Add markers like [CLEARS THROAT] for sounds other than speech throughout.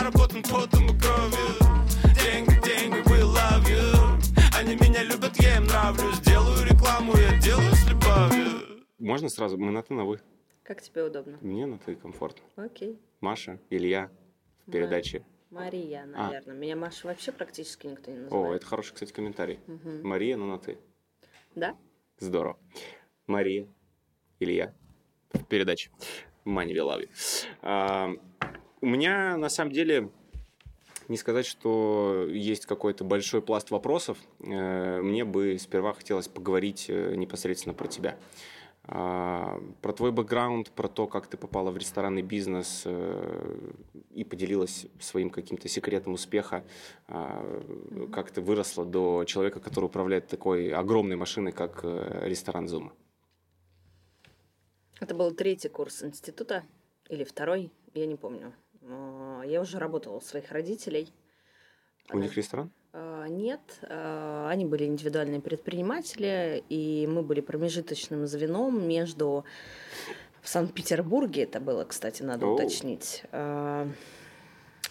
заработан потом и кровью Деньги, деньги, we love you Они меня любят, я им нравлюсь Делаю рекламу, я делаю с любовью Можно сразу? Мы на ты, на вы. Как тебе удобно? Мне на ты комфортно. Окей. Маша, Илья в передаче. Мария, А. наверное. Меня Маша вообще практически никто не О, называет. это хороший, кстати, комментарий. Мгм. Мария, ну на ты. Да? Здорово. Мария, Илья в передаче. Love you. А, у меня, на самом деле, не сказать, что есть какой-то большой пласт вопросов. Э, Мне бы сперва хотелось поговорить э, непосредственно про тебя. А, Про твой бэкграунд, про то, как ты попала в ресторанный бизнес э, и поделилась своим каким-то секретом успеха, а, как ты выросла до человека, который управляет такой огромной машиной, как ресторан Зума. Это был третий курс института или второй, я не помню. Но Я уже работала у своих родителей. У них ресторан? А, Нет, а, они были индивидуальные предприниматели, и мы были промежуточным звеном между в Санкт-Петербурге, это было, кстати, надо Оу. уточнить, а,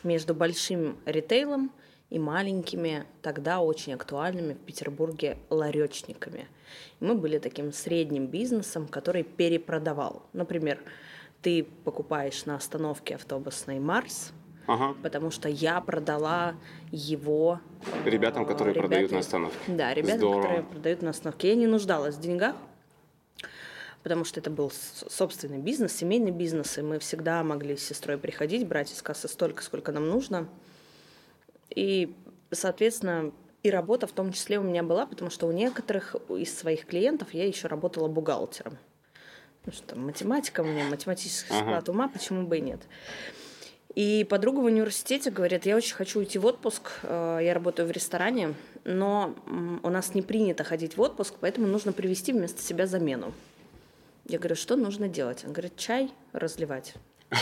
между большим ритейлом и маленькими, тогда очень актуальными в Петербурге ларечниками. И мы были таким средним бизнесом, который перепродавал. Например, ты покупаешь на остановке автобусной Марс, Ага. потому что я продала его Ребятам, э, которые продают ребятам- на остановке. Да, ребята, Здорово. которые продают на остановке. Я не нуждалась в деньгах, потому что это был собственный бизнес, семейный бизнес, и мы всегда могли с сестрой приходить, брать из кассы столько, сколько нам нужно. И, соответственно, и работа в том числе у меня была, потому что у некоторых из своих клиентов я еще работала бухгалтером. Ну что, там, математика у меня, математический Ага. склад ума, почему бы и нет. И подруга в университете говорит, я очень хочу уйти в отпуск, э, я работаю в ресторане, но у нас не принято ходить в отпуск, поэтому нужно привести вместо себя замену. Я говорю, что нужно делать? Он говорит, чай разливать. [LAUGHS]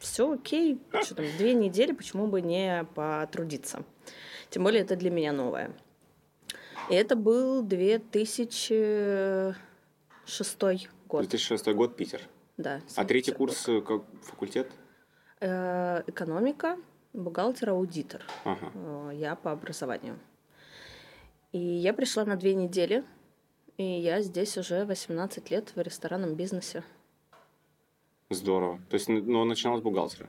Все окей, что там, две недели, почему бы не потрудиться? Тем более это для меня новое. И это был 2006 год. 2006 год, Питер. Да, А третий курс как факультет? Э, Экономика, бухгалтер, аудитор. Ага. Э, Я по образованию. И я пришла на две недели, и я здесь уже 18 лет в ресторанном бизнесе. Здорово. То есть, ну, он начинал с бухгалтера.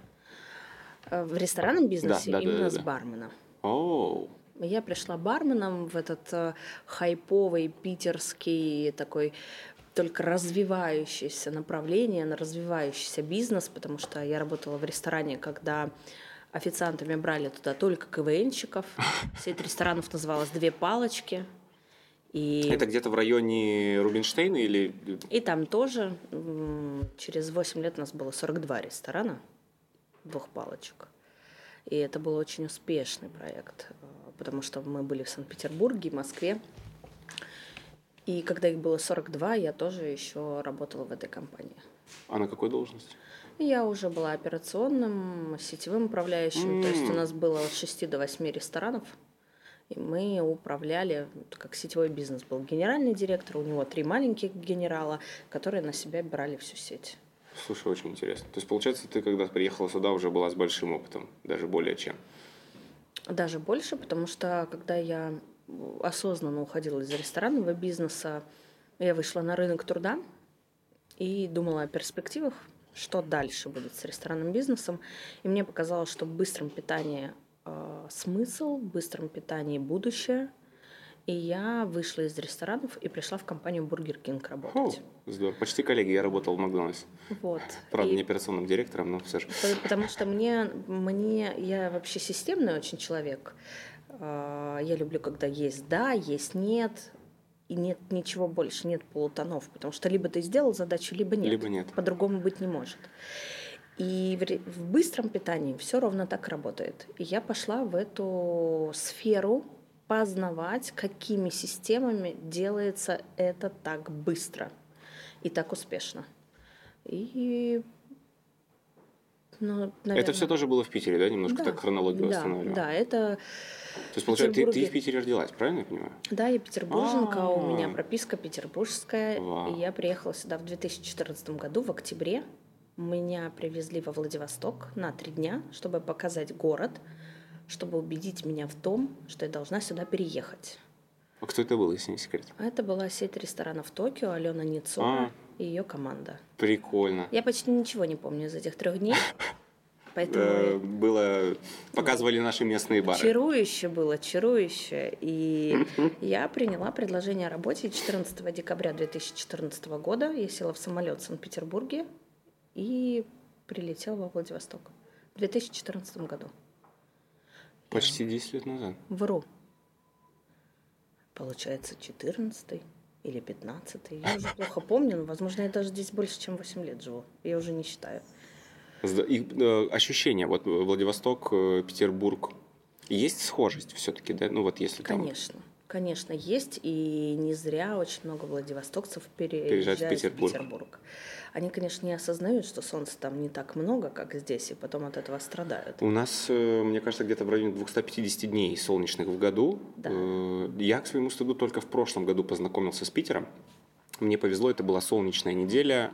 Э, В ресторанном бизнесе да, да, именно да, с да. бармена. Оу. Я пришла барменом в этот хайповый питерский такой только развивающееся направление, на развивающийся бизнес, потому что я работала в ресторане, когда официантами брали туда только КВНщиков. [LAUGHS] Сеть ресторанов называлась «Две палочки». И... Это где-то в районе Рубинштейна или... И там тоже через 8 лет у нас было 42 ресторана, двух палочек. И это был очень успешный проект, потому что мы были в Санкт-Петербурге, Москве. И когда их было 42, я тоже еще работала в этой компании. А на какой должности? Я уже была операционным, сетевым управляющим. То есть у нас было от 6 до 8 ресторанов. И мы управляли, как сетевой бизнес был генеральный директор, у него три маленьких генерала, которые на себя брали всю сеть. Слушай, очень интересно. То есть, получается, ты, когда приехала сюда, уже была с большим опытом, даже более чем. Даже больше, потому что когда я осознанно уходила из ресторанного бизнеса, я вышла на рынок труда и думала о перспективах, что дальше будет с ресторанным бизнесом. И мне показалось, что в быстром питании э, смысл, в быстром питании будущее. И я вышла из ресторанов и пришла в компанию Burger King О, работать. здорово. Почти коллеги. Я работал в Макдональдс. Вот. Правда, И- не операционным директором, но все же. Потому что мне, мне, я вообще системный очень человек. А, Я люблю, когда есть да, есть нет, и нет ничего больше, нет полутонов, потому что либо ты сделал задачу, либо нет. Либо нет. По-другому быть не может. И в, быстром питании все ровно так работает. И я пошла в эту сферу познавать, какими системами делается это так быстро и так успешно. И ну, Это наверно, все тоже было в Питере, да? Немножко да, так хронологию да, восстанавливаем. Да, это То есть, получается, ты, ты в Питере родилась, правильно я понимаю? Да, я петербурженка, у меня А. прописка петербургская. Вау. И я приехала сюда в 2014 году, в октябре. Меня привезли во Владивосток на три дня, чтобы показать город, чтобы убедить меня в том, что я должна сюда переехать. А кто это был, если не секрет? Это была сеть ресторанов Токио, Алена Ницова А. и ее команда. Прикольно. Я почти ничего не помню из этих трех дней, [LAUGHS] Э, поэтому Было... Показывали наши местные бары. чарующе было, чарующе. И я приняла предложение о работе 14 декабря 2014 года. Я села в самолет в Санкт-Петербурге и прилетела во Владивосток в 2014 году. Почти 10 лет назад. Вру. Получается, 14 или 15 Я уже плохо помню, но, возможно, я даже здесь больше, чем 8 лет живу. Я уже не считаю. И, э, ощущения, вот э, Владивосток, э, Петербург, есть схожесть все-таки, да? Ну вот если там... Конечно. Конечно, есть, и не зря очень много владивостокцев Переезжают в в Петербург. Петербург. Они, конечно, не осознают, что солнца там не так много, как здесь, и потом от этого страдают. У нас, мне кажется, где-то в районе 250 дней солнечных в году. Да. Я, к своему стыду, только в прошлом году познакомился с Питером. Мне повезло, это была солнечная неделя.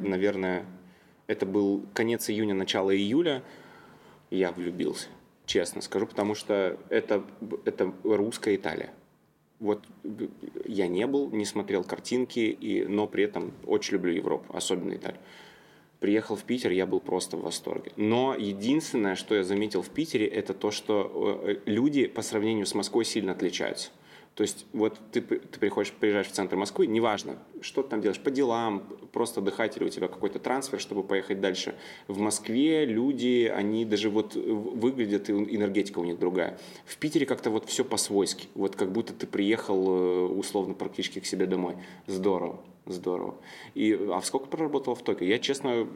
Наверное, это был конец июня, начало июля. Я влюбился, честно скажу, потому что это, это русская Италия. Вот я не был, не смотрел картинки, и, но при этом очень люблю Европу, особенно Италию. Приехал в Питер, я был просто в восторге. Но единственное, что я заметил в Питере, это то, что э, люди по сравнению с Москвой сильно отличаются. То есть вот ты, ты приходишь, приезжаешь в центр Москвы, неважно, что ты там делаешь, по делам, просто отдыхать или у тебя какой-то трансфер, чтобы поехать дальше. В Москве люди, они даже вот выглядят, энергетика у них другая. В Питере как-то вот все по-свойски. Вот как будто ты приехал э, условно практически к себе домой. Здорово. Здорово. И, а сколько проработал в Токио? Я, честно,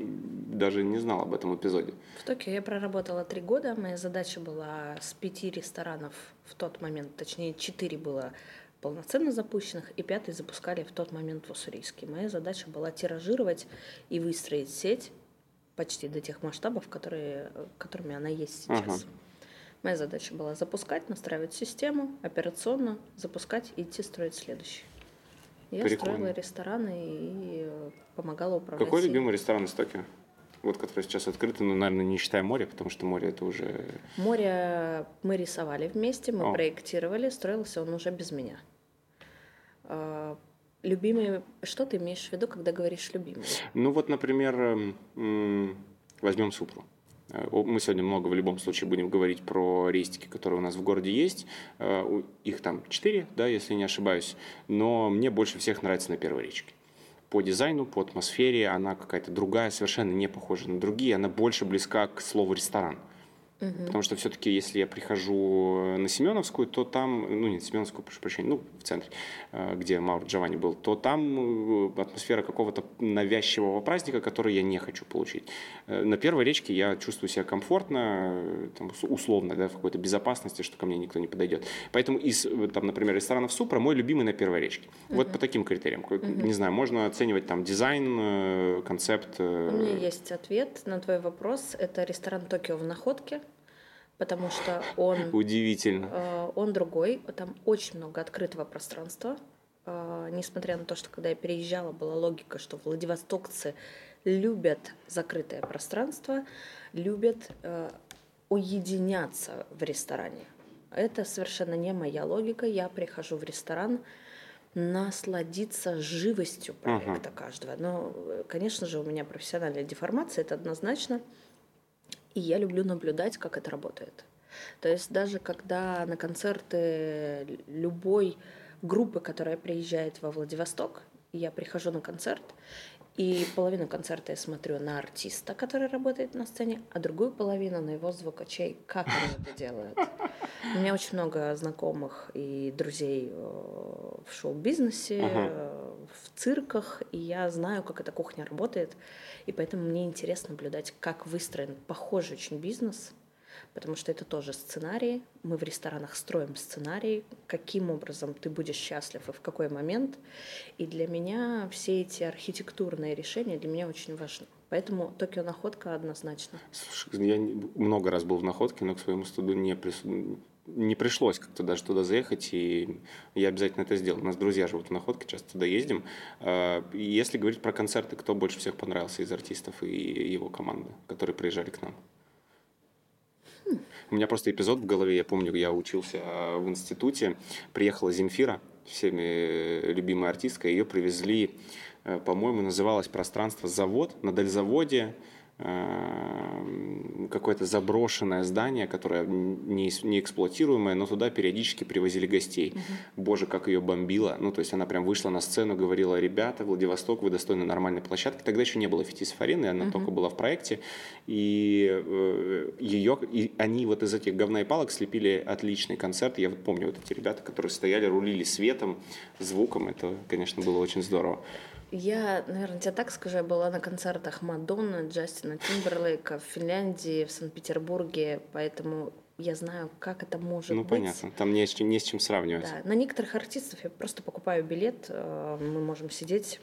даже не знал об этом эпизоде. В Токио я проработала три года. Моя задача была с пяти ресторанов в тот момент, точнее, четыре было полноценно запущенных, и пятый запускали в тот момент в Уссурийске. Моя задача была тиражировать и выстроить сеть почти до тех масштабов, которые, которыми она есть сейчас. Ага. Моя задача была запускать, настраивать систему, операционно, запускать и идти строить следующий. Я Прикольно. строила рестораны и э, помогала управлять. Какой любимый ресторан из Токио? Вот, который сейчас открыт, ну, наверное, не считая море, потому что море это уже... Море мы рисовали вместе, мы О. проектировали, строился он уже без меня. А, Любимый, что ты имеешь в виду, когда говоришь любимый? Ну вот, например, эм, возьмем Супру. Э, Мы сегодня много в любом случае будем говорить про рейстики, которые у нас в городе есть. Э, Их там четыре, да, если не ошибаюсь. Но мне больше всех нравится на первой речке. По дизайну, по атмосфере она какая-то другая, совершенно не похожа на другие. Она больше близка к слову ресторан. Потому что все-таки, если я прихожу на Семеновскую, то там, ну, не на Семеновскую, прошу прощения, ну, в центре, э, где Маур Джованни был, то там э, атмосфера какого-то навязчивого праздника, который я не хочу получить. Э, На первой речке я чувствую себя комфортно, э, там, ус- условно, да, в какой-то безопасности, что ко мне никто не подойдет. Поэтому из, э, там, например, ресторанов Супра мой любимый на первой речке. Вот по таким критериям. Как- Не знаю, можно оценивать там дизайн, э, концепт. э, У меня есть ответ на твой вопрос. Это ресторан Токио в Находке, потому что он, Удивительно. э, он другой. Там очень много открытого пространства. Э, Несмотря на то, что когда я переезжала, была логика, что владивостокцы любят закрытое пространство, любят э, уединяться в ресторане. Это совершенно не моя логика. Я прихожу в ресторан насладиться живостью проекта каждого. Но, конечно же, у меня профессиональная деформация, это однозначно. И я люблю наблюдать, как это работает. То есть даже когда на концерты любой группы, которая приезжает во Владивосток, я прихожу на концерт, и половину концерта я смотрю на артиста, который работает на сцене, а другую половину на его звукачей, как они это делают. У меня очень много знакомых и друзей э, в шоу-бизнесе, э, в цирках, и я знаю, как эта кухня работает, и поэтому мне интересно наблюдать, как выстроен похожий очень бизнес, потому что это тоже сценарии. Мы в ресторанах строим сценарий, каким образом ты будешь счастлив и в какой момент. И для меня все эти архитектурные решения для меня очень важны. Поэтому Токио Находка однозначно. Слушай, я много раз был в находке, но к своему студу не, прису- не пришлось как-то даже туда заехать, и я обязательно это сделал. У нас друзья живут в Находке, часто туда ездим. Э, Если говорить про концерты, кто больше всех понравился из артистов и его команды, которые приезжали к нам? У меня просто эпизод в голове, я помню, я учился э, в институте, приехала Земфира, всеми э, любимая артистка, ее привезли, э, по-моему, называлось пространство «Завод», на Дальзаводе, какое-то заброшенное здание, которое не, не эксплуатируемое, но туда периодически привозили гостей. Боже, как ее бомбило. Ну, то есть она прям вышла на сцену, говорила, ребята, Владивосток, вы достойны нормальной площадки. Тогда еще не было Фетисов арены, она только была в проекте. И э, ее, и они вот из этих говна и палок слепили отличный концерт. Я вот помню вот эти ребята, которые стояли, рулили светом, звуком. Это, конечно, было очень здорово. Я, наверное, тебе так скажу, я была на концертах Мадонны, Джастина Тимберлейка в Финляндии, в Санкт-Петербурге, поэтому я знаю, как это может ну, быть. понятно. Там не с, чем, не с чем сравнивать. Да, на некоторых артистов я просто покупаю билет, э, мы можем сидеть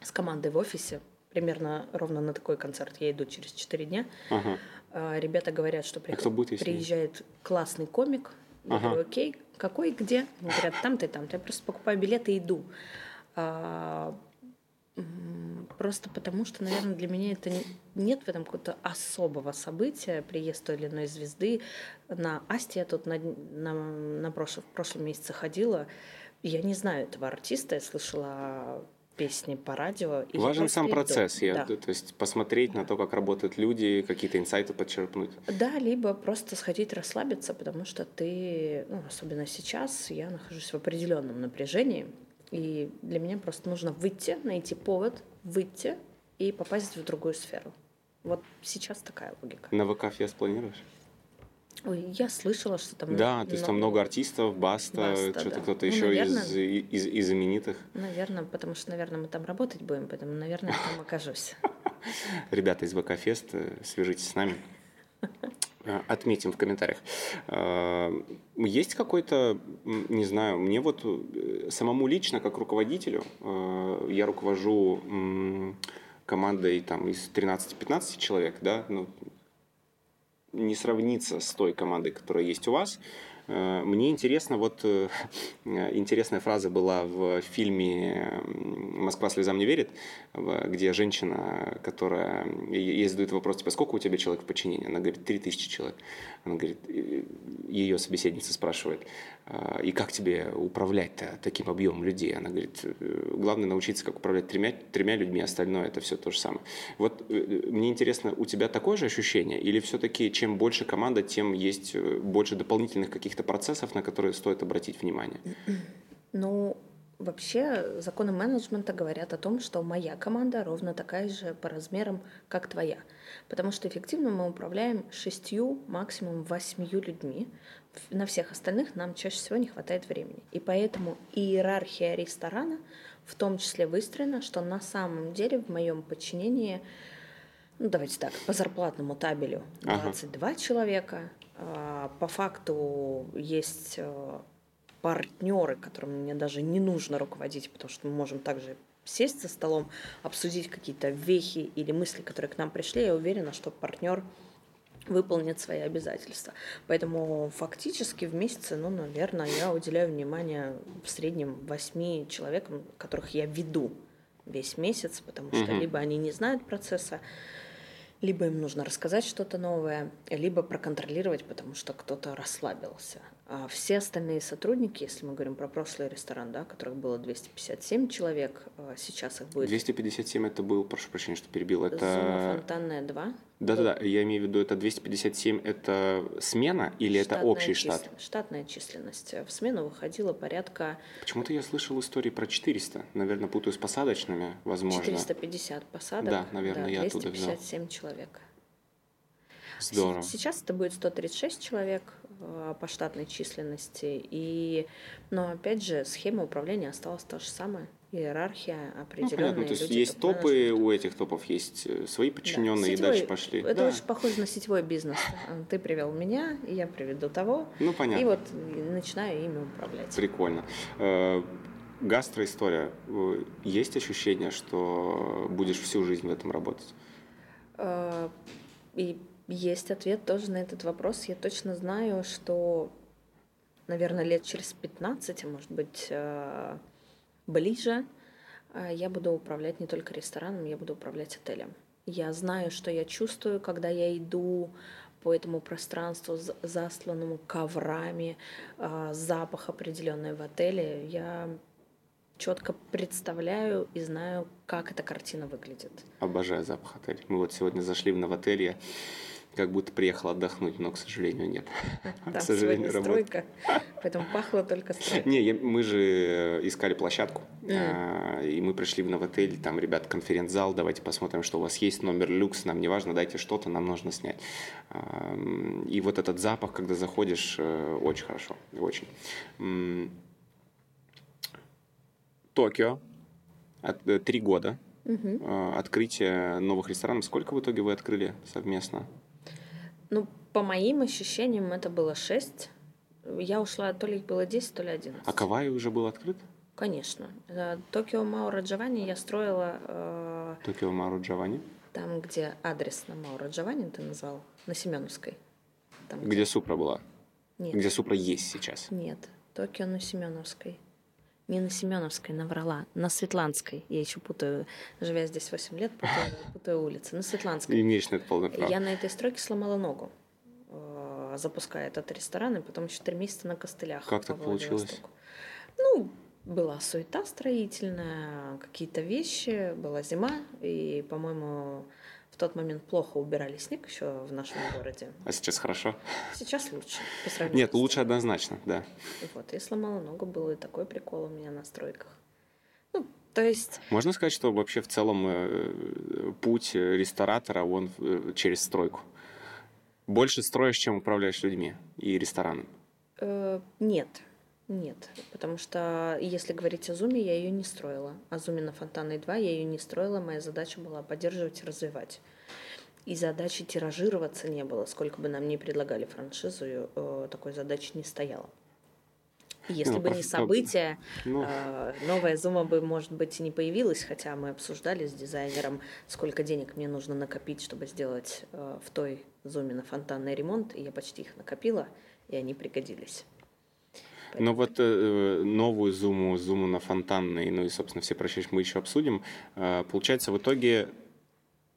с командой в офисе, примерно ровно на такой концерт я иду через 4 дня. Ага. Э, Ребята говорят, что приход- А кто будет, если приезжает классный комик. Я Ага. говорю, окей, какой, где? Они говорят, там-то и там. Я просто покупаю билеты и иду. Просто потому, что, наверное, для меня это не- нет в этом какого-то особого события, приезд той или иной звезды. На Асте я тут на, на, на прошлом, в прошлом месяце ходила. Я не знаю этого артиста, я слышала песни по радио. и Важен сам иду. процесс, я, Да. то есть посмотреть на то, как работают люди, какие-то инсайты подчерпнуть. Да, либо просто сходить расслабиться, потому что ты, ну, особенно сейчас, я нахожусь в определенном напряжении, и для меня просто нужно выйти, найти повод, выйти и попасть в другую сферу. Вот сейчас такая логика. На ВК-фест планируешь? Ой, я слышала, что там... Да, то есть там много- много артистов, Баста, Баста, что-то да. кто-то Ну, еще наверное. из, из, из знаменитых. Наверное, потому что, наверное, мы там работать будем, поэтому, наверное, я там [LAUGHS] окажусь. Ребята из ВК-фест, э, свяжитесь с нами. [LAUGHS] Э, Отметим в комментариях. Э, Есть какой-то, не знаю, мне вот э, самому лично, как руководителю, я руковожу командой там из 13-15 человек, да, ну, не сравнится с той командой, которая есть у вас. Мне интересно, вот [LAUGHS] интересная фраза была в фильме «Москва слезам не верит», где женщина, которая ей задают вопрос, типа, сколько у тебя человек в подчинении? Она говорит, три тысячи человек. Она говорит, ее собеседница спрашивает, «А, и как тебе управлять-то таким объемом людей? Она говорит, «Э, главное научиться, как управлять тремя, тремя людьми, остальное это все то же самое. Вот э, мне интересно, у тебя такое же ощущение? Или все-таки чем больше команда, тем есть э, больше дополнительных каких-то процессов, на которые стоит обратить внимание? Ну, вообще законы менеджмента говорят о том, что моя команда ровно такая же по размерам, как твоя. Потому что эффективно мы управляем шестью, максимум восьмью людьми. На всех остальных нам чаще всего не хватает времени. И поэтому иерархия ресторана в том числе выстроена, что на самом деле в моем подчинении ну, давайте так, по зарплатному табелю Ага. 22 человека. А, По факту есть э, партнеры, которым мне даже не нужно руководить, потому что мы можем также сесть за столом, обсудить какие-то вехи или мысли, которые к нам пришли. Я уверена, что партнер выполнит свои обязательства. Поэтому фактически в месяце, ну, наверное, я уделяю внимание в среднем восьми человекам, которых я веду весь месяц, потому что Мгм. либо они не знают процесса, либо им нужно рассказать что-то новое, либо проконтролировать, потому что кто-то расслабился. А все остальные сотрудники, если мы говорим про прошлый ресторан, да, которых было 257 человек, а сейчас их будет 257 это был, прошу прощения, что перебил, зона это... фонтанная 2. Да-да-да, я имею в виду, это 257 это смена или это Штатная общий штат? числен- Штатная численность. В смену выходило порядка Почему-то я слышал истории про 400. Наверное, путаю с посадочными, возможно. 450 посадок. Да, наверное, я оттуда взял. 257 человек. Здорово. Сейчас это будет 136 человек по штатной численности. И, но опять же, схема управления осталась та же самая. Иерархия Ну, определенная. понятно, то есть есть топы, у этих топов есть э, свои Да, подчиненные, и сетевой- дальше пошли. Это Да. очень похоже на сетевой бизнес. Ты привел меня, и я приведу того. Ну, понятно. И вот начинаю ими управлять. Прикольно. Э, Гастроистория. Э, Есть ощущение, что будешь всю жизнь в этом работать? И есть ответ тоже на этот вопрос. Я точно знаю, что наверное, лет через 15, а может быть, э, ближе, э, я буду управлять не только рестораном, я буду управлять отелем. Я знаю, что я чувствую, когда я иду по этому пространству, засланному коврами, э, запах определенный в отеле. Я четко представляю и знаю, как эта картина выглядит. Обожаю запах отеля. Мы вот сегодня зашли в новотель, как будто приехал отдохнуть, но, к сожалению, нет. [LAUGHS] Там К сожалению, работа. стройка, поэтому пахло только стройкой. Не, я- мы же э, искали площадку, Мгм. а, и мы пришли в новотель, там, ребят, конференц-зал, давайте посмотрим, что у вас есть, номер люкс, нам не важно, дайте что-то, нам нужно снять. А, И вот этот запах, когда заходишь, э, очень хорошо, очень. Токио, э, три года, э, открытие новых ресторанов. Сколько в итоге вы открыли совместно? Ну, по моим ощущениям, это было шесть. Я ушла, то ли их было 10, то ли 11. А Кавай уже был открыт? Конечно. Э, Токио Маура Джованни я строила э, Токио Мару Джованни? там, где адрес на Маура Джованни ты назвал, на Семеновской. Там, Где Супра была? Нет, Где Супра есть сейчас? нет. Токио на Семеновской. Не на Семеновской, наврала. На Светланской. Я еще путаю, живя здесь 8 лет, путаю, [LAUGHS] путаю улицы. На Светланской. Имеешь на это полное право. Я на этой стройке сломала ногу, э, запуская этот ресторан, и потом 4 месяца на костылях. Как так получилось? Ну, была суета строительная, какие-то вещи, была зима, и, по-моему, в тот момент плохо убирали снег еще в нашем городе. А сейчас хорошо? Сейчас лучше. По сравнению Нет, лучше однозначно, да. Вот, я сломала ногу, был и такой прикол у меня на стройках. Ну, то есть, Можно сказать, что вообще в целом э, путь ресторатора, он э, через стройку. Больше строишь, чем управляешь людьми и рестораном. Э, нет, нет, потому что если говорить о Зуме, я ее не строила. О Зуме на Фонтанной 2 я ее не строила, моя задача была поддерживать и развивать. И задачи тиражироваться не было, сколько бы нам ни предлагали франшизу, э, такой задачи не стояло. Если ну, бы не событие, Ну, э, новая Зума бы, может быть, и не появилась, хотя мы обсуждали с дизайнером, сколько денег мне нужно накопить, чтобы сделать э, в той Зуме на фонтанный ремонт, и я почти их накопила, и они пригодились. Но вот э, новую зуму, зуму на фонтанной, ну и, собственно, все прочие мы еще обсудим. Э, получается, в итоге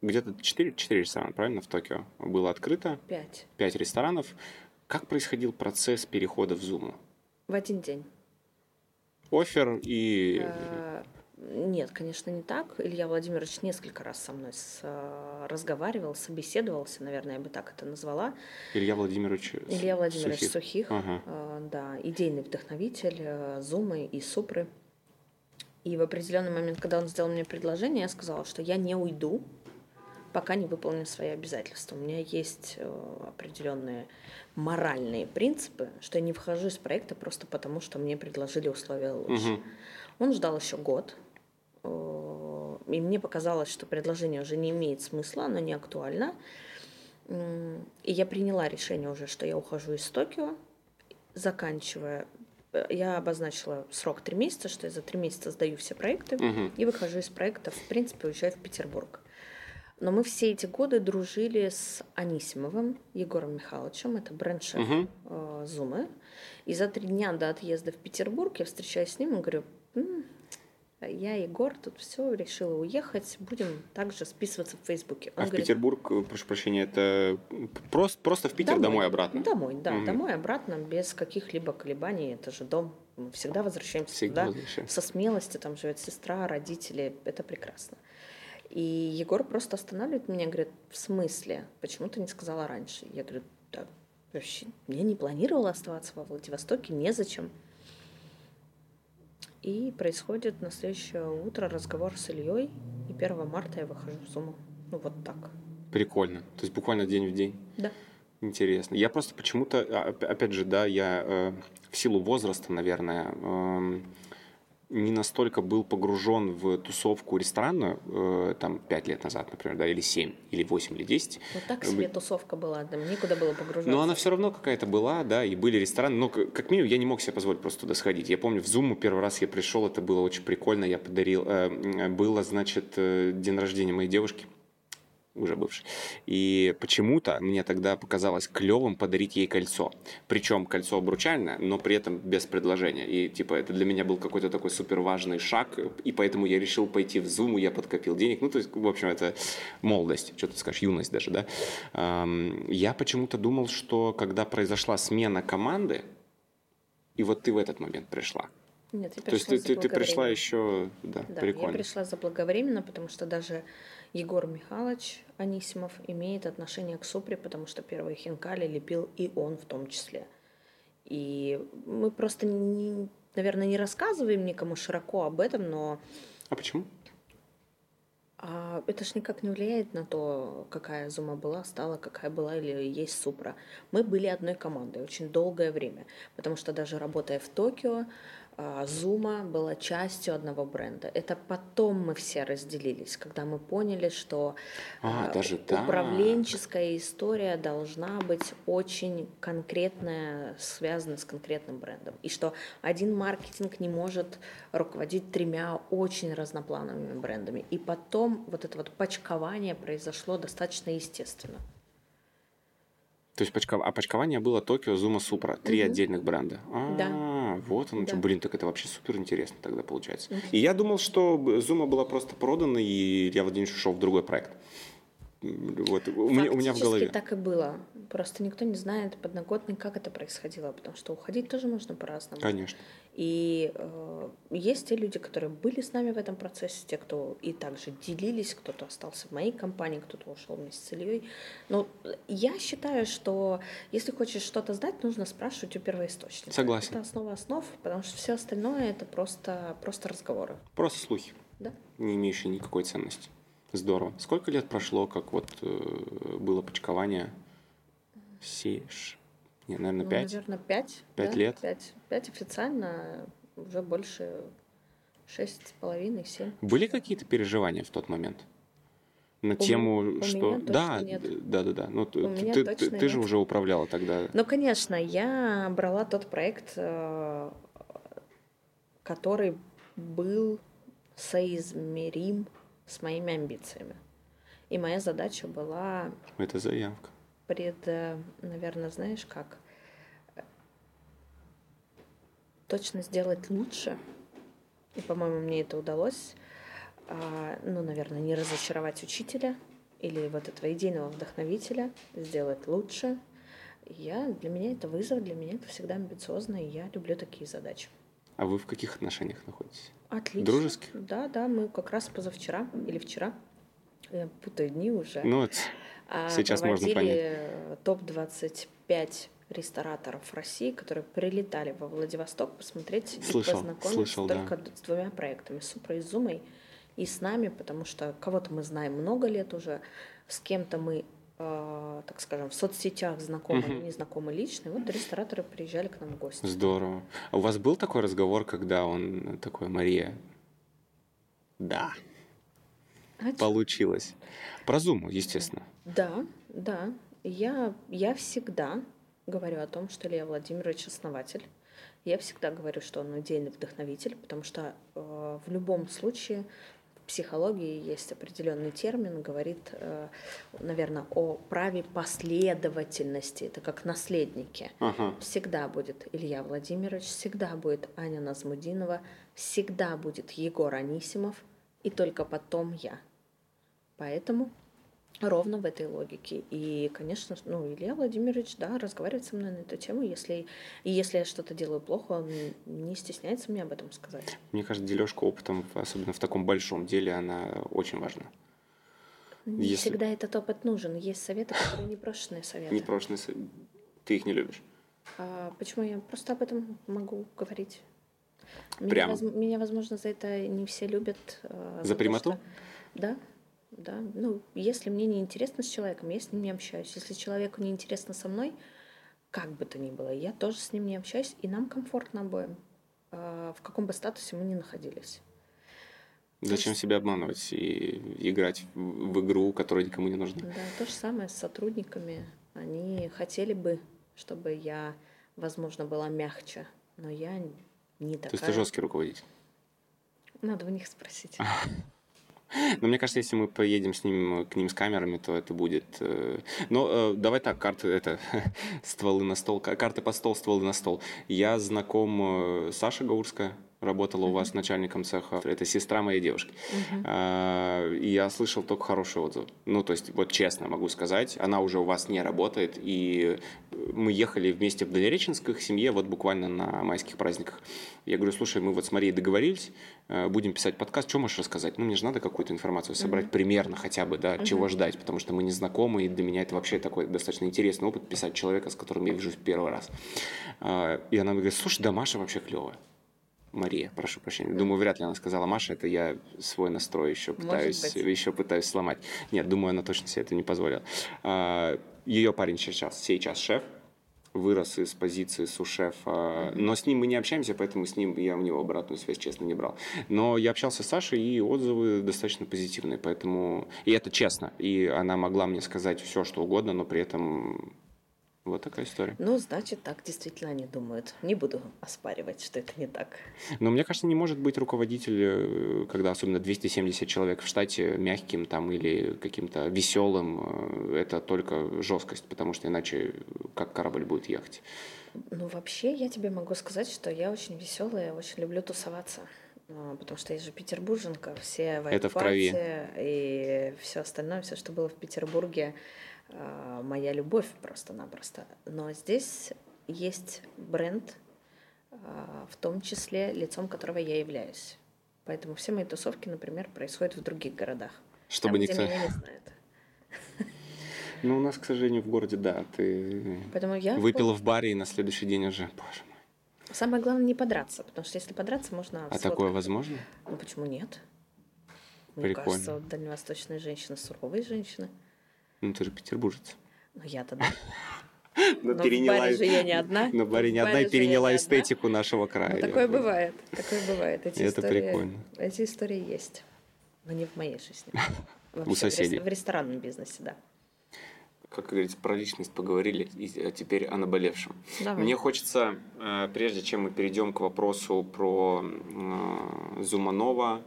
где-то 4, 4 ресторана, правильно, в Токио было открыто, Пять. 5 ресторанов. Как происходил процесс перехода в зуму? В один день. Офер и... Э, Нет, конечно, не так. Илья Владимирович несколько раз со мной с- э, разговаривал, собеседовался, наверное, я бы так это назвала. Илья Владимирович Илья Владимирович Сухих. Сухих, Ага. э, да, идейный вдохновитель э, Зумы и Супры. И в определенный момент, когда он сделал мне предложение, я сказала, что я не уйду, пока не выполню свои обязательства. У меня есть э, определенные моральные принципы, что я не вхожу из проекта просто потому, что мне предложили условия лучше. Мгм. Он ждал еще год. Э, И мне показалось, что предложение уже не имеет смысла, оно не актуально. И я приняла решение уже, что я ухожу из Токио, заканчивая. э, Я обозначила срок три месяца, что я за три месяца сдаю все проекты Мгм. и выхожу из проекта, в принципе, уезжаю в Петербург. Но мы все эти годы дружили с Анисимовым Егором Михайловичем, это бренд-шеф Мгм. э, Зумы. И за три дня до отъезда в Петербург я встречаюсь с ним и говорю, «М, я, Егор, тут все, решила уехать, будем также списываться в Фейсбуке. Он А в говорит, Петербург, э, прошу прощения, это просто, просто в Питер домой, обратно? Домой, да, Мгм. домой обратно, без каких-либо колебаний. Это же дом. Мы всегда возвращаемся Всегда туда. возвращаемся. Со смелостью, там живет сестра, родители. Это прекрасно. И Егор просто останавливает меня, говорит, в смысле? Почему ты не сказала раньше? Я говорю, да, вообще, я не планировала оставаться во Владивостоке, незачем. И происходит на следующее утро разговор с Ильей, и 1 марта я выхожу в Зуму. Ну, вот так. Прикольно. То есть буквально день в день. Да. Интересно. Я просто почему-то, а, оп- опять же, да, я э, в силу возраста, наверное, эм, не настолько был погружен в тусовку ресторанную, э, там, 5 лет назад, например, да, или 7, или 8, или 10. Вот так себе тусовка была, да, некуда было погружаться. Но она все равно какая-то была, да, и были рестораны. Но к- как минимум я не мог себе позволить просто туда сходить. Я помню, в Зуму первый раз я пришел, это было очень прикольно. Я подарил, э, м, было, значит, э, день рождения моей девушки. Уже бывший. И почему-то мне тогда показалось клевым подарить ей кольцо. Причем кольцо обручальное, но при этом без предложения. И типа это для меня был какой-то такой супер важный шаг, и поэтому я решил пойти в Zoom, я подкопил денег. Ну, то есть, в общем, это молодость, что ты скажешь, юность даже, да. Я почему-то думал, что когда произошла смена команды, и вот ты в этот момент пришла. Нет, я То есть пришла ты, ты, ты пришла еще, да, Да, прикольно. я пришла заблаговременно, потому что даже Егор Михайлович Анисимов имеет отношение к Супре, потому что первые хинкали лепил и он в том числе. И мы просто, не, наверное, не рассказываем никому широко об этом, но А почему? а, это ж никак не влияет на то, какая Зума была, стала, какая была или есть Супра. Мы были одной командой очень долгое время, потому что даже работая в Токио, Зума была частью одного бренда. Это потом мы все разделились, когда мы поняли, что А, а, даже так. управленческая история должна быть очень конкретная, связана с конкретным брендом. И что один маркетинг не может руководить тремя очень разноплановыми брендами. И потом вот это вот почкование произошло достаточно естественно. То есть а почкование было Токио, Зума, Супра. Три Мгм. отдельных бренда. А, Да. Вот оно что. Да. Блин, так это вообще супер интересно тогда получается. И я думал, что Зума была просто продана, и Илья Владимирович ушел в другой проект. Вот, у меня, у меня в голове. так и было. Просто никто не знает подноготный, как это происходило, потому что уходить тоже можно по-разному. Конечно. И э, есть те люди, которые были с нами в этом процессе, те, кто и также делились, кто-то остался в моей компании, кто-то ушел вместе с Ильей. Но я считаю, что если хочешь что-то знать, нужно спрашивать у первоисточника. Согласен. Это основа основ, потому что все остальное это просто, просто разговоры. Просто слухи, Да? не имеющие никакой ценности. Здорово. Сколько лет прошло, как вот э, было почкование? Сеш. Не, наверное, Ну, пять. наверное, пять. Пять да, лет? Пять. Пять официально, уже больше шесть с половиной, семь. Были какие-то переживания в тот момент? На У тему, у что... да, нет. да, да, да. Ну, ты, У ты, точно ты- ты же уже управляла тогда. Ну, конечно, я брала тот проект, э, который был соизмерим с моими амбициями. И моя задача была Это заявка. пред, наверное, знаешь как, э, точно сделать лучше. И, по-моему, мне это удалось. А, Ну, наверное, не разочаровать учителя или вот этого идейного вдохновителя, сделать лучше. Я, для меня это вызов, для меня это всегда амбициозно, и я люблю такие задачи. А вы в каких отношениях находитесь? Отлично. Дружеских? Да, да, мы как раз позавчера или вчера, я путаю дни уже, Ну, это а, сейчас можно проводили топ-25 рестораторов России, которые прилетали во Владивосток посмотреть и Слышал, познакомиться слышал, да. только д- с двумя проектами, с Супрой и Зумой, и с нами, потому что кого-то мы знаем много лет уже, с кем-то мы, э, так скажем, в соцсетях знакомы, но не знакомы лично, и вот рестораторы приезжали к нам в гости. здорово. А у вас был такой разговор, когда он такой, Мария, да, А получилось. Про Зуму, естественно. Да, да. Я, я всегда говорю о том, что Илья Владимирович основатель. Я всегда говорю, что он идейный вдохновитель, потому что э, в любом случае психологии есть определенный термин, говорит, э, наверное, о праве последовательности. Это как наследники. Ага. Всегда будет Илья Владимирович, всегда будет Аня Назмудинова, всегда будет Егор Анисимов, и только потом я. Поэтому ровно в этой логике. И, конечно, ну, Илья Владимирович, да, разговаривает со мной на эту тему. Если, и если я что-то делаю плохо, он не стесняется мне об этом сказать. Мне кажется, дележка опытом, особенно в таком большом деле, она очень важна. Не Если- всегда этот опыт нужен. Есть советы, которые непрошенные советы. Непрошенные со- Ты их не любишь. А почему я просто об этом могу говорить? Меня, Прямо? воз- меня, возможно, за это не все любят. э, За прямоту? что- Да, да. Ну, если мне не интересно с человеком, я с ним не общаюсь. Если человеку не интересно со мной, как бы то ни было, я тоже с ним не общаюсь, и нам комфортно обоим, э, в каком бы статусе мы ни находились. Зачем себя обманывать и играть в игру, которая никому не нужна? Да, то же самое с сотрудниками. Они хотели бы, чтобы я, возможно, была мягче, но я не То такая. есть ты жесткий руководитель. Надо у них спросить. [LAUGHS] Но мне кажется, если мы поедем с ним к ним с камерами, то это будет. э, Но э, давай так, карты это [LAUGHS] стволы на стол, ка- карты под стол, стволы на стол. Я знаком э, Саша Гаурская работала у вас начальником цеха. Это сестра моей девушки. А, И я слышал только хорошие отзывы. Ну, то есть, вот честно могу сказать, она уже у вас не работает. И мы ехали вместе в Дальнереченск к их семье вот буквально на майских праздниках. Я говорю, слушай, мы вот с Марией договорились, э, будем писать подкаст, что можешь рассказать? Ну, мне же надо какую-то информацию собрать примерно хотя бы, да, чего ждать, потому что мы не знакомы, и для меня это вообще такой достаточно интересный опыт писать человека, с которым я вижусь в первый раз. А, И она мне говорит, слушай, да Маша вообще клевая. Мария, прошу прощения. Думаю, вряд ли она сказала Маша, это я свой настрой еще пытаюсь, еще пытаюсь сломать. Нет, думаю, она точно себе это не позволила. Ее парень сейчас, сейчас шеф, вырос из позиции су-шефа, но с ним мы не общаемся, поэтому с ним я у него обратную связь, честно, не брал. Но я общался с Сашей, и отзывы достаточно позитивные, поэтому... И это честно. И она могла мне сказать все, что угодно, но при этом вот такая история. Ну, значит, так действительно они думают. Не буду оспаривать, что это не так. Но мне кажется, не может быть руководитель, э, когда особенно 270 человек в штате, мягким там или каким-то веселым. э, Это только жесткость, потому что иначе как корабль будет ехать. Ну, вообще, я тебе могу сказать, что я очень веселая, очень люблю тусоваться. А, Потому что я же петербурженка, все Это в крови. вайп-пати и все остальное, все, что было в Петербурге, моя любовь просто-напросто. Но здесь есть бренд, а, в том числе лицом которого я являюсь. Поэтому все мои тусовки, например, происходят в других городах. Чтобы там, никто... где меня не [LAUGHS] знают. Ну, у нас, к сожалению, в городе, да, ты Поэтому я выпила в баре и на следующий день уже, боже мой. Самое главное не подраться, потому что если подраться, можно... А такое возможно? Ну почему нет? Мне Прикольно. кажется, вот дальневосточные женщины суровые женщины. Ну, ты же петербуржец. Ну я-то да. [LAUGHS] Но, Но в баре же я не одна. Но в баре не В одна и переняла не одна. эстетику нашего края. Ну, такое бывает. Такое бывает. Эти Это истории, прикольно. Эти истории есть. Но не в моей жизни. [LAUGHS] Вообще, У в рес- соседей. В ресторанном бизнесе, да. Как говорится, про личность поговорили, и а теперь о наболевшем. Давай. Мне хочется, э, прежде чем мы перейдем к вопросу про э, Зуманова,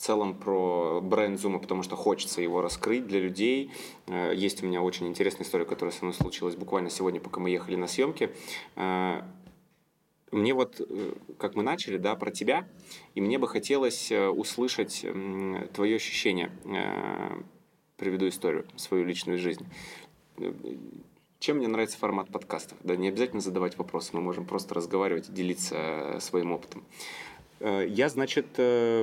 целом про бренд Зума, потому что хочется его раскрыть для людей. Э, Есть у меня очень интересная история, которая со мной случилась буквально сегодня, пока мы ехали на съемки. Э, Мне вот, э, как мы начали, да, про тебя, и мне бы хотелось услышать твое ощущение. Приведу историю, свою личную жизнь. Чем мне нравится формат подкастов? Да, не обязательно задавать вопросы, мы можем просто разговаривать делиться своим опытом. Э, Я, значит, э,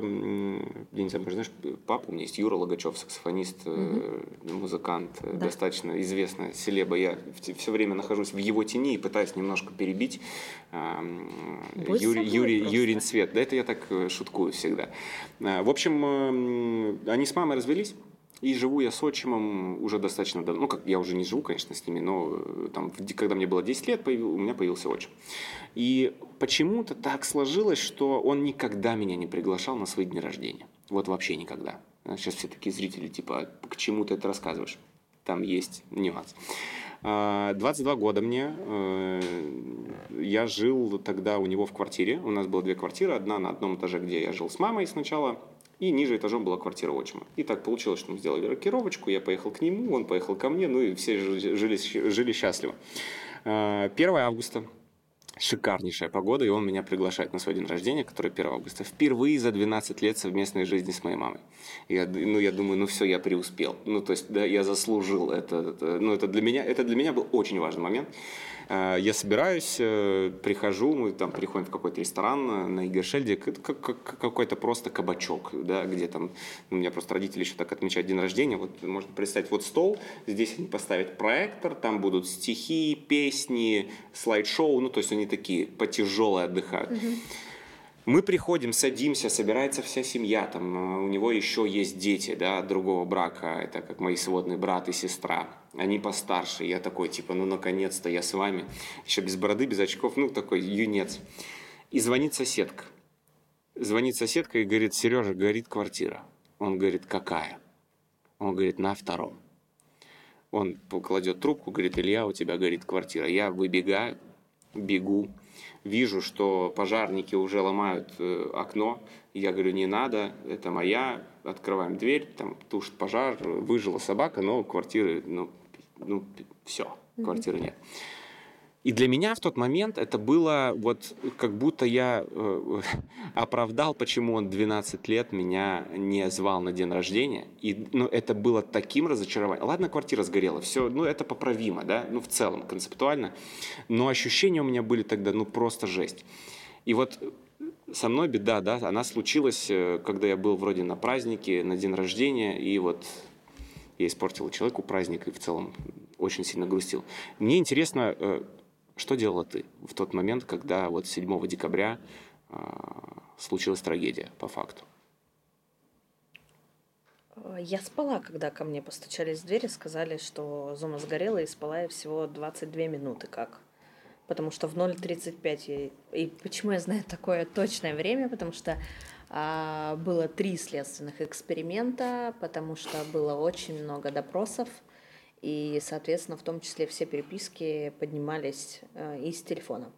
я не знаю, знаешь, папа у меня есть Юра Логачев, саксофонист, э, музыкант, Да. достаточно известная селеба. Я все время нахожусь в его тени и пытаюсь немножко перебить эм, Будь Юрий, собой Юрий, просто. Юрин Свет. Да, это я так шуткую всегда. В общем, они с мамой развелись. И живу я с отчимом уже достаточно давно. Ну, как я уже не живу, конечно, с ними, но э, там, когда мне было 10 лет, появил- у меня появился отчим. И почему-то так сложилось, что он никогда меня не приглашал на свои дни рождения. Вот вообще никогда. А Сейчас все такие зрители, типа, «А к чему ты это рассказываешь? Там есть нюанс. А, 22 года мне. э, Я жил тогда у него в квартире. У нас было две квартиры. Одна на одном этаже, где я жил с мамой сначала. И ниже этажом была квартира отчима. И так получилось, что мы сделали рокировочку. Я поехал к нему, он поехал ко мне. Ну и все жили, жили, счастливо. А, 1 августа. Шикарнейшая погода, и он меня приглашает на свой день рождения, который 1 августа. Впервые за 12 лет совместной жизни с моей мамой. Я, ну, я думаю, ну все, я преуспел. Ну, то есть, да, я заслужил это. это- ну, это для меня, это для меня был очень важный момент. А, Я собираюсь, э, прихожу, мы там приходим в какой-то ресторан э, на Игершельде, к- к- к- какой-то просто кабачок, да, где там, у меня просто родители еще так отмечают день рождения, вот можно представить, вот стол, здесь они поставят проектор, там будут стихи, песни, слайд-шоу, ну, то есть они такие потяжелые отдыхают. Мы приходим, садимся, собирается вся семья, там э, у него еще есть дети, да, другого брака, это как мои сводные брат и сестра. Они постарше, я такой, типа, ну, наконец-то я с вами. Еще без бороды, без очков, ну, такой юнец. И звонит соседка. Звонит соседка и говорит, Сережа, горит квартира. Он говорит, какая? Он говорит, на втором. Он кладет трубку, говорит, Илья, у тебя горит квартира. Я выбегаю, бегу, вижу, что пожарники уже ломают э, окно, я говорю, не надо, это моя, открываем дверь, там тушит пожар, выжила собака, но квартиры, ну, ну все, квартиры нет. И для меня в тот момент это было вот как будто я э, [LAUGHS] оправдал, почему он 12 лет меня не звал на день рождения. И ну, это было таким разочарованием. Ладно, квартира сгорела, все, ну это поправимо, да, ну в целом, концептуально. Но ощущения у меня были тогда, ну просто жесть. И вот со мной беда, да, она случилась, э, когда я был вроде на празднике, на день рождения, и вот я испортил человеку праздник и в целом очень сильно грустил. Мне интересно, э, что делала ты в тот момент, когда вот 7 декабря э, случилась трагедия по факту? Я спала, когда ко мне постучались в дверь и сказали, что зума сгорела, и спала я всего 22 минуты как. Потому что в 0.35... Я... И почему я знаю такое точное время? Потому что а, было три следственных эксперимента, потому что было очень много допросов, и, соответственно, в том числе все переписки поднимались э, из телефона.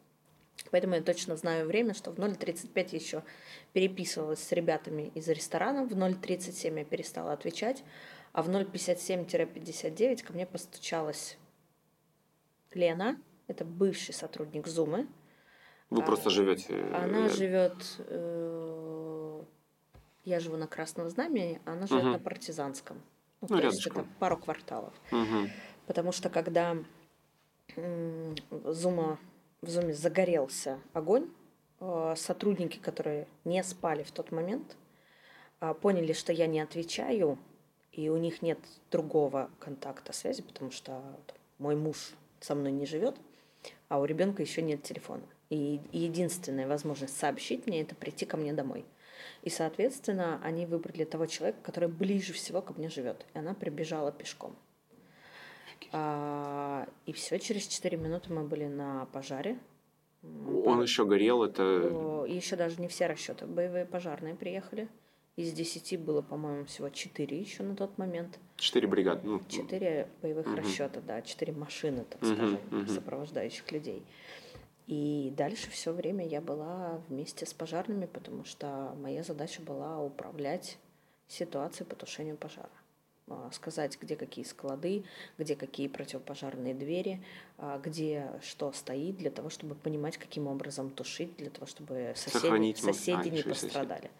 Поэтому я точно знаю время, что в 0.35 еще переписывалась с ребятами из ресторана, в 0.37 я перестала отвечать, а в 0.57-59 ко мне постучалась Лена, это бывший сотрудник Зумы. Вы а, просто живете? Она рядом. живет, э, я живу на Красном Знамени, а она живет угу. на Партизанском. Ну, ну то есть это пару кварталов. Угу. Потому что когда Зума, в Зуме загорелся огонь, э, сотрудники, которые не спали в тот момент, э, поняли, что я не отвечаю, и у них нет другого контакта связи, потому что мой муж со мной не живет, а у ребенка еще нет телефона. И единственная возможность сообщить мне это прийти ко мне домой. И, соответственно, они выбрали того человека, который ближе всего ко мне живет. И она прибежала пешком. А, и все, через 4 минуты мы были на пожаре. Он Пар... еще горел, это... И еще даже не все расчеты. Боевые пожарные приехали. Из 10 было, по-моему, всего 4 еще на тот момент. 4 бригады. Ну, 4 боевых угу. расчета, да, 4 машины, так угу, скажем, угу. сопровождающих людей. И дальше все время я была вместе с пожарными, потому что моя задача была управлять ситуацией по тушению пожара а, сказать, где какие склады, где какие противопожарные двери, а, где что стоит, для того, чтобы понимать, каким образом тушить, для того, чтобы соседи, соседи а, не пострадали. Соседи.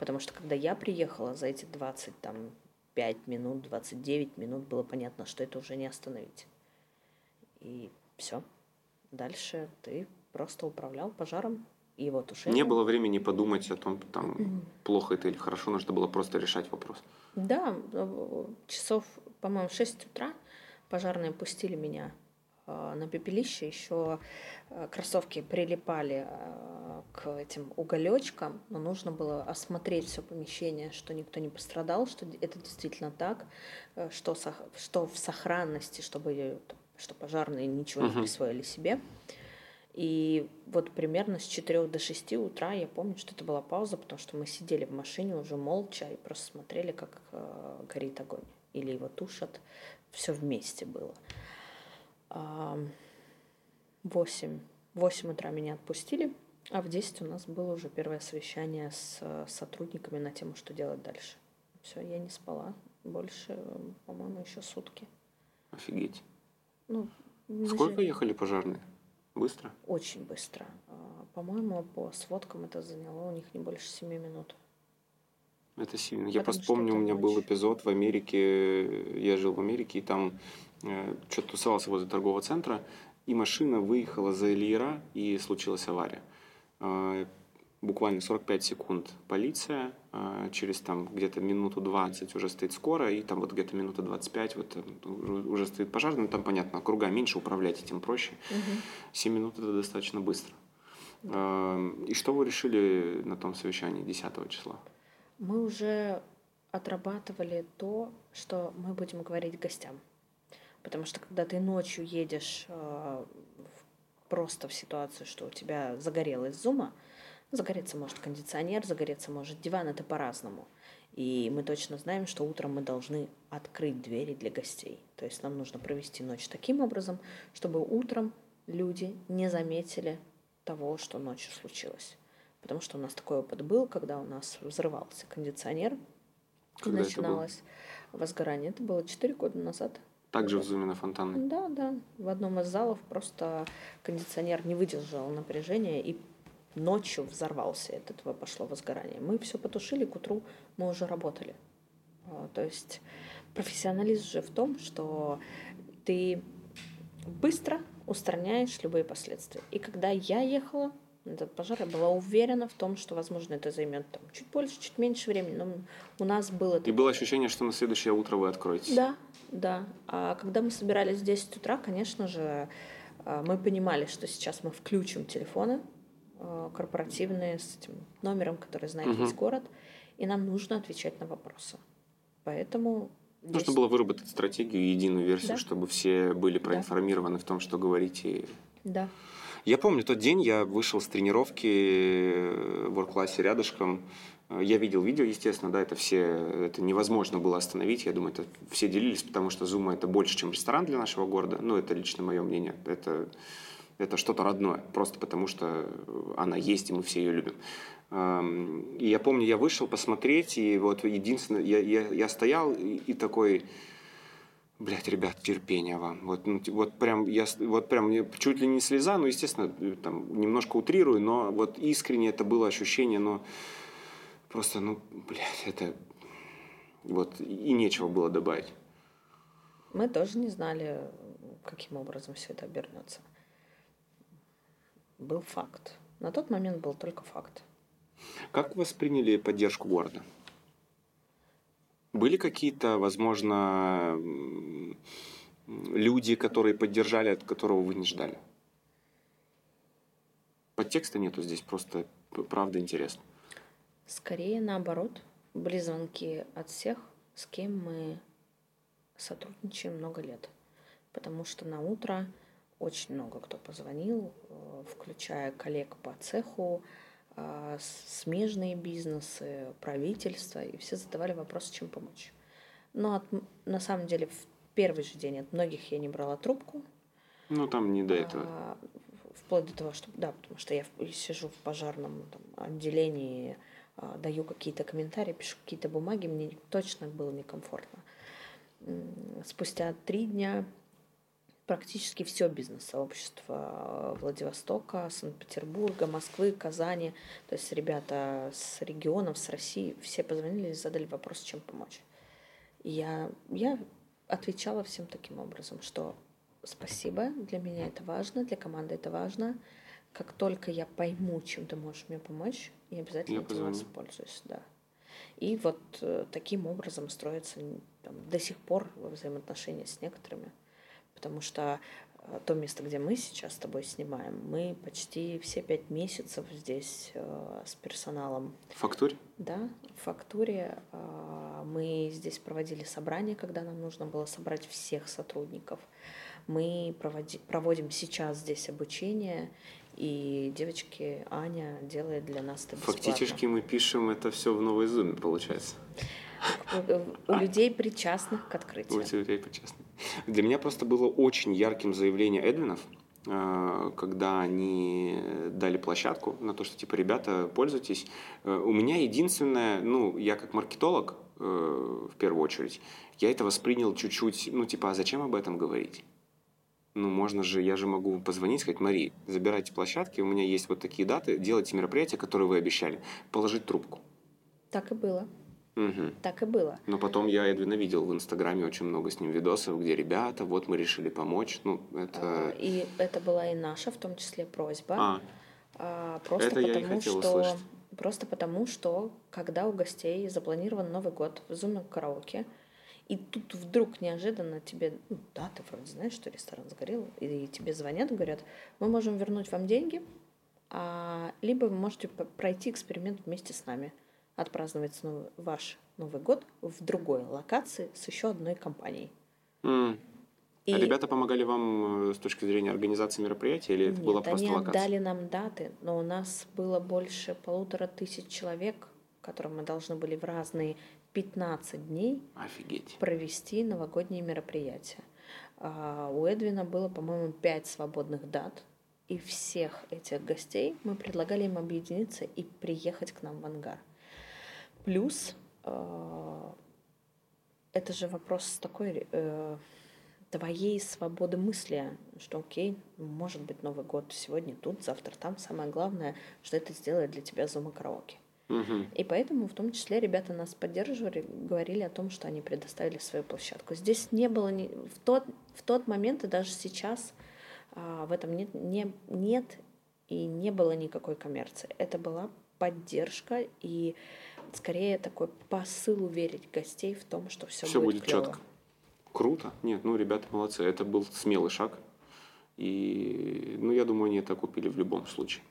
Потому что когда я приехала за эти 20, там, 5 минут, 29 минут, было понятно, что это уже не остановить. И все. Дальше ты просто управлял пожаром и его тушением. Не было времени подумать о том, там, mm-hmm. плохо это или хорошо, нужно было просто решать вопрос. Да, э, часов, по-моему, в 6 утра пожарные пустили меня э, на пепелище, еще э, кроссовки прилипали к этим уголечкам, но нужно было осмотреть все помещение, что никто не пострадал, что это действительно так, что, что в сохранности, чтобы что пожарные ничего не присвоили себе. И вот примерно с 4 до 6 утра я помню, что это была пауза, потому что мы сидели в машине уже молча и просто смотрели, как э, горит огонь. Или его тушат. Все вместе было. А, 8, 8 утра меня отпустили, а в 10 у нас было уже первое совещание с э, сотрудниками на тему, что делать дальше. Все, я не спала больше, по-моему, еще сутки. Офигеть. Ну, Сколько ехали пожарные? Быстро? Очень быстро. А, по-моему, по сводкам это заняло у них не больше 7 минут. Это сильно. Потому я просто помню, у меня ночь. был эпизод в Америке. Я жил в Америке, и там э, что-то тусовался возле торгового центра, и машина выехала за Эльера, и случилась авария. Э, буквально 45 секунд полиция, а, через там где-то минуту 20 уже стоит скоро, и там вот где-то минута 25 вот э, уже стоит пожарный, ну там понятно, круга меньше управлять этим проще. Угу. 7 минут это достаточно быстро. Да. И что вы решили на том совещании 10 числа? Мы уже отрабатывали то, что мы будем говорить гостям. Потому что когда ты ночью едешь э, просто в ситуацию, что у тебя загорелась зума, Загореться может кондиционер, загореться может диван, это по-разному. И мы точно знаем, что утром мы должны открыть двери для гостей. То есть нам нужно провести ночь таким образом, чтобы утром люди не заметили того, что ночью случилось. Потому что у нас такой опыт был, когда у нас взрывался кондиционер, Когда это начиналось возгорание. Это было 4 года назад. Также в зуме на фонтанной. Да, да. В одном из залов просто кондиционер не выдержал напряжения и ночью взорвался, и от этого пошло возгорание. Мы все потушили, к утру мы уже работали. А, То есть профессионализм же в том, что ты быстро устраняешь любые последствия. И когда я ехала на этот пожар, я была уверена в том, что, возможно, это займет там, чуть больше, чуть меньше времени, но у нас было... И было ощущение, что на следующее утро вы откроетесь. Да, да. А когда мы собирались в 10 утра, конечно же, а, мы понимали, что сейчас мы включим телефоны корпоративные с этим номером, который знает Мгм. весь город, и нам нужно отвечать на вопросы. Поэтому... Нужно 10 было выработать стратегию, единую версию, Да. чтобы все были проинформированы в том, что говорите. Да. Я помню тот день, я вышел с тренировки э, в классе рядышком. Э, Я видел видео, естественно, да, это все, это невозможно было остановить. Я думаю, это все делились, потому что Зума это больше, чем ресторан для нашего города. Ну, это лично мое мнение. Это, это что-то родное, просто потому что она есть, и мы все ее любим. Эм, И я помню, я вышел посмотреть, и вот единственное, я, я, я стоял и, и такой, Блять, ребят, терпения вам. Вот, ну, вот прям, я, вот прям чуть ли не слеза, ну, естественно, э, там немножко утрирую, но вот искренне это было ощущение, но просто, ну, блядь, это вот и нечего было добавить. Мы тоже не знали, каким образом все это обернется. Был факт. На тот момент был только факт. Как восприняли поддержку города? Были какие-то, возможно, люди, которые поддержали, от которого вы не ждали? Подтекста нету здесь, просто правда интересно. Скорее наоборот, были звонки от всех, с кем мы сотрудничаем много лет. Потому что на утро очень много кто позвонил, включая коллег по цеху, с- смежные бизнесы, правительство, и все задавали вопрос, чем помочь. Но от на самом деле в первый же день от многих я не брала трубку, Ну, там не до этого. а, вплоть до того, что да, потому что я сижу в пожарном там, отделении, а, даю какие-то комментарии, пишу какие-то бумаги, мне точно было некомфортно. Спустя три дня практически все бизнес-сообщество Владивостока, Санкт-Петербурга, Москвы, Казани, то есть ребята с регионов, с России, все позвонили и задали вопрос, чем помочь. И я, я отвечала всем таким образом, что спасибо, для меня это важно, для команды это важно. Как только я пойму, чем ты можешь мне помочь, я обязательно Я этим воспользуюсь. Да. И вот э, таким образом строятся там, до сих пор взаимоотношения с некоторыми. Потому что э, то место, где мы сейчас с тобой снимаем, мы почти все пять месяцев здесь э, с персоналом В фактуре? да, в фактуре а, мы здесь проводили собрание, когда нам нужно было собрать всех сотрудников. Мы проводи- проводим сейчас здесь обучение, и девочки Аня делает для нас это бесплатно. Фактически мы пишем это все в новой зуме, получается. У, у людей, причастных к открытию. Будьте людей почестны. Для меня просто было очень ярким заявление Эдвинов, э, когда они дали площадку на то, что типа, ребята, пользуйтесь. Э, У меня единственное, ну, я как маркетолог, э, в первую очередь, я это воспринял чуть-чуть, ну, типа, а зачем об этом говорить? Ну, можно же, я же могу позвонить, сказать, Мари, забирайте площадки, у меня есть вот такие даты, делайте мероприятия, которые вы обещали, положить трубку. Так и было. Мгм. Так и было. Но потом я Эдвина видел в Инстаграме очень много с ним видосов, где ребята, вот мы решили помочь. Ну, А, это... И это была и наша, в том числе, просьба. А, А, просто Это я и потому, хотел что услышать. просто потому, что когда у гостей запланирован Новый год в зуме караоке, и тут вдруг неожиданно тебе, ну да, ты вроде знаешь, что ресторан сгорел, и тебе звонят, говорят, мы можем вернуть вам деньги, а, либо вы можете пройти эксперимент вместе с нами, отпраздновать новый- ваш Новый год в другой локации с еще одной компанией. м. И А ребята помогали вам э, с точки зрения организации мероприятия, или это Нет, была просто они локация? отдали нам даты, но у нас было больше полутора тысяч человек, которым мы должны были в разные 15 дней Офигеть. провести новогодние мероприятия. А у Эдвина было, по-моему, пять свободных дат. И всех этих гостей мы предлагали им объединиться и приехать к нам в ангар. Плюс э, это же вопрос такой э, твоей свободы мысли, что окей, может быть Новый год сегодня тут, завтра там. Самое главное, что это сделает для тебя зума караоке. Мгм. И поэтому в том числе ребята нас поддерживали, говорили о том, что они предоставили свою площадку. Здесь не было ни... в, тот, в тот момент и даже сейчас а, в этом нет, не, нет и не было никакой коммерции. Это была поддержка и скорее такой посыл уверить гостей в том, что все, Все будет, будет четко. Круто. Нет, ну, ребята молодцы. Это был смелый шаг. И, ну, я думаю, они это купили в любом случае.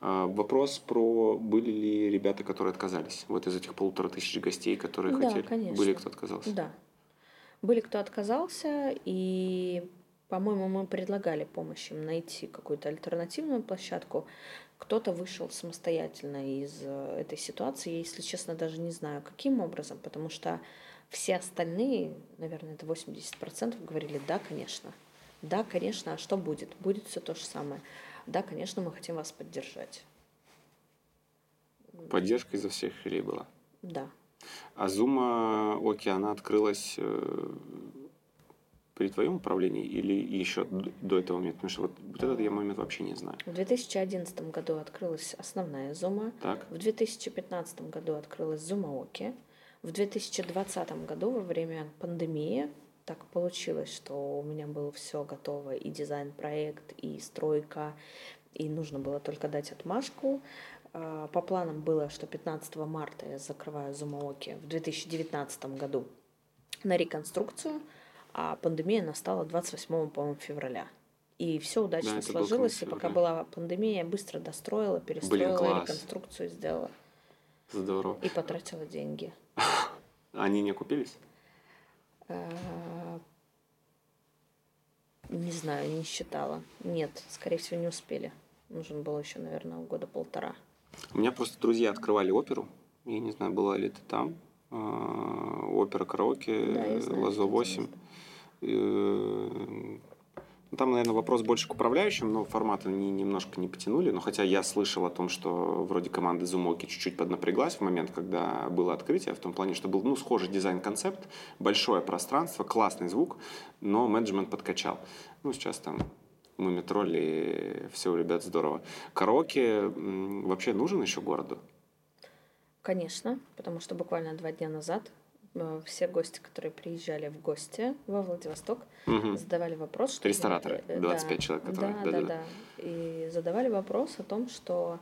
А, вопрос про были ли ребята, которые отказались? Вот из этих полутора тысяч гостей, которые Да, хотели. конечно. Были кто отказался? Да. Были, кто отказался, и, по-моему, мы предлагали помощь им найти какую-то альтернативную площадку. Кто-то вышел самостоятельно из э, этой ситуации. Я, если честно, даже не знаю, каким образом, потому что все остальные, наверное, это 80% говорили, да, конечно. Да, конечно, а что будет? Будет все то же самое. Да, конечно, мы хотим вас поддержать. Поддержка изо всех щелей была. Да. А Зума Оки, она открылась э, при твоем управлении или еще до этого момента? Потому что вот, вот этот я момент вообще не знаю. В 2011 году открылась основная зума. Так? В 2015 году открылась Зумаоки. В 2020 году во время пандемии так получилось, что у меня было все готово, и дизайн-проект, и стройка, и нужно было только дать отмашку. А, По планам было, что 15 марта я закрываю Зумаоки в 2019 году на реконструкцию, а пандемия настала 28 по-моему, февраля. И все удачно был сложилось, и пока февраля. была пандемия, быстро достроила, перестроила, класс. реконструкцию сделала Здорово. и потратила деньги. [LAUGHS] Они не окупились? А, Не знаю, не считала. Нет, скорее всего, не успели. Нужен был еще, наверное, года полтора. У меня просто друзья открывали оперу. Я не знаю, была ли ты там. А, Опера караоке, Да, Лазо что это 8. Э, ну, Там, наверное, вопрос больше к управляющим, но формат они немножко не потянули. Но хотя я слышал о том, что вроде команда Зумоки чуть-чуть поднапряглась в момент, когда было открытие, в том плане, что был ну, схожий дизайн-концепт, большое пространство, классный звук, но менеджмент подкачал. Ну, сейчас там мы тролли, все у ребят здорово. Караоке вообще нужен еще городу? Конечно, потому что буквально два дня назад э, все гости, которые приезжали в гости во Владивосток, Мгм. задавали вопрос, что... Рестораторы, э, 25 человек, которые- Да, да, да-да-да. да. И задавали вопрос о том, что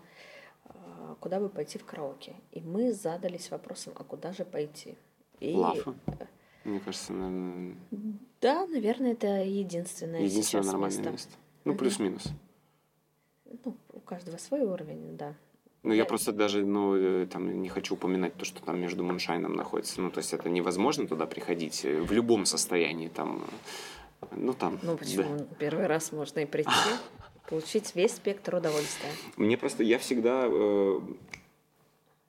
э, куда бы пойти в караоке. И мы задались вопросом, а куда же пойти? И, Лафа. Мне кажется, наверное, Да, наверное, это единственное, единственное сейчас нормальное место. место. Ну, плюс-минус. Ну, у каждого свой уровень, да. Ну, я Да. просто даже, ну, э, там, не хочу упоминать то, что там между Муншайном находится. Ну, то есть это невозможно туда приходить э, в любом состоянии. Там, э, ну, там... Ну, да. почему? Первый раз можно и прийти, [LAUGHS] получить весь спектр удовольствия. Мне просто, я всегда... э,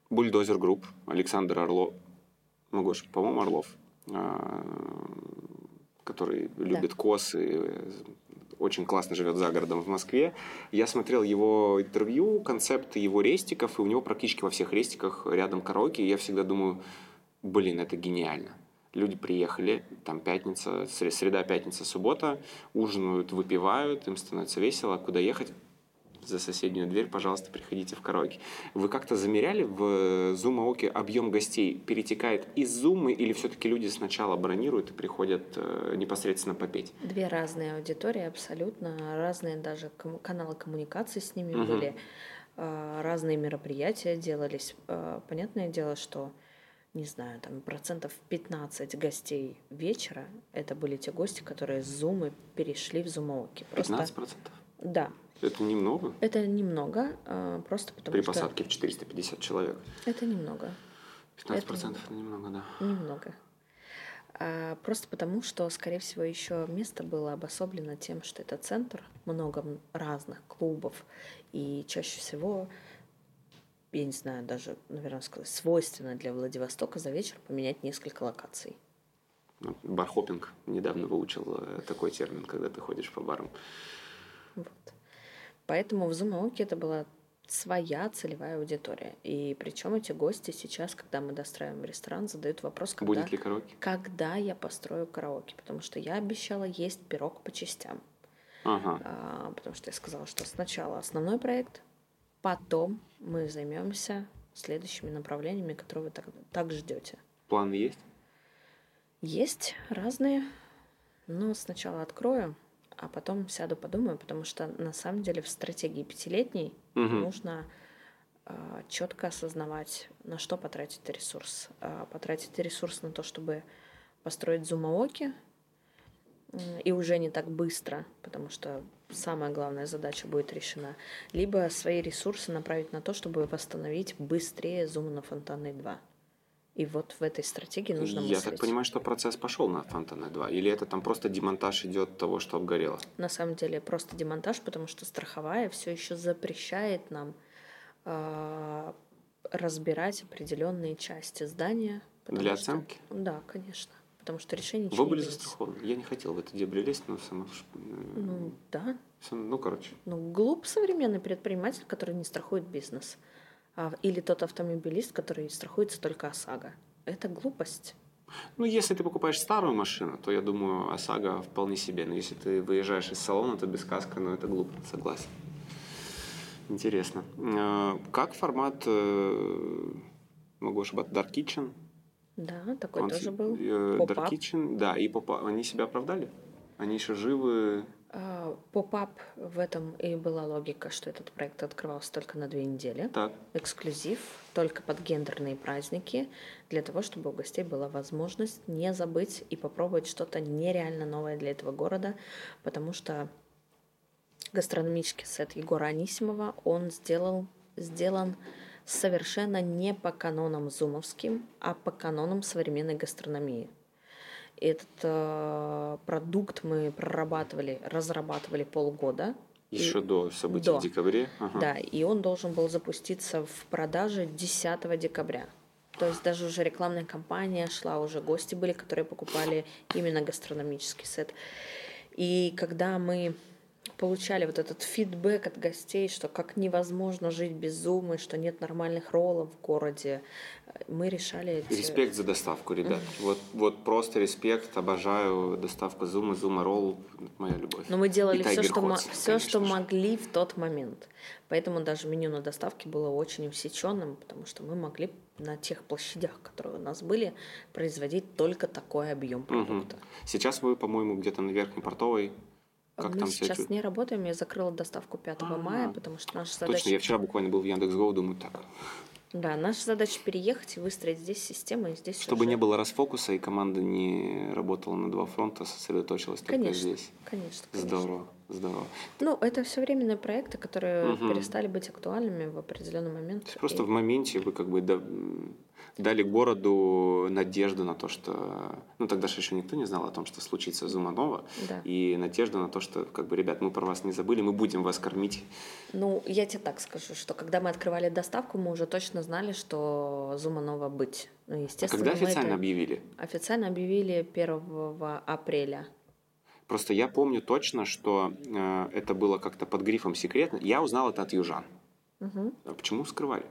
Бульдозер групп, Александр Орлов, ну, Гош, по-моему, Орлов, а, который любит косы, э, очень классно живет за городом в Москве. Я смотрел его интервью, концепты его рестиков, и у него практически во всех рестиках рядом караоке, и я всегда думаю, блин, это гениально. Люди приехали, там пятница, сре- среда, пятница, суббота, ужинают, выпивают, им становится весело, куда ехать? За соседнюю дверь, пожалуйста, приходите в караоке. Вы как-то замеряли в Zoom объем гостей? Перетекает из Zoom или все-таки люди сначала бронируют и приходят э, непосредственно попеть? Две разные аудитории, абсолютно разные даже каналы коммуникации с ними Мгм. были, а, разные мероприятия делались. А, Понятное дело, что не знаю, там процентов 15 гостей вечера это были те гости, которые с Зумы перешли в Зумоуки. 15%? Да, Это немного это немного, а, просто потому при что посадке в 450 человек. это немного. 15% это немного, да. Немного. А, просто потому, что, скорее всего, еще место было обособлено тем, что это центр, много разных клубов, и чаще всего, я не знаю, даже, наверное, сказать, свойственно для Владивостока за вечер поменять несколько локаций. Ну, Бархопинг. Недавно выучил э, такой термин, когда ты ходишь по барам. Вот. Поэтому в Зумауке это была своя целевая аудитория. И причем эти гости сейчас, когда мы достраиваем ресторан, задают вопрос, когда, Будет ли караоке? когда я построю караоке. Потому что я обещала есть пирог по частям. Ага. А, потому что я сказала, что сначала основной проект, потом мы займемся следующими направлениями, которые вы так, так ждете. Планы есть? Есть разные, но сначала открою, а потом сяду подумаю, потому что на самом деле в стратегии пятилетней Мгм. нужно четко осознавать, на что потратить ресурс. А, потратить ресурс на то, чтобы построить зумаоки, м, и уже не так быстро, потому что самая главная задача будет решена. Либо свои ресурсы направить на то, чтобы восстановить быстрее зум на Фонтанной 2. И вот в этой стратегии нужно Я мыслить. так понимаю, что процесс пошел на Фонтана 2. Или это там просто демонтаж идет того, что обгорело? на самом деле просто демонтаж, потому что страховая все еще запрещает нам а, разбирать определенные части здания. Для что- оценки? Да, конечно. Потому что решение Вы были застрахованы? Я не хотел в это дебри лезть, но само... Ну, да. Ну, короче. Ну, глуп современный предприниматель, который не страхует бизнес. А, или тот автомобилист, который страхуется только ОСАГО. Это глупость. Ну, если ты покупаешь старую машину, то я думаю, ОСАГО вполне себе. Но если ты выезжаешь из салона, то без каска, ну, это глупо, согласен. Интересно. Э, Как формат, э, могу ошибаться, Dark Kitchen? Да, такой Он тоже был. э. Dark Kitchen, да, и попа- они себя оправдали? Они еще живы? А, Поп-ап в этом и была логика, что этот проект открывался только на две недели. Так. эксклюзив только под гендерные праздники, для того, чтобы у гостей была возможность не забыть и попробовать что-то нереально новое для этого города, потому что гастрономический сет Егора Анисимова, он сделал, сделан совершенно не по канонам зумовским, а по канонам современной гастрономии. Этот э, продукт мы прорабатывали, разрабатывали полгода. И- Еще до событий До. в декабре? Ага. да, и он должен был запуститься в продаже 10 декабря. То есть даже уже рекламная кампания шла, уже гости были, которые покупали именно гастрономический сет. И когда мы получали вот этот фидбэк от гостей, что как невозможно жить без зума, что нет нормальных роллов в городе, мы решали эти... Респект за доставку, ребят. Вот, вот просто респект. Обожаю доставку Зума, Зума Ролл. Моя любовь. Но мы делали И все, что, мо- все, что могли в тот момент. Поэтому даже меню на доставке было очень усеченным, потому что мы могли на тех площадях, которые у нас были, производить только такой объем продукта. Сейчас вы, по-моему, где-то на Верхней Портовой. Как мы там сейчас не работаем, я закрыла доставку 5 А, мая, потому что наша задача... Точно, я вчера буквально был в Яндекс.Гоу, думаю, так. Да, наша задача переехать и выстроить здесь систему, и здесь Чтобы уже- не было расфокуса, и команда не работала на два фронта, сосредоточилась только Конечно, здесь. конечно, конечно. Здорово, здорово. Ну, это все временные проекты, которые Мгм. перестали быть актуальными в определенный момент. То есть просто И- в моменте вы как бы дали городу надежду на то, что... Ну, тогда же еще никто не знал о том, что случится Зуманова. Да. И надежда на то, что, как бы, ребят, мы про вас не забыли, мы будем вас кормить. Ну, я тебе так скажу, что когда мы открывали доставку, мы уже точно знали, что Зуманова быть. Ну, А естественно, когда мы официально это объявили? официально объявили 1 апреля. Просто я помню точно, что э, это было как-то под грифом секретно. Я узнал это от южан. Мгм. А почему скрывали?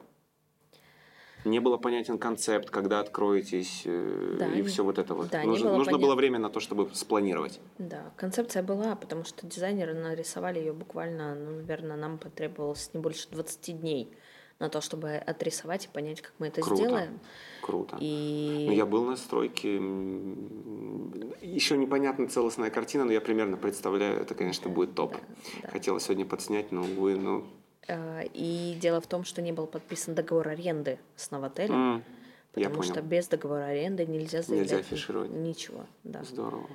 Не было понятен концепт, когда откроетесь, э, Да, и не- все вот это вот. да, нужно было нужно понятно. было время на то, чтобы спланировать. Да, концепция была, потому что дизайнеры нарисовали ее буквально, ну, наверное, нам потребовалось не больше 20 дней на то, чтобы отрисовать и понять, как мы это Круто. сделаем. Круто. И Ну, я был на стройке. Еще непонятна целостная картина, но я примерно представляю, это, конечно, будет топ. да, да. Хотела сегодня подснять, но, увы, ну... Э, И дело в том, что не был подписан договор аренды с Новотелем, я потому что без договора аренды нельзя заявлять ни- афишировать. ничего. Да. Здорово.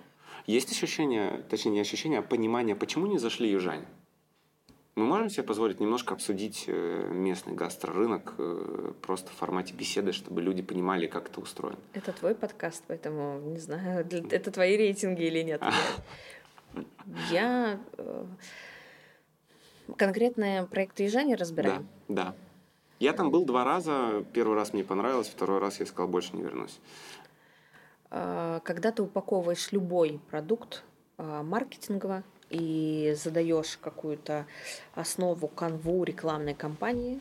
Есть ощущение, точнее, не ощущение, а понимание, почему не зашли южане? Мы можем себе позволить немножко обсудить э, местный гастрорынок э, просто в формате беседы, чтобы люди понимали, как это устроено. Это твой подкаст, поэтому не знаю, [LAUGHS] это твои рейтинги или нет. [LAUGHS] Я, конкретные проекты ежа не разбираем. Да, да. Я там был два раза. Первый раз мне понравилось, второй раз я сказал, больше не вернусь. А, Когда ты упаковываешь любой продукт а, маркетингово и задаешь какую-то основу, канву рекламной кампании,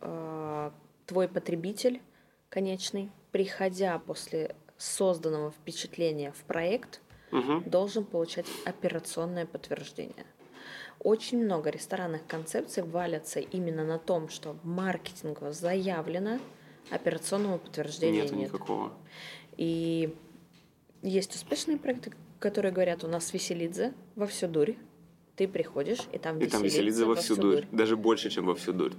а, твой потребитель конечный, приходя после созданного впечатления в проект, Мгм. должен получать операционное подтверждение. Очень много ресторанных концепций валятся именно на том, что маркетингово заявлено, операционного подтверждения Нету нет. никакого. И есть успешные проекты, которые говорят, у нас веселидзе во всю дурь. Ты приходишь, и там И там веселидзе во всю дурь. Даже больше, чем во всю дурь.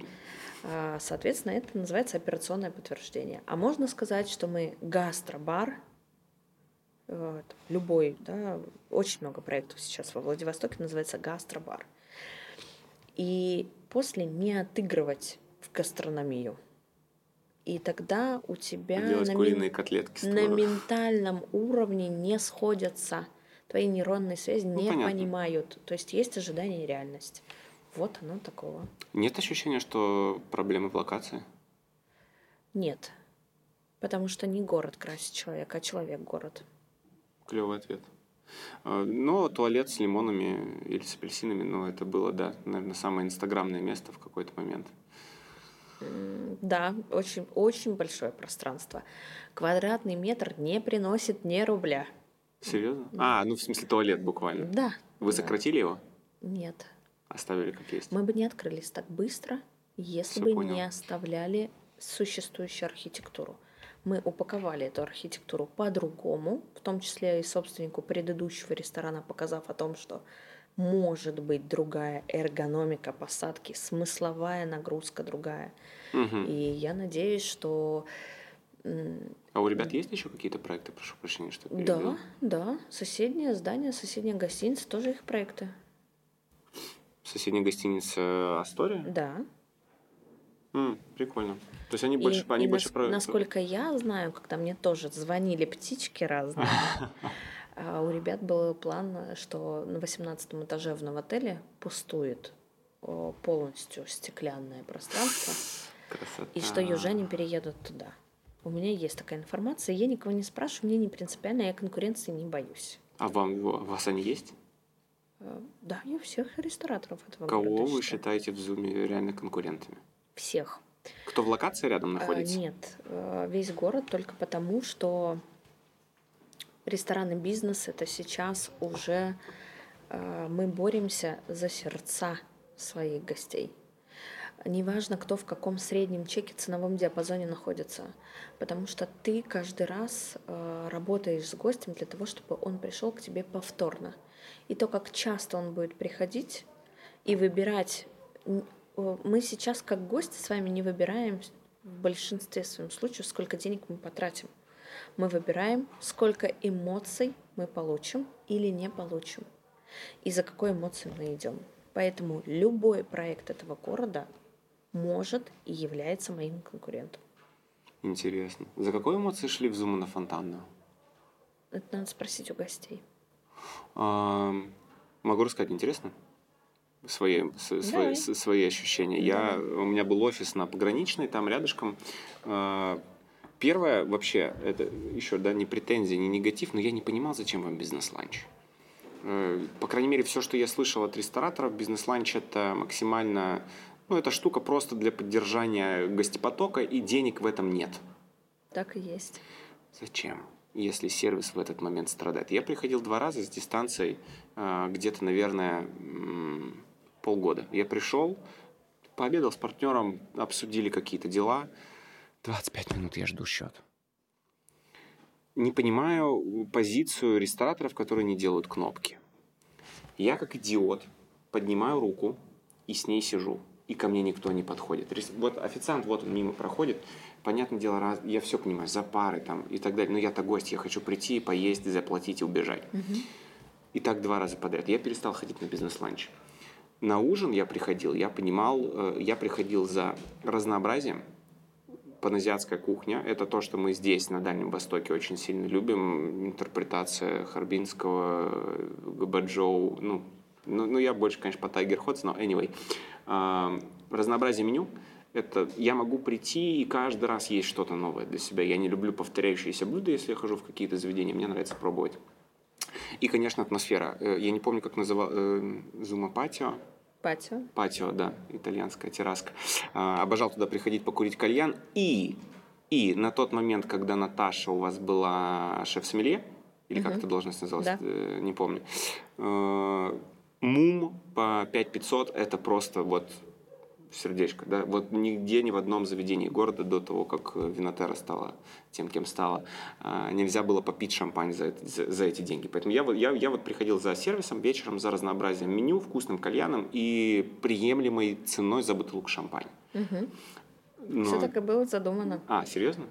А, Соответственно, это называется операционное подтверждение. А можно сказать, что мы гастробар, вот, любой, да, очень много проектов сейчас во Владивостоке называется гастробар. И после не отыгрывать в гастрономию. И тогда у тебя Делать на, куриные котлетки на ментальном уровне не сходятся. Твои нейронные связи не Ну, понятно. понимают. То есть есть ожидание и реальность. Вот оно такого. Нет ощущения, что проблемы в локации? Нет. Потому что не город красит человека, а человек город. Клевый ответ. А, Но туалет с лимонами или с апельсинами, ну, это было, да, наверное, самое инстаграмное место в какой-то момент. Да, очень, очень большое пространство. Квадратный метр не приносит ни рубля. Серьезно? А, ну, в смысле, туалет буквально. Да. Вы да. сократили его? Нет. Оставили как есть? Мы бы не открылись так быстро, если Всё бы понял. не оставляли существующую архитектуру. Мы упаковали эту архитектуру по-другому, в том числе и собственнику предыдущего ресторана, показав о том, что может быть другая эргономика посадки, смысловая нагрузка другая. Мгм. И я надеюсь, что А у ребят есть еще какие-то проекты? Прошу прощения, что да, перебил. да, соседнее здание, соседняя гостиница, тоже их проекты. Соседняя гостиница Астория? Да. М, прикольно. То есть они И- больше, они и больше нас- про... Насколько я знаю, когда мне тоже звонили птички разные, [LAUGHS] а у ребят был план, что на 18 этаже в новотеле пустует полностью стеклянное пространство, Красота. и что южане переедут туда. У меня есть такая информация, я никого не спрашиваю, мне не принципиально, я конкуренции не боюсь. А вам, у вас они есть? Э, Да, я всех рестораторов этого Кого города вы считаю. считаете в Зуме реально конкурентами? Всех. Кто в локации рядом А, находится? Нет, э, весь город только потому, что ресторанный бизнес это сейчас уже э, мы боремся за сердца своих гостей. Неважно, кто в каком среднем чеке ценовом диапазоне находится, потому что ты каждый раз э, работаешь с гостем для того, чтобы он пришел к тебе повторно. И то, как часто он будет приходить и выбирать. Э, Мы сейчас, как гости, с вами не выбираем в большинстве своем случаев, сколько денег мы потратим. Мы выбираем, сколько эмоций мы получим или не получим, и за какой эмоцией мы идем. Поэтому любой проект этого города может и является моим конкурентом. Интересно. За какой эмоции шли в Зуму на фонтанную? Это надо спросить у гостей. Ам, Могу рассказать, интересно? Свои, свои, свои ощущения. Я, у меня был офис на пограничной, там рядышком. А, Первое, вообще, это еще, да, не претензия, не негатив, но я не понимал, зачем вам бизнес-ланч. Э, По крайней мере, все, что я слышал от рестораторов, бизнес-ланч это максимально, ну, это штука просто для поддержания гостепотока, и денег в этом нет. Так и есть. Зачем? Если сервис в этот момент страдает. Я приходил два раза с дистанцией э, где-то, наверное, полгода. Я пришел, пообедал с партнером, обсудили какие-то дела. 25 минут я жду счет. Не понимаю позицию рестораторов, которые не делают кнопки. Я как идиот поднимаю руку и с ней сижу. И ко мне никто не подходит. Вот официант, вот он мимо проходит. Понятное дело, раз, я все понимаю, за пары там и так далее. Но я-то гость, я хочу прийти, поесть, заплатить и убежать. И так два раза подряд. Я перестал ходить на бизнес-ланч. На ужин я приходил, я понимал, э, я приходил за разнообразием. Паназиатская кухня – это то, что мы здесь, на Дальнем Востоке, очень сильно любим. Интерпретация Харбинского, э, Габаджоу. Ну, ну, ну, я больше, конечно, по Тайгер Ходс, но anyway. А, разнообразие меню. Это я могу прийти и каждый раз есть что-то новое для себя. Я не люблю повторяющиеся блюда, если я хожу в какие-то заведения. Мне нравится пробовать. И, конечно, атмосфера. Э, Я не помню, как называл Зума Патио. Патио. Патио, да, итальянская терраска. А, обожал туда приходить покурить кальян. И, и на тот момент, когда Наташа у вас была шеф-сомелье, или как Мгм. эта должность называлась, Да. э, не помню. Э, Мум по 5500 это просто вот сердечко, да, вот нигде, ни в одном заведении города до того, как э, Винотера стала тем, кем стала, а, нельзя было попить шампань за, за, за эти деньги. Поэтому я, вот- я, я вот приходил за сервисом вечером, за разнообразием меню, вкусным кальяном и приемлемой ценой за бутылку шампань. Мгм. Но- Все так и было задумано. А, серьезно?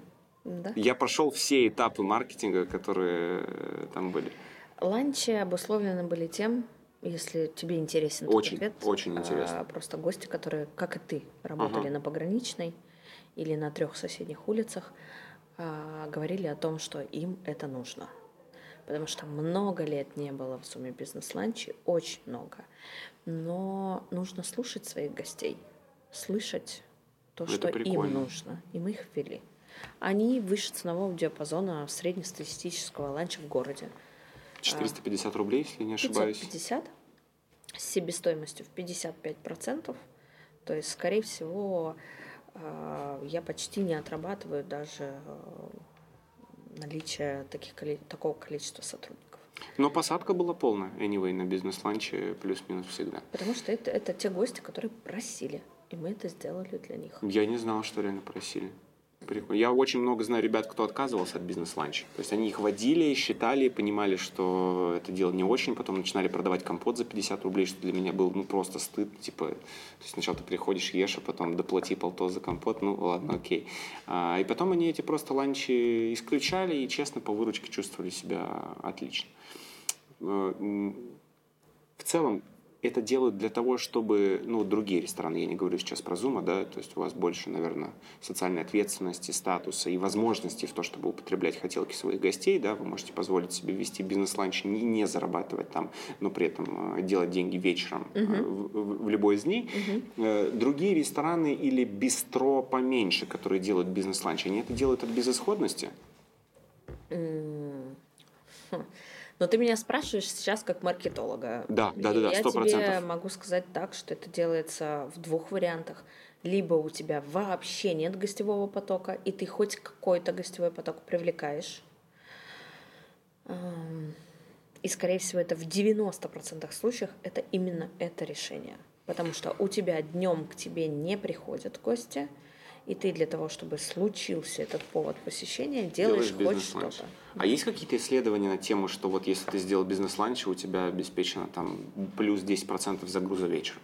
Да. Я прошел все этапы маркетинга, которые э, там были. Ланчи обусловлены были тем, если тебе интересен Очень, ответ, очень а, интересно. Просто гости, которые, как и ты, работали Ага. на пограничной или на трех соседних улицах, а, говорили о том, что им это нужно. Потому что много лет не было в сумме бизнес-ланчей, очень много. Но нужно слушать своих гостей, слышать то, Это что им нужно. И мы их ввели. Они выше ценового диапазона среднестатистического ланча в городе. 450 рублей, если не ошибаюсь. 550 с себестоимостью в 55%. То есть, скорее всего, э, я почти не отрабатываю даже э, наличие таких, такого количества сотрудников. Но посадка была полная, anyway, на бизнес-ланче плюс-минус всегда. Потому что это, это те гости, которые просили. И мы это сделали для них. Я не знал, что реально просили. Прикольно. Я очень много знаю ребят, кто отказывался от бизнес-ланча. То есть они их водили, считали, понимали, что это дело не очень, потом начинали продавать компот за 50 рублей, что для меня был ну, просто стыд. Типа, то есть сначала ты приходишь, ешь, а потом доплати полто за компот, ну ладно, окей. А, и потом они эти просто ланчи исключали и, честно, по выручке чувствовали себя отлично. Э, В целом, это делают для того, чтобы, ну, другие рестораны, я не говорю сейчас про Зума, да, то есть у вас больше, наверное, социальной ответственности, статуса и возможностей в то, чтобы употреблять хотелки своих гостей, да, вы можете позволить себе вести бизнес-ланч и не, не зарабатывать там, но при этом э, делать деньги вечером э, в, в- в любой из дней. Э, Другие рестораны или бистро поменьше, которые делают бизнес-ланч, они это делают от безысходности? Хм. Но ты меня спрашиваешь сейчас как маркетолога. Да, да, да, да, Я сто тебе могу сказать так, что это делается в двух вариантах. Либо у тебя вообще нет гостевого потока, и ты хоть какой-то гостевой поток привлекаешь. И, скорее всего, это в 90% случаев это именно это решение. Потому что у тебя днем к тебе не приходят гости, и ты для того, чтобы случился этот повод посещения, делаешь, хоть бизнес-ланч. что-то. А есть какие-то исследования на тему, что вот если ты сделал бизнес-ланч, у тебя обеспечено там плюс 10% загруза вечером?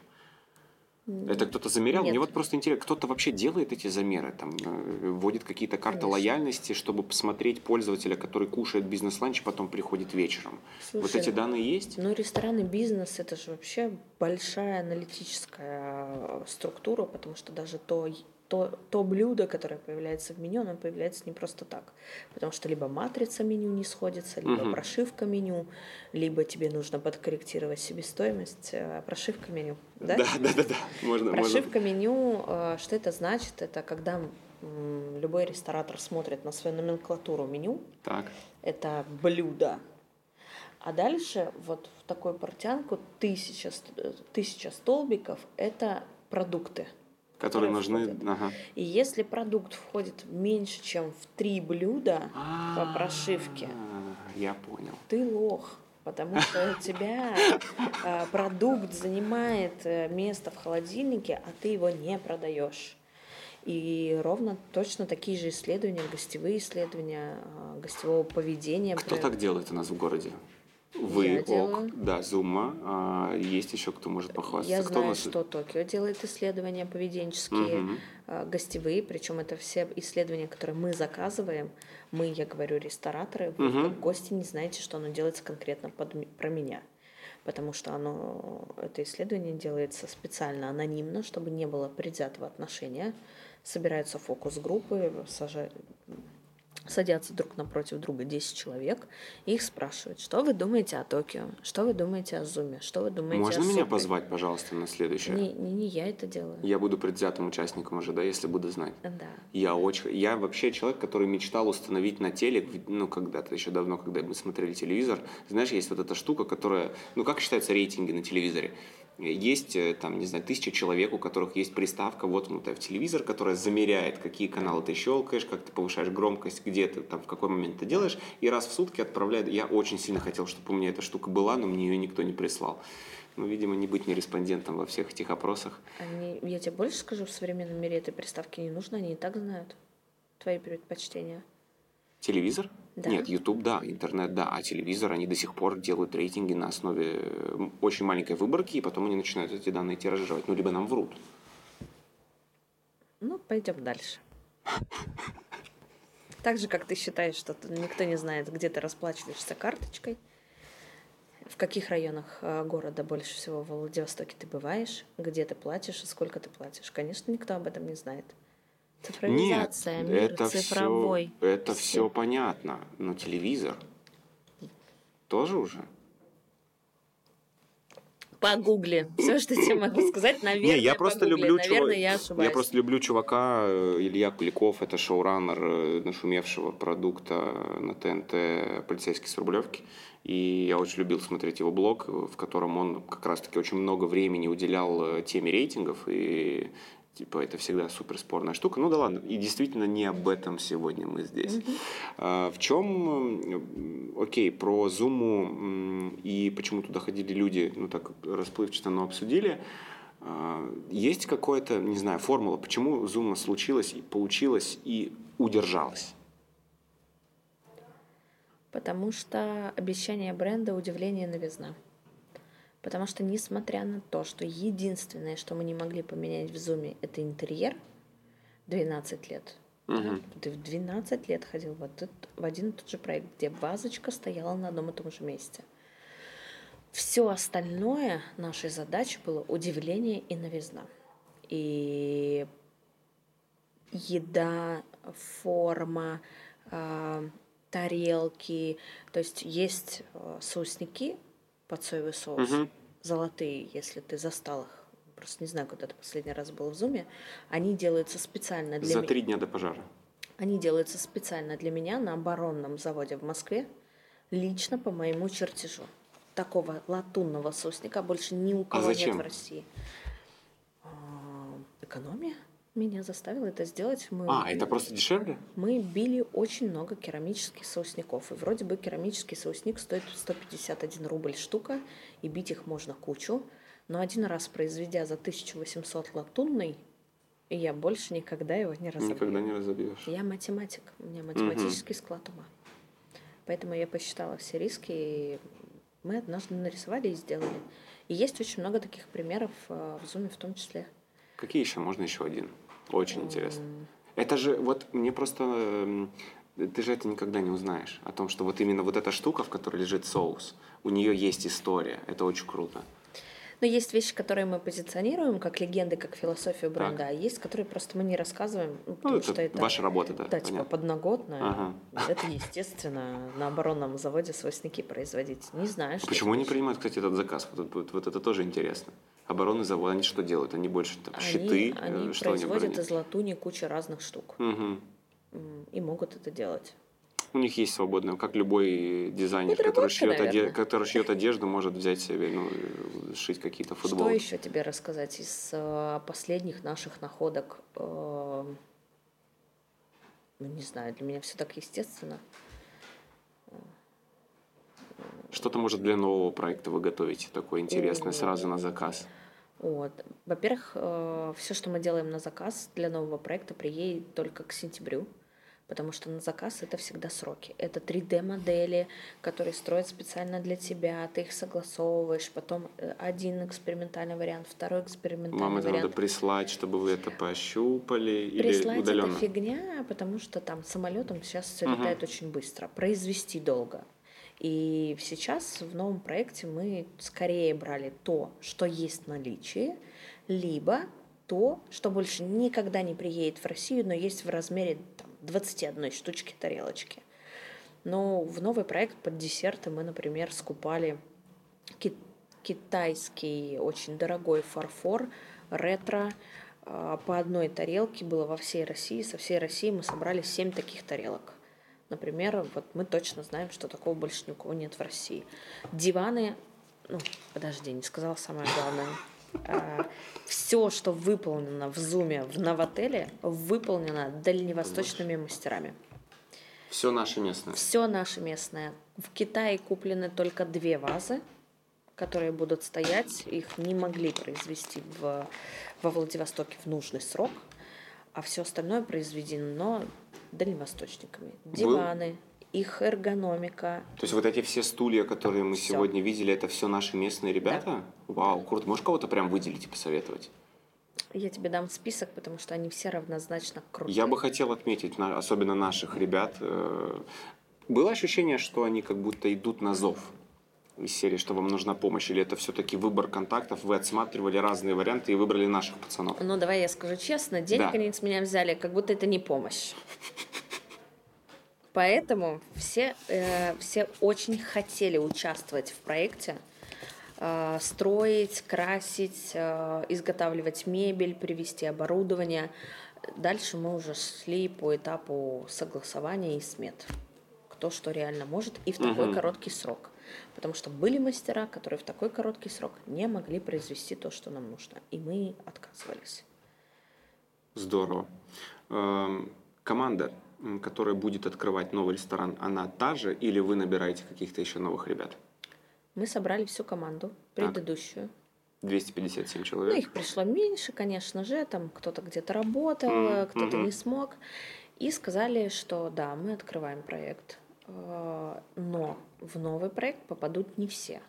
Это кто-то замерял? Мне Нет. вот просто интересно, кто-то вообще делает эти замеры, там, э, вводит какие-то карты Конечно. лояльности, чтобы посмотреть пользователя, который кушает бизнес-ланч, потом приходит вечером. вот Слушай, эти данные есть? Ну, ресторанный бизнес это же вообще большая аналитическая э, структура, потому что даже то, то, то блюдо, которое появляется в меню, оно появляется не просто так. Потому что либо матрица меню не сходится, либо Мгм. прошивка меню, либо тебе нужно подкорректировать себестоимость э, прошивка меню. Да? да, да, да, да. Можно, можно. Прошивка меню, э, что это значит? Это когда любой ресторатор смотрит на свою номенклатуру меню, Так. это блюдо. А дальше вот в такую портянку тысяча, э, тысяча столбиков – это продукты. Которые нужны... входят. Ага. И если продукт входит меньше, чем в три блюда по прошивке, А, Я понял. ты лох. Потому что у тебя э, продукт занимает э, место в холодильнике, а ты его не продаешь. И ровно точно такие же исследования, гостевые исследования э, гостевого поведения. Кто так делает у нас в городе? Вы, Я ок, делаю. да, Зума. А, есть еще кто может похвастаться? Я кто знаю, нас? что Токио делает исследования поведенческие, э, гостевые, причем это все исследования, которые мы заказываем. Мы, я говорю, рестораторы, вы как гости не знаете, что оно делается конкретно под, про меня. Потому что оно, это исследование делается специально анонимно, чтобы не было предвзятого отношения. Собираются фокус-группы, сажа- садятся друг напротив друга 10 человек, и их спрашивают, что вы думаете о Токио, что вы думаете о Зуме, что вы думаете Можно о меня Супре?» позвать, пожалуйста, на следующее? Не, не, не я это делаю. Я буду предвзятым участником уже, да, если буду знать. Да. Я очень... Я вообще человек, который мечтал установить на телек, ну, когда-то еще давно, когда мы смотрели телевизор. Знаешь, есть вот эта штука, которая... Ну, как считаются рейтинги на телевизоре? Есть, э, там, не знаю, тысяча человек, у которых есть приставка воткнутая в телевизор, которая замеряет, какие каналы ты щелкаешь, как ты повышаешь громкость, где ты, там, в какой момент ты делаешь, и раз в сутки отправляет. Я очень сильно хотел, чтобы у меня эта штука была, но мне ее никто не прислал. Ну, видимо, не быть не респондентом во всех этих опросах. Они, я тебе больше скажу, в современном мире этой приставки не нужно, они и так знают твои предпочтения. Телевизор? Да. Нет, YouTube, да, интернет, да, а телевизор, они до сих пор делают рейтинги на основе очень маленькой выборки, и потом они начинают эти данные тиражировать. Ну, либо нам врут. Ну, пойдем дальше. Так же, как ты считаешь, что никто не знает, где ты расплачиваешься карточкой, в каких районах э, города больше всего в Владивостоке ты бываешь, где ты платишь и сколько ты платишь. Конечно, никто об этом не знает. Нет, Цифровизация, мир это цифровой. все, это все понятно, но телевизор тоже уже. Погугли. Все, что тебе могу сказать, наверное, Не, я просто погугли. люблю Наверное, чува- я ошибаюсь. Я просто люблю чувака э, Илья Куликов, это шоураннер э, нашумевшего продукта на ТНТ «Полицейский с Рублевки». И я очень любил смотреть его блог, в котором он как раз-таки очень много времени уделял э, теме рейтингов. И типа это всегда супер спорная штука. Ну да ладно, и действительно не об этом сегодня мы здесь. А, в чем, окей, про Зуму м, и почему туда ходили люди, ну так расплывчато, но обсудили. А, Есть какая-то, не знаю, формула, почему Зума случилась и получилась и удержалась? Потому что обещание бренда удивление новизна. Потому что, несмотря на то, что единственное, что мы не могли поменять в зуме, это интерьер 12 лет. Мгм. Ты в 12 лет ходил в, этот- в один и тот же проект, где вазочка стояла на одном и том же месте. Все остальное нашей задачей было удивление и новизна. И еда, форма, а, тарелки. То есть есть э, соусники под соевый соус, Мгм. золотые, если ты застал их. Просто не знаю, когда ты последний раз был в Зуме. Они делаются специально для За три дня до пожара. они делаются специально для меня на оборонном заводе в Москве, лично по моему чертежу. Такого латунного соусника больше ни у кого нет А зачем? в России. А, Экономия меня заставила это сделать. Мы, А, это просто дешевле? мы били очень много керамических соусников. И вроде бы керамический соусник стоит 151 рубль штука, и бить их можно кучу. Но один раз произведя за 1800 латунный, и я больше никогда его не разобью. Никогда не разобьешь. Я математик, у меня математический склад ума. Поэтому я посчитала все риски, и мы однажды нарисовали и сделали. И есть очень много таких примеров э, в Зуме в том числе. Какие еще? Можно еще один? Очень интересно. Это же, вот мне просто... эм, Ты же это никогда не узнаешь. О том, что вот именно вот эта штука, в которой лежит соус, у нее есть история. Это очень круто. Но есть вещи, которые мы позиционируем как легенды, как философию бренда, Так. а есть, которые просто мы не рассказываем, ну, Ну, потому это, что это... ваша работа, да. Да, типа понятно. подноготное. Ага. [LAUGHS] Это, естественно, на оборонном заводе соусники производить. Не знаю, что Почему они принимают, кстати, этот заказ? Вот, вот- вот это тоже интересно. Оборонный завод, они что делают? Они больше там, Они, щиты, э, они что они производят бронят? из латуни кучу разных штук. М, И могут это делать. У них есть свободное, как любой дизайнер, который Подработка, шьет, оде- который шьет одежду, может взять себе, ну, э, сшить какие-то Что футболки. еще тебе рассказать из э, последних наших находок? Э, ну, не знаю, для меня все так естественно. Что-то, может, для нового проекта вы готовите такое интересное сразу на заказ? Вот. Во-первых, все, что мы делаем на заказ для нового проекта, приедет только к сентябрю, потому что на заказ это всегда сроки. Это 3D-модели, которые строят специально для тебя, ты их согласовываешь, потом э, один экспериментальный вариант, второй экспериментальный Вам это вариант. надо прислать, чтобы вы это пощупали или Прислать удаленно? это фигня, потому что там самолетом сейчас все Мгм. летает очень быстро. Произвести долго. И сейчас в новом проекте мы скорее брали то, что есть в наличии, либо то, что больше никогда не приедет в Россию, но есть в размере там, 21 штучки тарелочки. Но в новый проект под десерты мы, например, скупали ки- китайский очень дорогой фарфор, ретро, а, по одной тарелке было во всей России. Со всей России мы собрали 7 таких тарелок. Например, вот мы точно знаем, что такого больше ни у кого нет в России. Диваны, ну, подожди, не сказала самое главное. все, что выполнено в Зуме в Новотеле, выполнено дальневосточными мастерами. Все наше местное. Все наше местное. В Китае куплены только две вазы, которые будут стоять. Их не могли произвести в, во Владивостоке в нужный срок, а все остальное произведено дальневосточниками. Диваны, их эргономика. То есть вот эти все стулья, которые мы Всё. сегодня видели, это все наши местные ребята? Вау, круто. Можешь кого-то прям выделить и посоветовать? Я тебе дам список, потому что они все равнозначно крутые. Я бы хотел отметить, особенно наших ребят. э, Было ощущение, что они как будто идут на зов из серии, что вам нужна помощь? Или это все-таки выбор контактов? Вы отсматривали разные варианты и выбрали наших пацанов? Ну, давай я скажу честно, денег Да. они с меня взяли, как будто это не помощь. Поэтому все, э, все очень хотели участвовать в проекте, э, строить, красить, э, изготавливать мебель, привезти оборудование. Дальше мы уже шли по этапу согласования и смет. Кто что реально может и в такой Мгм. короткий срок. Потому что были мастера, которые в такой короткий срок не могли произвести то, что нам нужно. И мы отказывались. Здорово. Эм, Команда, которая будет открывать новый ресторан, она та же или вы набираете каких-то еще новых ребят? Мы собрали всю команду, Так. предыдущую. 257 Ну, человек. их пришло меньше, конечно же, там кто-то где-то работал, Мгм, кто-то не смог. И сказали, что да, мы открываем проект, но в новый проект попадут не все.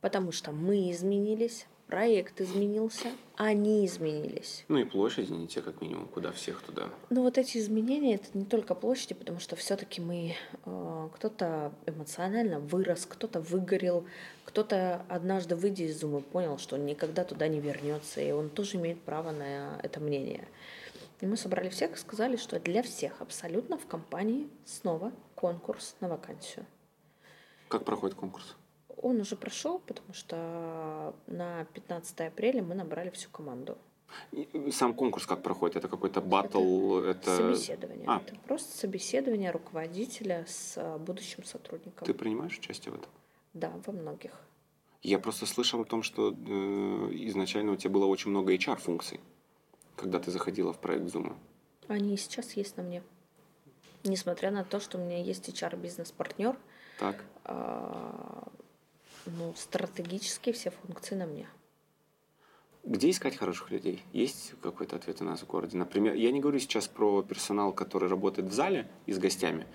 Потому что мы изменились, проект изменился, они изменились. Ну и площади не те, как минимум, куда всех туда. Но вот эти изменения это не только площади, потому что все-таки мы э, кто-то эмоционально вырос, кто-то выгорел, кто-то однажды выйдя из зума понял, что он никогда туда не вернется, и он тоже имеет право на это мнение. И мы собрали всех и сказали, что для всех абсолютно в компании снова конкурс на вакансию. Как проходит конкурс? Он уже прошел, потому что на 15 апреля мы набрали всю команду. И Сам конкурс как проходит? Это какой-то батл? Это... Собеседование. А. Это просто собеседование руководителя с а, будущим сотрудником. Ты принимаешь участие в этом? Да, во многих. Я просто слышал о том, что э, изначально у тебя было очень много HR-функций, когда ты заходила в проект Zoom. Они и сейчас есть на мне. Несмотря на то, что у меня есть HR-бизнес-партнер, Так? а, ну, стратегически все функции на мне. Где искать хороших людей? Есть какой-то ответ у нас в городе? Например, я не говорю сейчас про персонал, который работает в зале и с гостями.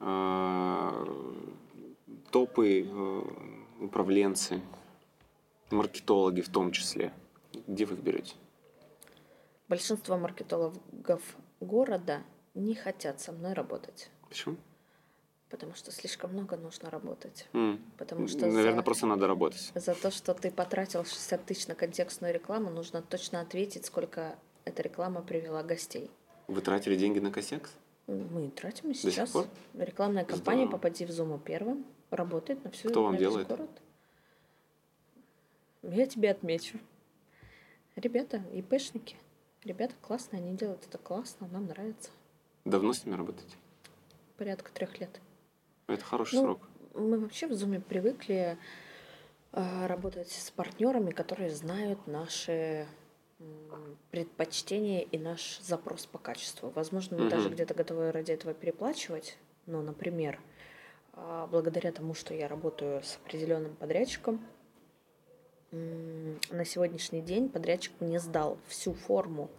А, Топы, э, управленцы, маркетологи в том числе. Где вы их берете? Большинство маркетологов города не хотят со мной работать, Почему? потому что слишком много нужно работать. М. Потому что Наверное, за- просто надо работать. За то, что ты потратил 60 тысяч на контекстную рекламу, нужно точно ответить, сколько эта реклама привела гостей. Вы тратили деньги на косяк? Мы тратим и сейчас. Рекламная кампания Здорово. «Попади в Зуму первым» работает на всю Кто вам делает? город. Я тебе отмечу. Ребята, ИПшники. Ребята классные, они делают это классно, нам нравится. Давно с ними работаете? Порядка трех лет. Это хороший Ну, срок. Мы вообще в Зуме привыкли э, работать с партнерами, которые знают наши предпочтения и наш запрос по качеству. Возможно, мы Мгм. даже где-то готовы ради этого переплачивать. Но, например, а, благодаря тому, что я работаю с определенным подрядчиком, на сегодняшний день подрядчик мне сдал всю форму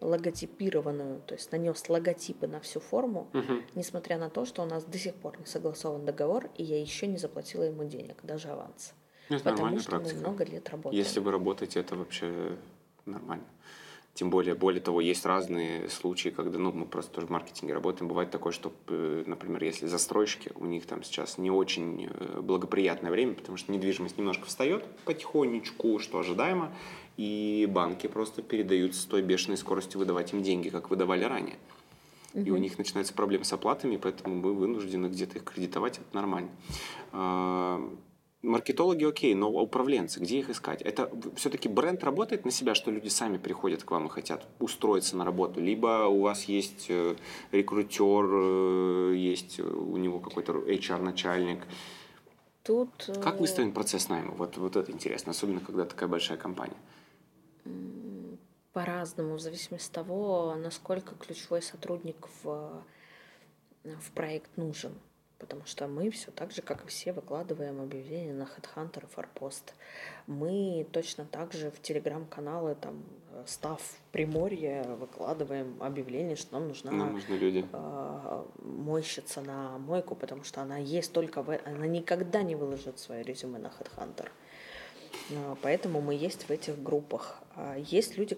логотипированную, то есть нанес логотипы на всю форму, Мгм. несмотря на то, что у нас до сих пор не согласован договор, и я еще не заплатила ему денег, даже аванс. Это потому что практика. мы много лет работаем. Если вы работаете, это вообще нормально. Тем более, более того, есть разные случаи, когда, ну, мы просто тоже в маркетинге работаем. Бывает такое, что, э, например, если застройщики, у них там сейчас не очень э, благоприятное время, потому что недвижимость немножко встает потихонечку, что ожидаемо, и банки просто передают с той бешеной скоростью выдавать им деньги, как выдавали ранее. и у них начинаются проблемы с оплатами, поэтому мы вынуждены где-то их кредитовать, это нормально. А, Маркетологи окей, но управленцы, где их искать? Это все-таки бренд работает на себя, что люди сами приходят к вам и хотят устроиться на работу? Либо у вас есть э, рекрутер, э, есть у него какой-то HR-начальник? Тут... Как э, выстроен процесс найма? Вот, вот это интересно, особенно когда такая большая компания. По-разному, в зависимости от того, насколько ключевой сотрудник в, в проект нужен. Потому что мы все так же, как и все, выкладываем объявления на HeadHunter и Farpost. Мы точно так же в телеграм-каналы, там, став Приморье, выкладываем объявление, что нам нужна Нам нужны люди. э, мойщица на мойку, потому что она есть только в... Она никогда не выложит свое резюме на HeadHunter. Э, Поэтому мы есть в этих группах. А Есть люди,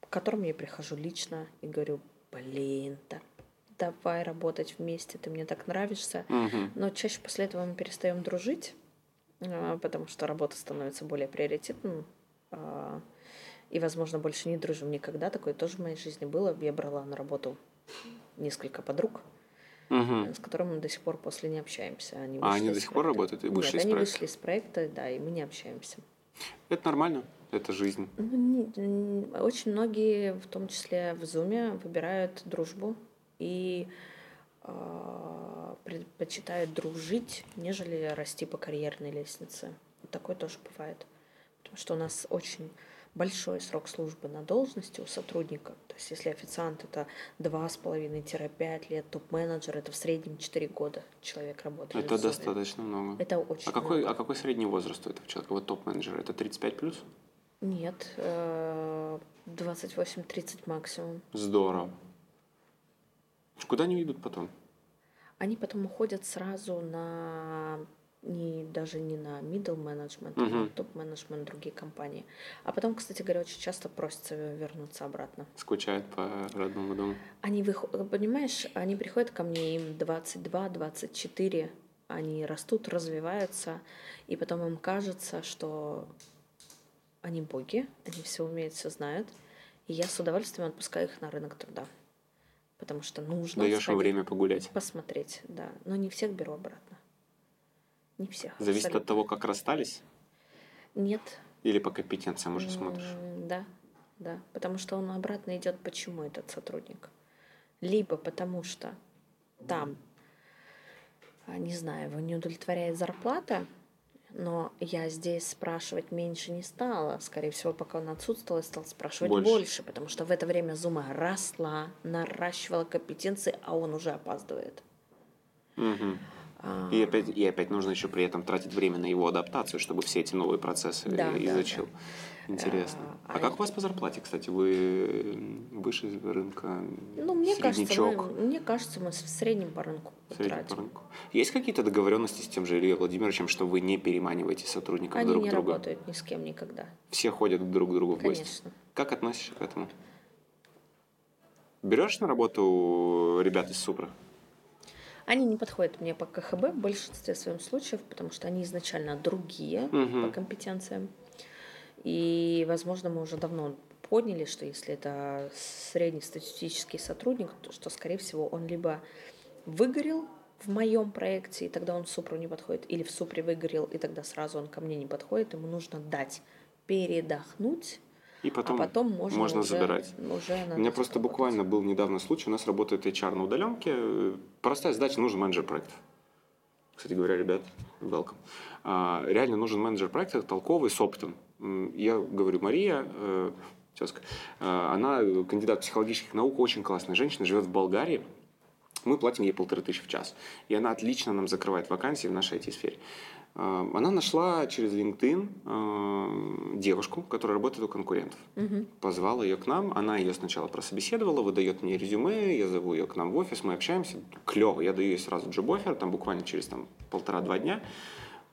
к которым я прихожу лично и говорю, блин, да, давай работать вместе, ты мне так нравишься. Мгм. Но чаще после этого мы перестаем дружить, а, потому что работа становится более приоритетным. а, И, возможно, больше не дружим никогда. Такое тоже в моей жизни было. Я брала на работу несколько подруг, Мгм. с которыми мы до сих пор после не общаемся. Они А они до сих пор работают и вышли Нет, из они проекта? вышли из проекта, да, и мы не общаемся. Это нормально, это жизнь. Ну, не- очень многие, в том числе в Зуме, выбирают дружбу и а, предпочитают дружить, нежели расти по карьерной лестнице. Такое тоже бывает. Потому что у нас очень большой срок службы на должности у сотрудника. То есть если официант это 2,5-5 лет, топ-менеджер это в среднем 4 года человек работает. Это достаточно много. Это очень А какой, много. а какой средний возраст у этого человека? Вот топ-менеджер, это 35 плюс? Нет, э, 28-30 максимум. Здорово. Куда они идут потом? Они потом уходят сразу на не, даже не на middle management, а Мгм. на топ-менеджмент другие компании. А потом, кстати говоря, очень часто просятся вернуться обратно. Скучают по родному дому. Они выходят, понимаешь, они приходят ко мне, им 22-24, они растут, развиваются, и потом им кажется, что они боги, они все умеют, все знают, и я с удовольствием отпускаю их на рынок труда. Потому что нужно Даешь им время погулять. посмотреть, да. Но не всех беру обратно. Не всех. Зависит от абсолютно. того, как расстались? Нет. Или по компетенциям уже смотришь? Да, да. Потому что он обратно идет, почему этот сотрудник. Либо потому что там, а, не знаю, его не удовлетворяет зарплата, но я здесь спрашивать меньше не стала. Скорее всего, пока он отсутствовал, я стала спрашивать Больше. больше. потому что в это время Зума росла, наращивала компетенции, а он уже опаздывает. А, И опять, и опять нужно еще при этом тратить время на его адаптацию, чтобы все эти новые процессы Да, э, да, изучил. Интересно. А, А, а как у вас по зарплате, кстати? Вы выше рынка? Ну, мне кажется, среднячок? мы, мне кажется, мы в среднем по рынку В среднем по рынку. Есть какие-то договоренности с тем же Ильей Владимировичем, что вы не переманиваете сотрудников Они друг не друга? работают ни с кем никогда. Все ходят друг к другу в гости. Конечно. Как относишься к этому? Берешь на работу ребят из Супра? Они не подходят мне по КХБ в большинстве своем случаев, потому что они изначально другие Мгм. по компетенциям. И, возможно, мы уже давно поняли, что если это среднестатистический сотрудник, то что, скорее всего, он либо выгорел в моем проекте, и тогда он в Супру не подходит, или в Супре выгорел, и тогда сразу он ко мне не подходит. Ему нужно дать передохнуть, И потом, а потом можно, можно уже, забирать. Уже У меня просто буквально был недавно случай, у нас работает HR на удаленке. Простая задача, нужен менеджер проектов. Кстати говоря, ребят, welcome. А, Реально нужен менеджер проекта, толковый, с опытом. Я говорю, Мария, э, тезка, э, она кандидат психологических наук, очень классная женщина, живет в Болгарии. Мы платим ей полторы тысячи в час. И она отлично нам закрывает вакансии в нашей IT-сфере. Э, Она нашла через LinkedIn э, девушку, которая работает у конкурентов Мгм. позвал ее к нам. Она ее сначала прособеседовала, выдает мне резюме, я зову ее к нам в офис, мы общаемся. Клево, я даю ей сразу джоб-оффер, там буквально через там, полтора-два дня.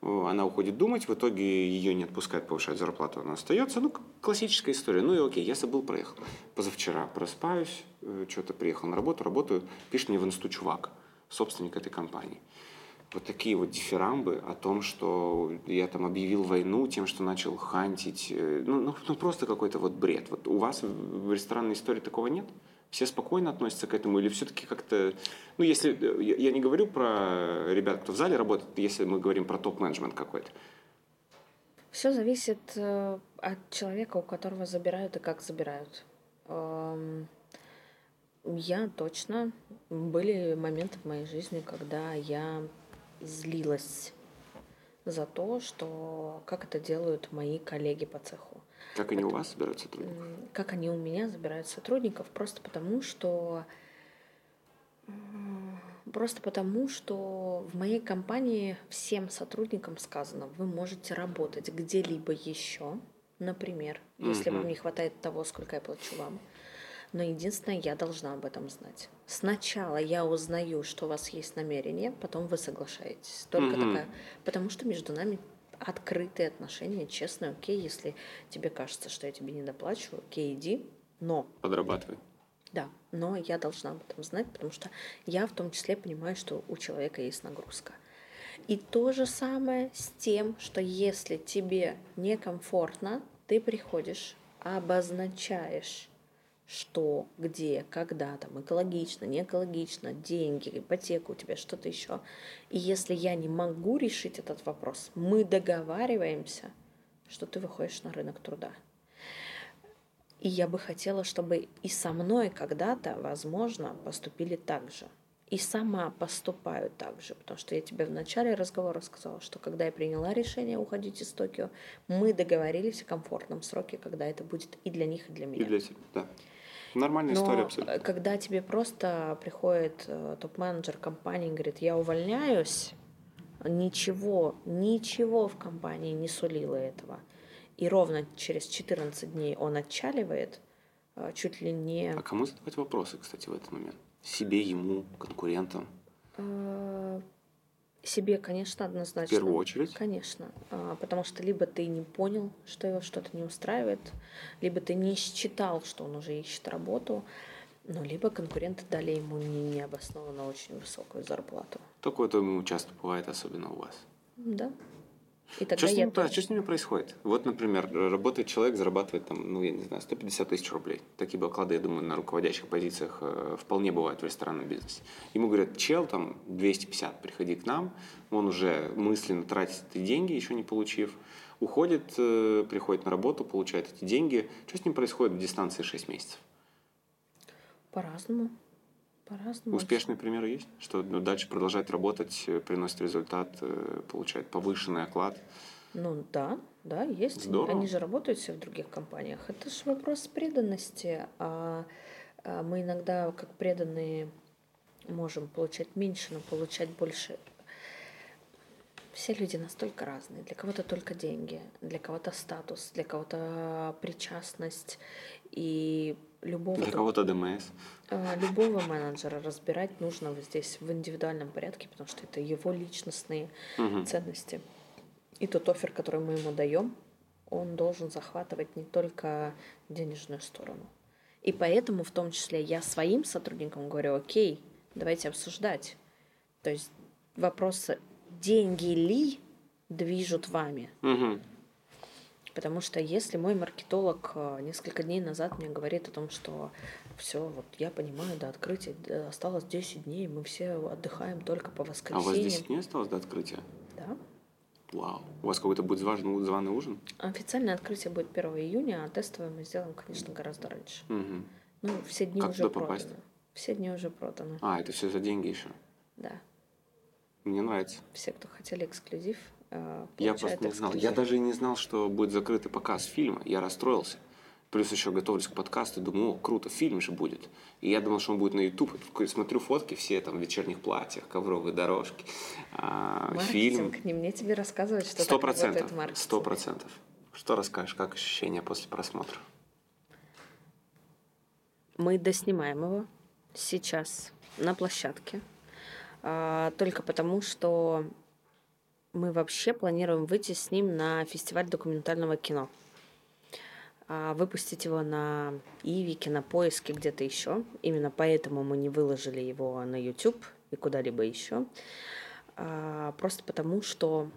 Э, Она уходит думать, в итоге ее не отпускают повышать зарплату, она остается. Ну, классическая история. Ну и окей, я забыл, проехал. Позавчера проспаюсь, что-то приехал на работу, работаю, пишет мне в инсту чувак, собственник этой компании. Вот такие вот дифирамбы о том, что я там объявил войну тем, что начал хантить. э, Ну, ну, ну, просто какой-то вот бред. Вот у вас в ресторанной истории такого нет? Все спокойно относятся к этому или все-таки как-то... Ну, если... э, Я не говорю про ребят, кто в зале работает, если мы говорим про топ-менеджмент какой-то. Все зависит э, от человека, у которого забирают и как забирают. Эм, Я точно... Были моменты в моей жизни, когда я злилась за то, что как это делают мои коллеги по цеху. Как они у вас собирают сотрудников? Как они у меня забирают сотрудников, просто потому что просто потому, что в моей компании всем сотрудникам сказано, вы можете работать где-либо еще, например, если вам не хватает того, сколько я плачу вам. Но единственное, я должна об этом знать. Сначала я узнаю, что у вас есть намерение, потом вы соглашаетесь. Только такая. Потому что между нами открытые отношения, честные, окей, если тебе кажется, что я тебе не доплачу, окей, иди, но Подрабатывай. да, но я должна об этом знать, потому что я в том числе понимаю, что у человека есть нагрузка. И то же самое с тем, что если тебе некомфортно, ты приходишь, обозначаешь, что, где, когда, там, экологично, не экологично, деньги, ипотека у тебя, что-то еще. И если я не могу решить этот вопрос, мы договариваемся, что ты выходишь на рынок труда. И я бы хотела, чтобы и со мной когда-то, возможно, поступили так же. И сама поступаю так же, потому что я тебе в начале разговора сказала, что когда я приняла решение уходить из Токио, мы договорились о комфортном сроке, когда это будет и для них, и для меня. И для тебя, да. Нормальная история Но абсолютно. э, когда тебе просто приходит э, топ-менеджер компании и говорит, я увольняюсь, ничего, ничего в компании не сулило этого. И ровно через 14 дней он отчаливает, э, чуть ли не... А кому задавать вопросы, кстати, в этот момент? Себе, ему, конкурентам? Себе, конечно, В однозначно. первую очередь? Конечно, а, потому что либо ты не понял, что его что-то не устраивает, либо ты не считал, что он уже ищет работу, ну, либо конкуренты дали ему не необоснованно очень высокую зарплату. Такое то часто бывает, особенно у вас. Да. И тогда Что с, ними, тоже- что с ними происходит? Вот, например, работает человек, зарабатывает там, ну, я не знаю, 150 тысяч рублей. Такие оклады, я думаю, на руководящих позициях э, вполне бывают в ресторанном бизнесе. Ему говорят, чел, там, 250, приходи к нам. Он уже мысленно тратит эти деньги, еще не получив. Уходит, э, приходит на работу, получает эти деньги. Что с ним происходит в дистанции 6 месяцев? По-разному. По-разному. Успешные примеры есть? Что ну, дальше продолжает работать, э, приносит результат, э, получает повышенный оклад. Ну да, да, есть. Здорово. Они же работают все в других компаниях. Это же вопрос преданности. А, а мы иногда, как преданные, можем получать меньше, но получать больше. Все люди настолько разные. Для кого-то только деньги, для кого-то статус, для кого-то причастность. И любого, Для кого-то ДМС. а, любого менеджера разбирать нужно вот здесь в индивидуальном порядке, потому что это его личностные Мгм. ценности. И тот офер, который мы ему даем, он должен захватывать не только денежную сторону. И поэтому, в том числе, я своим сотрудникам говорю, окей, давайте обсуждать. То есть вопрос, деньги ли движут вами? Мгм. Потому что если мой маркетолог э, несколько дней назад мне говорит о том, что все, вот я понимаю, до открытия осталось 10 дней, мы все отдыхаем только по А у вас воскресеньям. 10 дней осталось до открытия? Да. Вау. У вас какой-то будет званый, званый ужин? Официальное открытие будет 1 июня, а тестовое мы сделаем, конечно, гораздо раньше. Мгм. Ну, все дни Как уже туда попасть? проданы. Все дни уже проданы. А, это все за деньги еще. Да. Мне нравится. Все, кто хотели эксклюзив, Я получают просто не знал. Я даже и не знал, что будет закрытый показ фильма. Я расстроился. Плюс еще готовлюсь к подкасту, думаю, о, круто, фильм же будет. И я думал, что он будет на YouTube. Смотрю фотки, все там в вечерних платьях, ковровые дорожки. А, фильм. Не мне тебе рассказывать, что Сто так работает процентов. маркетинг. Сто процентов. Что расскажешь, как ощущения после просмотра? Мы доснимаем его сейчас на площадке. А, Только потому, что мы вообще планируем выйти с ним на фестиваль документального кино. А, Выпустить его на Иви, Кинопоиске, где-то еще. Именно поэтому мы не выложили его на YouTube и куда-либо еще. А, Просто потому, что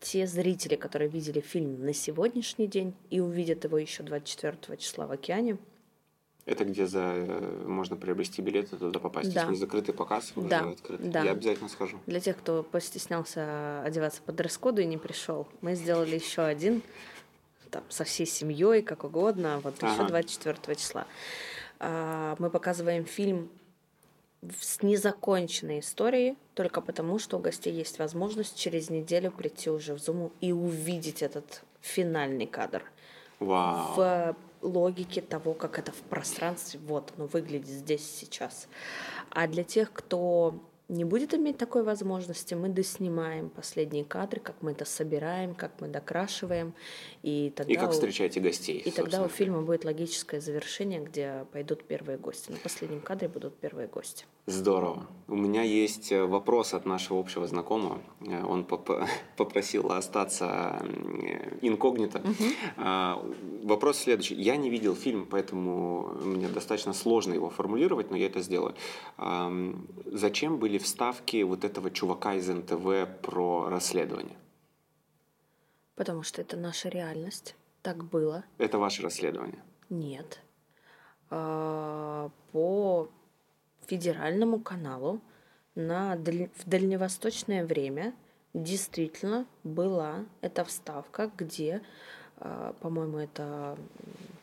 те зрители, которые видели фильм на сегодняшний день и увидят его еще 24 числа в океане, Это где за э, можно приобрести билеты, туда попасть. Да. Не закрытый показ, Да, открытый. да. Я обязательно схожу. Для тех, кто постеснялся одеваться по дресс-коду и не пришел, мы сделали еще один там, со всей семьей, как угодно, вот еще Ага. 24 числа. А, Мы показываем фильм с незаконченной историей, только потому, что у гостей есть возможность через неделю прийти уже в Zoom и увидеть этот финальный кадр Вау. в логике того, как это в пространстве, вот оно выглядит здесь сейчас. А для тех, кто не будет иметь такой возможности, мы доснимаем последние кадры, как мы это собираем, как мы докрашиваем, и тогда, И как у- встречаете гостей. и тогда у фильма будет логическое завершение, где пойдут первые гости. На последнем кадре будут первые гости. Здорово. У меня есть э, вопрос от нашего общего знакомого. Э, Он поп- [LAUGHS] попросил остаться э, инкогнито. А, Вопрос следующий. Я не видел фильм, поэтому мне достаточно сложно его формулировать, но я это сделаю. Ам, Зачем были вставки вот этого чувака из НТВ про расследование? Потому что это наша реальность. Так было. Это ваше расследование. Нет. А, По федеральному каналу на даль- в дальневосточное время действительно была эта вставка, где, а, по-моему, это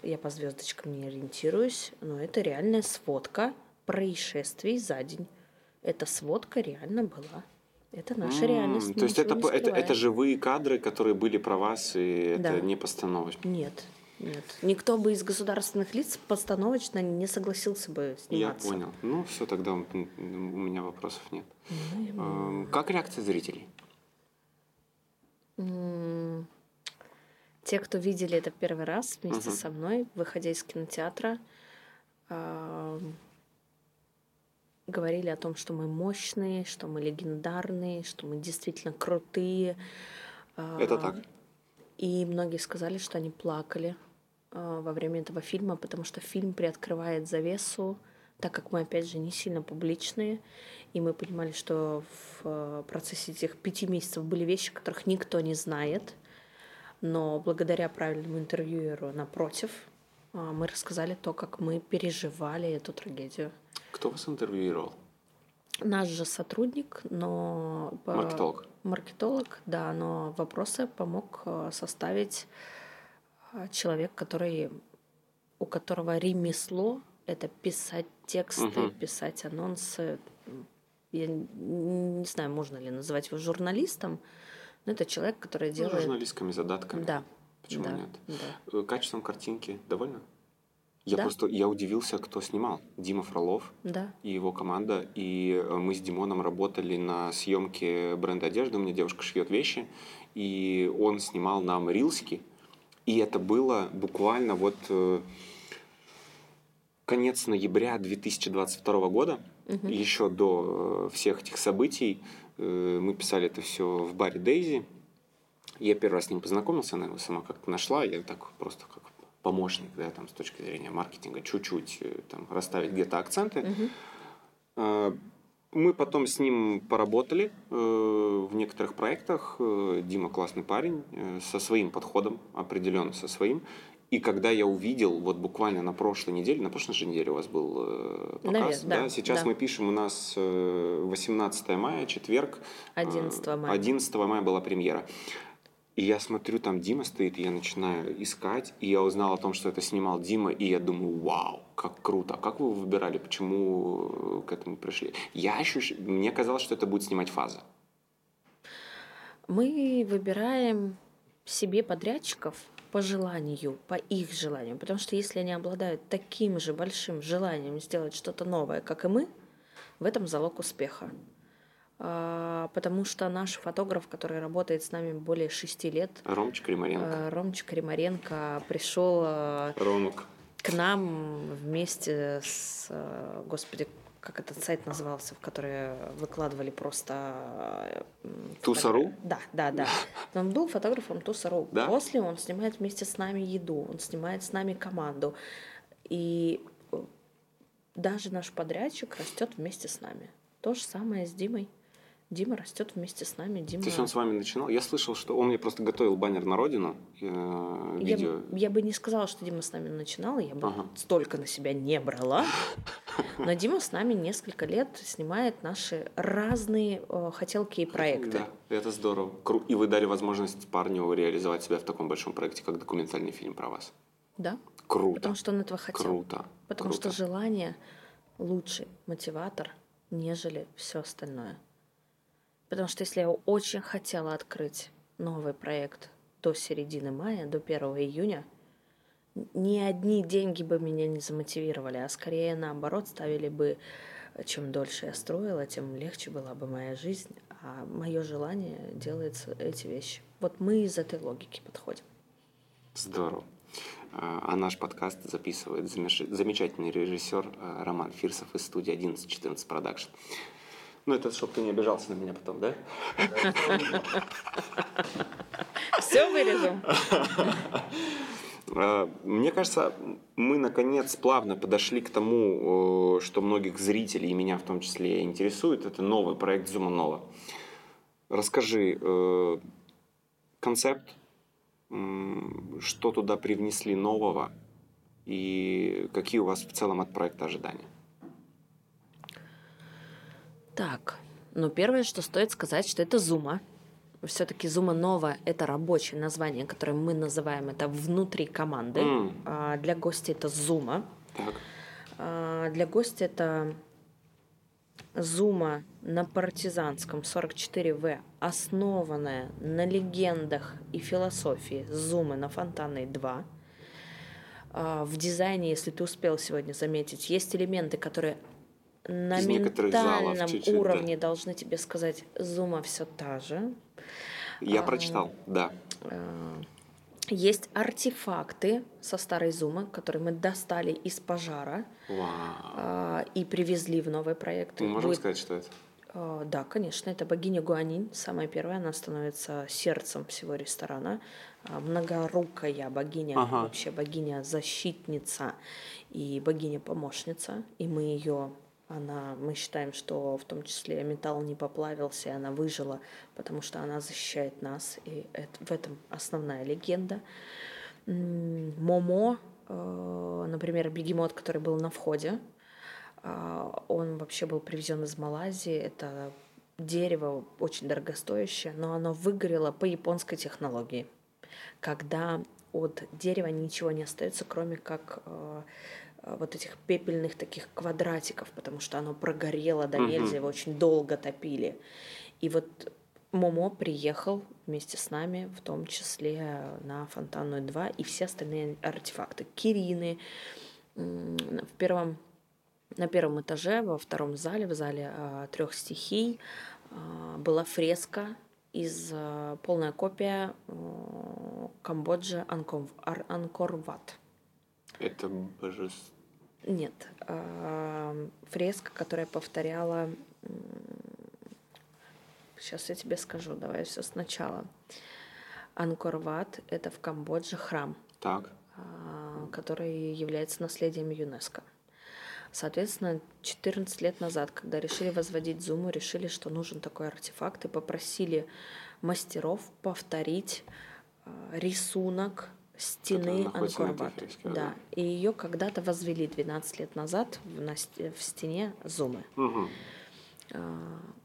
я по звездочкам не ориентируюсь, но это реальная сводка происшествий за день. Эта сводка реально была. Это наша М, реальность. То есть это, это, это живые кадры, которые были про вас, и Да. это не постановочно. Нет, нет. Никто бы из государственных лиц постановочно не согласился бы Я сниматься. понял. Ну, все, тогда у меня вопросов нет. Ну, Эм, Как реакция зрителей? Те, кто видели это первый раз вместе Мгм. со мной, выходя из кинотеатра, говорили о том, что мы мощные, что мы легендарные, что мы действительно крутые. Это А, так? И многие сказали, что они плакали а, во время этого фильма, потому что фильм приоткрывает завесу, так как мы, опять же, не сильно публичные, и мы понимали, что в э, процессе этих пяти месяцев были вещи, которых никто не знает, но благодаря правильному интервьюеру напротив, мы рассказали то, как мы переживали эту трагедию. Кто вас интервьюировал? Наш же сотрудник, но... э, Маркетолог. Маркетолог, да, но вопросы помог э, составить э, человек, который, у которого ремесло — это писать тексты, Мгм. писать анонсы. Я не знаю, можно ли называть его журналистом, но это человек, который Ну, делает... журналистскими задатками. Да. Почему да, нет? Да. Э, Качеством картинки довольно? Я Да. просто я удивился, кто снимал. Дима Фролов Да. и его команда. И э, мы с Димоном работали на съемке бренда одежды. У меня девушка шьет вещи. И он снимал нам рилски. И это было буквально вот э, конец ноября 2022 года. Мгм. Еще до всех этих событий мы писали это все в баре Дейзи. Я первый раз с ним познакомился, она его сама как-то нашла, я так просто как помощник, да, там, с точки зрения маркетинга, чуть-чуть э, там расставить где-то акценты. А, Мы потом с ним поработали э, в некоторых проектах. Э, Дима классный парень, со своим подходом, определенно со своим. И когда я увидел, вот буквально на прошлой неделе, на прошлой же неделе у вас был показ, Наверно, да, сейчас да. мы пишем, у нас э, 18 мая, четверг. э, 11 мая. 11 мая была премьера. И я смотрю, там Дима стоит, и я начинаю искать, и я узнал о том, что это снимал Дима, и я думаю, вау, как круто. А как вы выбирали, почему э, к этому пришли? Я ощущаю, мне казалось, что это будет снимать фаза. Мы выбираем себе подрядчиков по желанию, по их желанию. Потому что если они обладают таким же большим желанием сделать что-то новое, как и мы, в этом залог успеха. А, Потому что наш фотограф, который работает с нами более шести лет, Ромчик Римаренко. э, Ромчик Римаренко, пришел э, Ромок. к нам вместе с, господи, как этот сайт назывался, в который выкладывали просто... Тусару? Да, да, да. Он был фотографом Тусару. Да? После он снимает вместе с нами еду, он снимает с нами команду. И э, даже наш подрядчик растет вместе с нами. То же самое с Димой. Дима растет вместе с нами. Дима... То есть он с вами начинал? Я слышал, что он мне просто готовил баннер на родину, э, я, видео. б- я бы не сказала, что Дима с нами начинал, я бы Ага. столько на себя не брала. Но Дима с нами несколько лет снимает наши разные э, хотелки и проекты. Да, это здорово. И вы дали возможность парню реализовать себя в таком большом проекте, как документальный фильм про вас. Да, Круто. потому что он этого хотел. Круто. Потому Круто. что желание лучший мотиватор, нежели все остальное. Потому что если я очень хотела открыть новый проект до середины мая, до 1 июня, ни одни деньги бы меня не замотивировали, а скорее наоборот ставили бы, чем дольше я строила, тем легче была бы моя жизнь, а мое желание делает эти вещи. Вот мы из этой логики подходим. Здорово. А а наш подкаст записывает замеш- замечательный режиссер э, Роман Фирсов из студии 1114 Production. Ну, это чтобы ты не обижался на меня потом, да? Все вырежем. Э, Мне кажется, мы наконец плавно подошли к тому, что многих зрителей, и меня в том числе, интересует. Это новый проект Zuma Nova. Расскажи э, концепт, что туда привнесли нового и какие у вас в целом от проекта ожидания. Так, ну первое, что стоит сказать, что это Зума. Все-таки Зума Нова – это рабочее название, которое мы называем это внутри команды. М. А для гостя это Зума. Так. А для гостя это Зума на партизанском 44В, основанная на легендах и философии Зумы на Фонтанной 2. А, В дизайне, если ты успел сегодня заметить, есть элементы, которые на Из ментальном чуть-чуть, да. уровне должны тебе сказать, Зума все та же. Я А. прочитал, да. Э, Есть артефакты со старой Зумы, которые мы достали из пожара Вау. а, и привезли в новый проект. Мы можем Будет- сказать, что это? А, Да, конечно, это богиня Гуанин, самая первая, она становится сердцем всего ресторана. А, Многорукая богиня, Ага. вообще богиня-защитница и богиня-помощница. И мы ее, она, мы считаем, что в том числе металл не поплавился, и она выжила, потому что она защищает нас, и это- в этом основная легенда. Момо, э, например, бегемот, который был на входе, а, Он вообще был привезен из Малайзии. Это дерево очень дорогостоящее, но оно выгорело по японской технологии, когда от дерева ничего не остается, кроме как э, вот этих пепельных таких квадратиков, потому что оно прогорело до нельзя, его очень долго топили. И вот Момо приехал вместе с нами, в том числе на Фонтанную 2 и все остальные артефакты. Кирины. В первом на первом этаже, во втором зале, в зале трех стихий, а, была фреска из а, полная копия а, Камбоджи Ар- Ангкор-Ват. Это божество. Нет, фреска, которая повторяла. Сейчас я тебе скажу, давай все сначала. Анкор-Ват – это в Камбодже храм, Так. а, который является наследием ЮНЕСКО. Соответственно, 14 лет назад, когда решили возводить Зуму, решили, что нужен такой артефакт, и попросили мастеров повторить а, рисунок стены фреске, да. И ее когда-то возвели 12 лет назад в, на в стене Зумы. Мгм.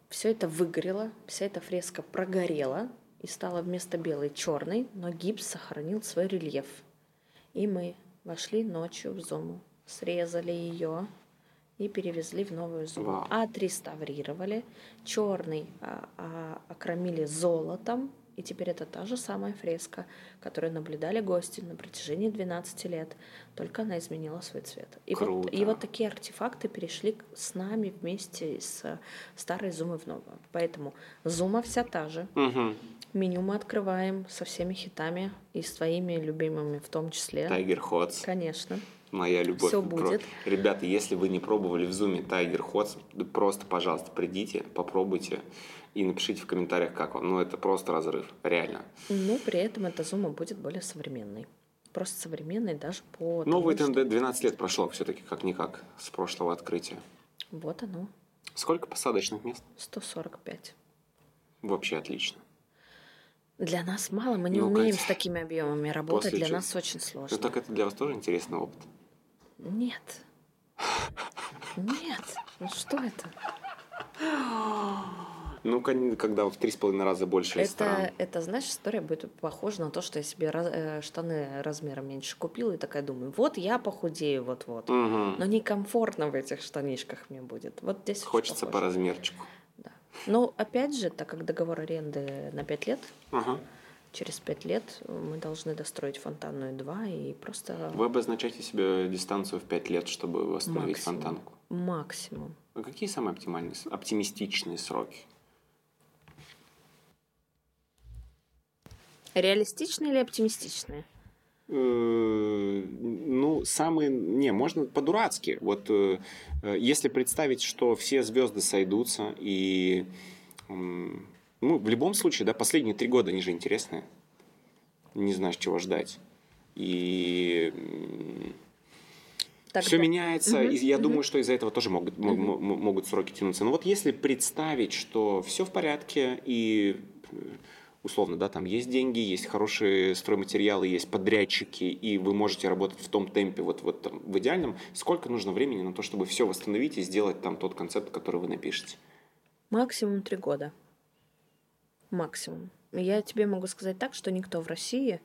Все это выгорело, вся эта фреска прогорела и стала вместо белой черной, но гипс сохранил свой рельеф. И мы вошли ночью в Зуму, срезали ее и перевезли в новую Зуму. Вау. Отреставрировали. Черный а, а, окромили золотом. И теперь это та же самая фреска, которую наблюдали гости на протяжении 12 лет, только она изменила свой цвет. И, вот, Круто. и вот такие артефакты перешли с нами вместе с старой Зумой в новую. Поэтому Зума вся та же. Мгм. Меню мы открываем со всеми хитами и с твоими любимыми в том числе. Тайгер Ходс. Конечно. Моя любовь. Про- будет. Ребята, если вы не пробовали в зуме Тайгер Ходс, просто, пожалуйста, придите, попробуйте и напишите в комментариях, как вам. Ну, это просто разрыв. Реально. Но при этом эта Зума будет более современной. Просто современной даже по Новый тому, что- ТНД 12 лет прошло все-таки, как-никак, с прошлого открытия. Вот оно. Сколько посадочных мест? 145. Вообще отлично. Для нас мало, мы не Ну, умеем Катя, с такими объемами работать, для чё- нас очень Ну сложно. так это для вас тоже интересный опыт. Нет. [LAUGHS] Нет. Ну что это? [GASPS] [GASPS] Ну, когда в три с половиной раза больше ресторан. Это, это, знаешь, история будет похожа на то, что я себе раз- э, штаны размером меньше купила и такая думаю, вот я похудею вот-вот. Мгм. Но некомфортно в этих штанишках мне будет. Вот здесь Хочется по размерчику. Да. Но опять же, так как договор аренды на 5 лет, Ага. через 5 лет мы должны достроить фонтанную 2 и просто Вы обозначаете себе дистанцию в 5 лет, чтобы восстановить Максимум. фонтанку. максимум. А какие самые оптимальные, оптимистичные сроки? Реалистичные или оптимистичные? Э, Ну, самые... Не, можно по-дурацки. Вот э, э, если представить, что все звезды сойдутся, и... Ну, в любом случае, да, последние три года, они же интересные. Не знаешь, чего ждать. И Тогда- все меняется, Мгм, и я мгм. думаю, что из-за этого тоже могут, мо- мо- могут сроки тянуться. Но вот если представить, что все в порядке, и условно, да, там есть деньги, есть хорошие стройматериалы, есть подрядчики, и вы можете работать в том темпе, вот, вот там, в идеальном, сколько нужно времени на то, чтобы все восстановить и сделать там тот концепт, который вы напишете? Максимум три года. Максимум. Я тебе могу сказать так, что никто в России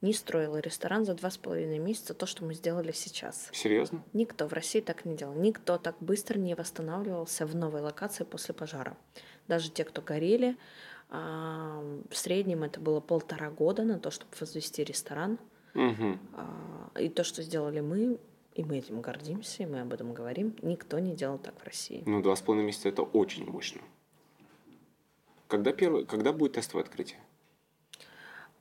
не строил ресторан за два с половиной месяца то, что мы сделали сейчас. Серьезно? Никто в России так не делал. Никто так быстро не восстанавливался в новой локации после пожара. Даже те, кто горели, в среднем это было полтора года на то, чтобы возвести ресторан. А, И то, что сделали мы, и мы этим гордимся, и мы об этом говорим, никто не делал так в России. Ну, два с половиной месяца это очень мощно. Когда, первый, когда будет тестовое открытие?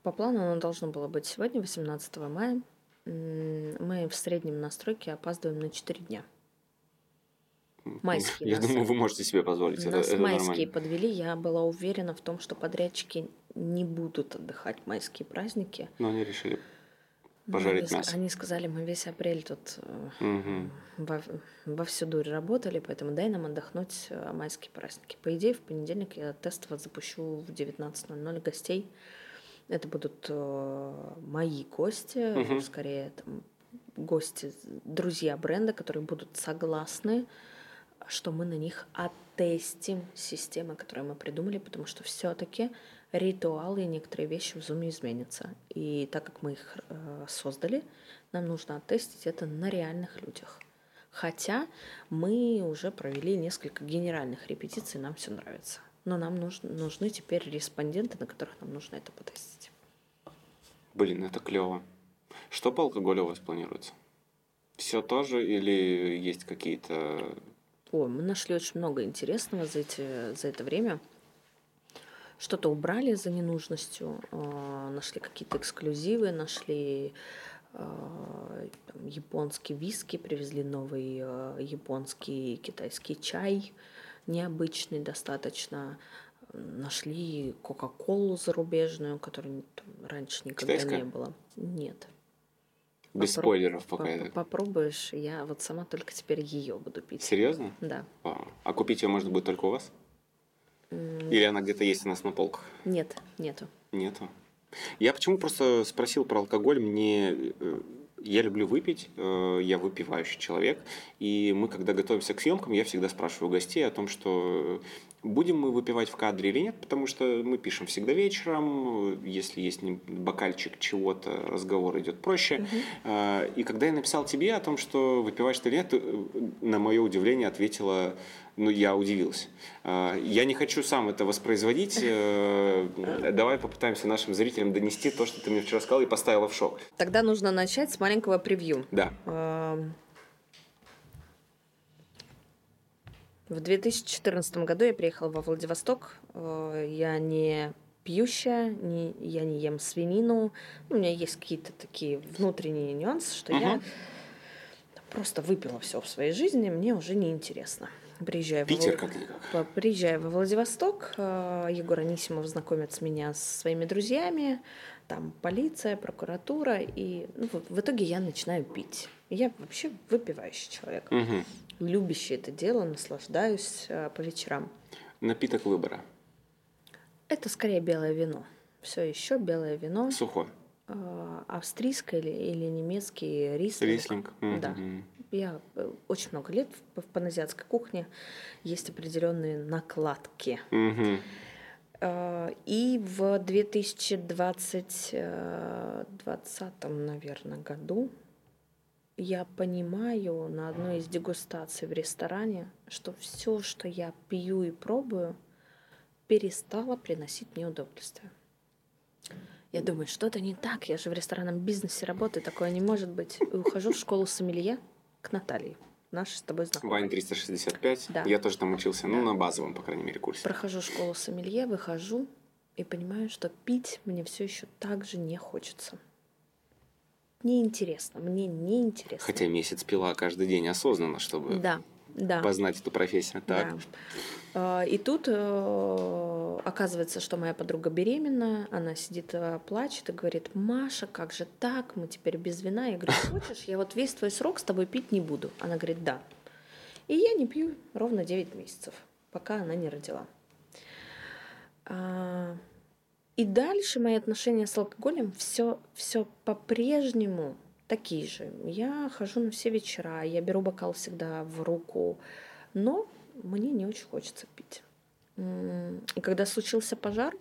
По плану оно должно было быть сегодня, 18 мая. Мы в среднем на стройке опаздываем на 4 дня. Майские Я нас- думаю, вы можете себе позволить. Это, Нас это майские нормально. подвели. Я была уверена в том, что подрядчики не будут отдыхать в майские праздники. Но они решили Но пожарить они, мясо. они сказали, мы весь апрель тут Мгм. во, во всю дурь работали, поэтому дай нам отдохнуть э, майские праздники. По идее, в понедельник я тестово запущу в 19.00 гостей. Это будут э, мои гости, Мгм. скорее там, гости, друзья бренда, которые будут согласны, что мы на них оттестим системы, которые мы придумали, потому что все-таки ритуалы и некоторые вещи в Zoom изменятся. И так как мы их э, создали, нам нужно оттестить это на реальных людях. Хотя мы уже провели несколько генеральных репетиций, нам все нравится. Но нам нужны, нужны теперь респонденты, на которых нам нужно это потестить. Блин, это клево. Что по алкоголю у вас планируется? Все тоже или есть какие-то... Ой, мы нашли очень много интересного за, эти, за это время. Что-то убрали за ненужностью, э, нашли какие-то эксклюзивы, нашли э, там, японский виски, привезли новый э, японский китайский чай, необычный достаточно. Нашли Кока-Колу зарубежную, которой там раньше никогда Китайская? не было. Нет. Без Попро- спойлеров пока. Поп- Попробуешь, я вот сама только теперь ее буду пить. Серьезно? Да. А, а купить ее можно будет только у вас? Или она где-то есть у нас на полках? Нет, нету. Нету. Я почему просто спросил про алкоголь. Мне э, я люблю выпить, э, я выпивающий человек, и мы, когда готовимся к съемкам, я всегда спрашиваю гостей о том, что э, будем мы выпивать в кадре или нет, потому что мы пишем всегда вечером, э, если есть бокальчик чего-то, разговор идет проще. Э, И когда я написал тебе о том, что выпиваешь ты или нет, ты, на мое удивление ответила, ну, я удивился. Э, Я не хочу сам это воспроизводить. э, Давай попытаемся нашим зрителям донести то, что ты мне вчера сказал и поставила в шок. Тогда нужно начать с маленького превью. Да. Эм, В 2014 году я приехала во Владивосток. Э, Я не пьющая, не, я не ем свинину. Ну, У меня есть какие-то такие внутренние нюансы, что я Мгм. просто выпила все в своей жизни, мне уже не интересно. Приезжаю в Питер Вла- как-никак. по- Приезжаю во Владивосток, э, Егор Анисимов знакомит меня со своими друзьями, там полиция, прокуратура, и ну, в, в итоге я начинаю пить. Я вообще выпивающий человек, Мгм. любящий это дело, наслаждаюсь э, по вечерам. Напиток выбора. Это скорее белое вино. Все еще белое вино. Сухое. А, Австрийское или, или немецкий рислинг. Рислинг. Да. Мгм. Я э, очень много лет в, в паназиатской кухне. Есть определенные накладки. А, И в 2020, наверное, году я понимаю на одной из дегустаций в ресторане, что все, что я пью и пробую, перестало приносить мне удовольствие. Я думаю, что-то не так, я же в ресторанном бизнесе работаю, такое не может быть. И ухожу в школу сомелье к Наталье, нашей с тобой знакомой. Вайн 365. Да. Я тоже там учился, ну, Да. на базовом, по крайней мере, курсе. Прохожу школу сомелье, выхожу и понимаю, что пить мне все еще так же не хочется. Неинтересно, мне неинтересно. Хотя месяц пила каждый день осознанно, чтобы Да, да. познать эту профессию. Так. Да. И тут э, оказывается, что моя подруга беременная, она сидит, э, плачет и говорит, Маша, как же так, мы теперь без вина. Я говорю, [LAUGHS] хочешь, я вот весь твой срок с тобой пить не буду. Она говорит, да. И я не пью ровно 9 месяцев, пока она не родила. А, И дальше мои отношения с алкоголем все, все по-прежнему такие же. Я хожу на все вечера, я беру бокал всегда в руку, но мне не очень хочется пить. И когда случился пожар,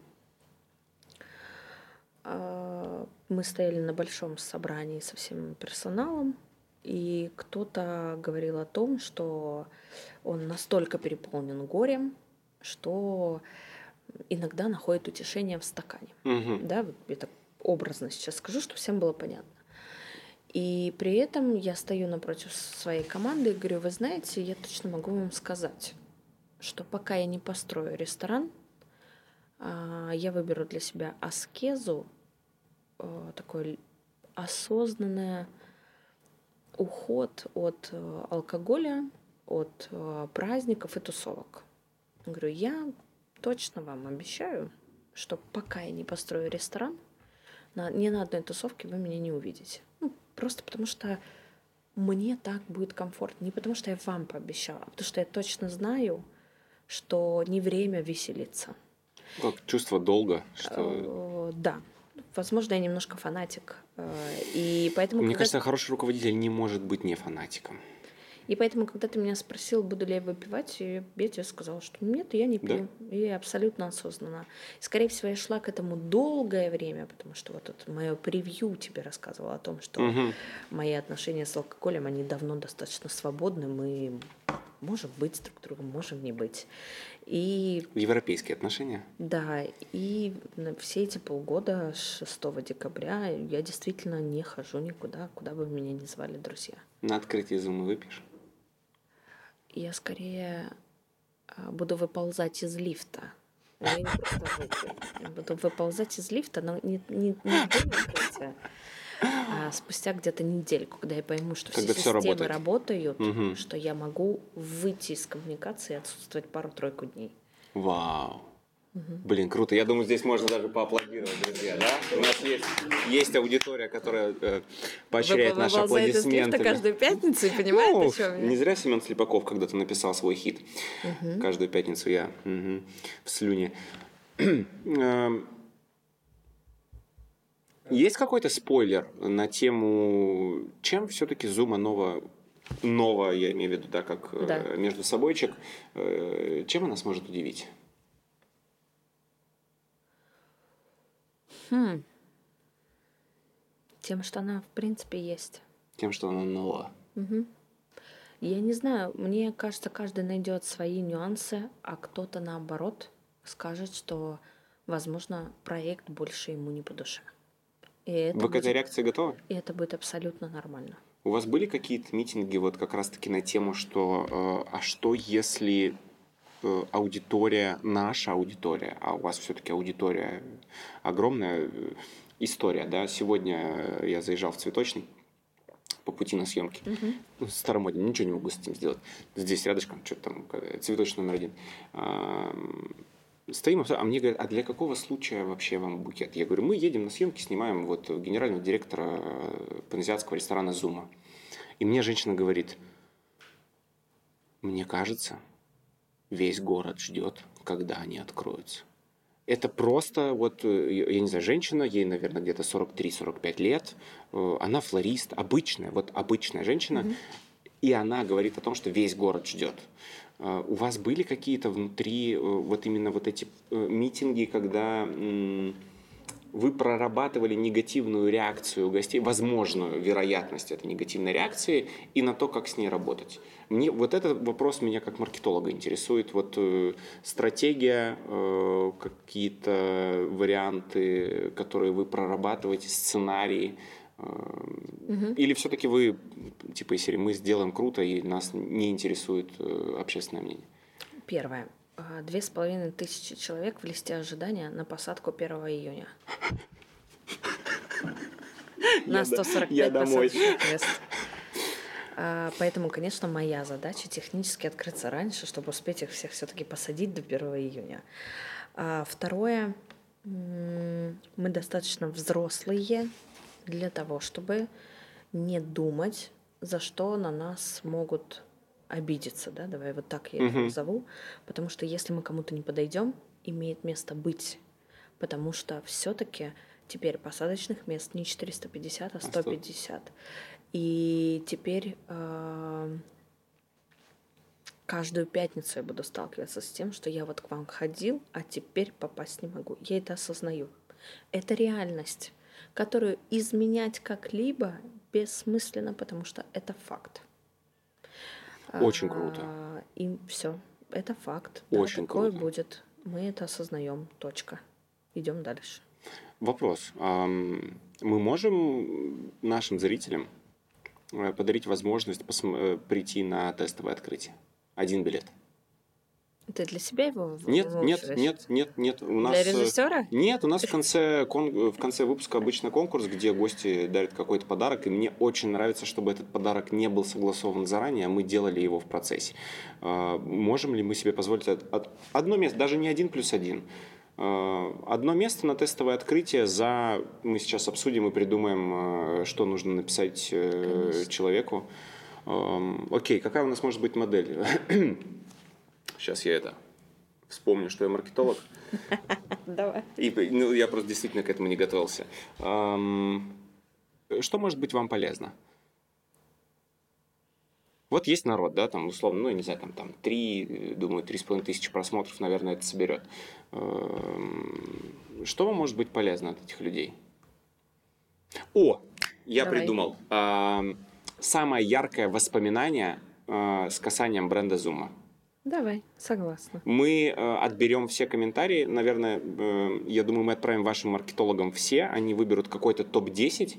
а, мы стояли на большом собрании со всем персоналом, и кто-то говорил о том, что он настолько переполнен горем, что иногда находит утешение в стакане. Мгм. Да, вот я так образно сейчас скажу, чтобы всем было понятно. И при этом я стою напротив своей команды и говорю, вы знаете, я точно могу вам сказать, что пока я не построю ресторан, а, я выберу для себя аскезу, э, такой осознанный уход от э, алкоголя, от э, праздников и тусовок. Говорю, я точно вам обещаю, что пока я не построю ресторан, на, ни на одной тусовке вы меня не увидите. Ну, просто потому что мне так будет комфортно. Не потому что я вам пообещала, а потому что я точно знаю, что не время веселиться. Как чувство долга, что... Э, Да. Возможно, я немножко фанатик. э, И поэтому, Мне когда- кажется, хороший руководитель не может быть не фанатиком. И поэтому, когда ты меня спросил, буду ли я выпивать, я тебе сказала, что нет, я не Да. пью. И абсолютно осознанно. И, скорее всего, я шла к этому долгое время, потому что вот это мое превью тебе рассказывало о том, что Мгм. мои отношения с алкоголем, они давно достаточно свободны, мы можем быть друг другом, можем не быть. И Европейские отношения. да, и все эти полгода, 6 декабря, я действительно не хожу никуда, куда бы меня ни звали друзья. На открытии зумы выпьешь? Я скорее а, буду выползать из лифта. Я не просто выпью. Я буду выползать из лифта, но не, не, не в а спустя где-то недельку, когда я пойму, что Когда все системы работает. работают, Мгм. что я могу выйти из коммуникации и отсутствовать пару-тройку дней. Вау. Блин, круто. Я думаю, здесь можно даже поаплодировать, друзья, да? У нас есть, есть аудитория, которая э, поощряет наши аплодисменты. каждую пятницу и понимает, Ну, о чем я. не зря Семен Слепаков когда-то написал свой хит. Каждую пятницу я мгм, в слюне. Эм, Есть какой-то спойлер на тему, чем все-таки Зума Нова, Нова, я имею в виду, да, как э, Да. между собойчик, э, чем она сможет удивить? Хм. Тем, что она, в принципе, есть. Тем, что она нова. Мгм. Я не знаю, мне кажется, каждый найдет свои нюансы, а кто-то наоборот скажет, что, возможно, проект больше ему не по душе. И это, Вы к этой будет, реакции готовы? и это будет абсолютно нормально. У вас были какие-то митинги вот как раз-таки на тему, что э, а что если аудитория, наша аудитория, а у вас все-таки аудитория огромная, э, история, да, сегодня э, я заезжал в цветочный по пути на съемки. Ну, Старомоден, ничего не могу с этим сделать. Здесь рядышком, что-то там, э, цветочный номер один. Стоим, а мне говорят, а для какого случая вообще вам букет? Я говорю, мы едем на съемки, снимаем вот генерального директора паназиатского ресторана Зума. И мне женщина говорит, мне кажется, весь город ждет, когда они откроются. Это просто, вот, э, я не знаю, женщина, ей, наверное, где-то 43-45 лет, э, она флорист, обычная, вот обычная женщина, и она говорит о том, что весь город ждет. Э, У вас были какие-то внутри вот именно вот эти митинги, когда вы прорабатывали негативную реакцию гостей, возможную вероятность этой негативной реакции и на то, как с ней работать. Мне вот этот вопрос меня как маркетолога интересует. Вот э, стратегия, э, какие-то варианты, которые вы прорабатываете, сценарии. э, Или все-таки вы, типа, серии, мы сделаем круто, и нас не интересует э, общественное мнение? Первое. А, Две с половиной тысячи человек в листе ожидания на посадку 1 июня. [LAUGHS] На Я до- 145 я домой. посадочных мест. Поэтому, конечно, моя задача технически открыться раньше, чтобы успеть их всех все-таки посадить до 1 июня. А Второе. Мы достаточно взрослые для того, чтобы не думать, за что на нас могут обидеться, да, давай вот так я это Мгм. назову, потому что если мы кому-то не подойдем, имеет место быть, потому что все-таки теперь посадочных мест не 450, а А сто. 150. И теперь э, каждую пятницу я буду сталкиваться с тем, что я вот к вам ходил, а теперь попасть не могу. Я это осознаю. Это реальность, которую изменять как-либо бессмысленно, потому что это факт. Очень круто. А, И все. Это факт. Очень такое круто. будет. Мы это осознаем. Точка. Идем дальше. Вопрос. Мы можем нашим зрителям э, подарить возможность э, прийти на тестовое открытие? Один билет. Ты для себя его Нет, нет, нет, нет, нет. У нас, Для э, режиссера? Нет, у нас в конце, кон- в конце выпуска обычно конкурс, где гости дарят какой-то подарок, и мне очень нравится, чтобы этот подарок не был согласован заранее, а мы делали его в процессе. А, Можем ли мы себе позволить от- от- одно место, даже не один плюс один, а, одно место на тестовое открытие за... Мы сейчас обсудим и придумаем, что нужно написать э, Конечно. человеку. Ам, Окей, какая у нас может быть модель? Сейчас я это вспомню, что я маркетолог. [LAUGHS] Давай. И, ну, я просто действительно к этому не готовился. Что может быть вам полезно? Вот есть народ, да, там, условно, ну, не знаю, там, там, три, думаю, три с половиной тысячи просмотров, наверное, это соберет. Что вам может быть полезно от этих людей? О, я Давай. придумал. Ам, Самое яркое воспоминание а, с касанием бренда Зума. Давай, согласна. Мы э, отберем все комментарии. Наверное, э, я думаю, мы отправим вашим маркетологам все. Они выберут какой-то топ-10,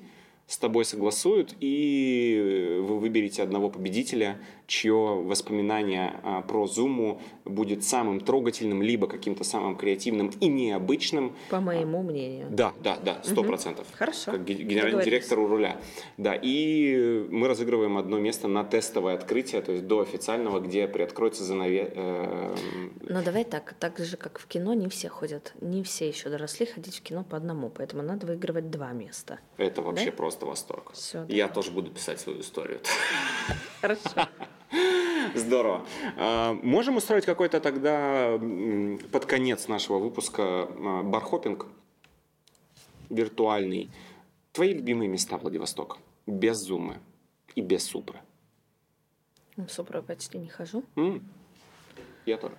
с тобой согласуют, и вы выберете одного победителя, чье воспоминание а, про Зуму будет самым трогательным, либо каким-то самым креативным и необычным. По моему мнению. Да, да, да, сто процентов. Хорошо. Как ге- генеральный директор у руля. Да, и мы разыгрываем одно место на тестовое открытие, то есть до официального, где приоткроется занаве... э, Но давай так, так же, как в кино, не все ходят, не все еще доросли ходить в кино по одному, поэтому надо выигрывать два места. Это вообще Да? просто восторг. Всё, Я тоже буду писать свою историю. Хорошо. Здорово. А, Можем устроить какой-то тогда под конец нашего выпуска а, бархопинг виртуальный. Твои любимые места Владивостока? Без зумы и без супры. В Супру я почти не хожу. Я тоже.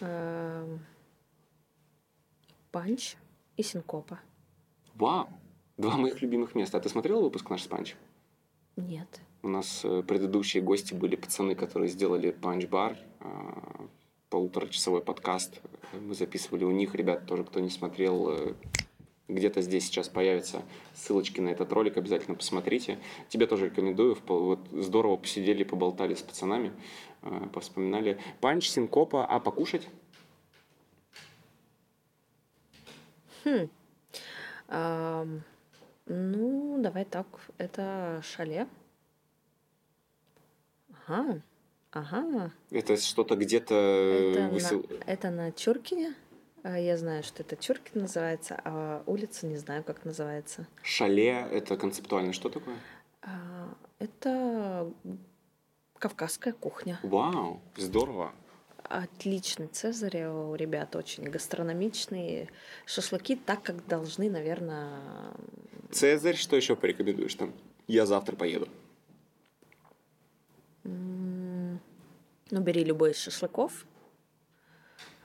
Эм, Панч и Синкопа. Вау! Два моих любимых места. А ты смотрела выпуск наш с Панч? Нет. У нас э, предыдущие гости были пацаны, которые сделали панч-бар, э, полуторачасовой подкаст. Мы записывали у них, ребят, тоже, кто не смотрел, э, где-то здесь сейчас появятся ссылочки на этот ролик, обязательно посмотрите. Тебе тоже рекомендую, вот здорово посидели, поболтали с пацанами, повспоминали. Панч, синкопа, а покушать? Ам, ну, давай так. Это шале. Ага. Ага. Это что-то где-то э, Это, высыл- на, это на Чуркине. А, Я знаю, что это Чуркин называется, а улица не знаю, как называется. Шале, это концептуально что такое? А, Это кавказская кухня. Вау, здорово. Отличный цезарь у ребят, очень гастрономичные шашлыки, так как должны, наверное. Цезарь, что еще порекомендуешь там? Я завтра поеду. Ну, бери любой из шашлыков.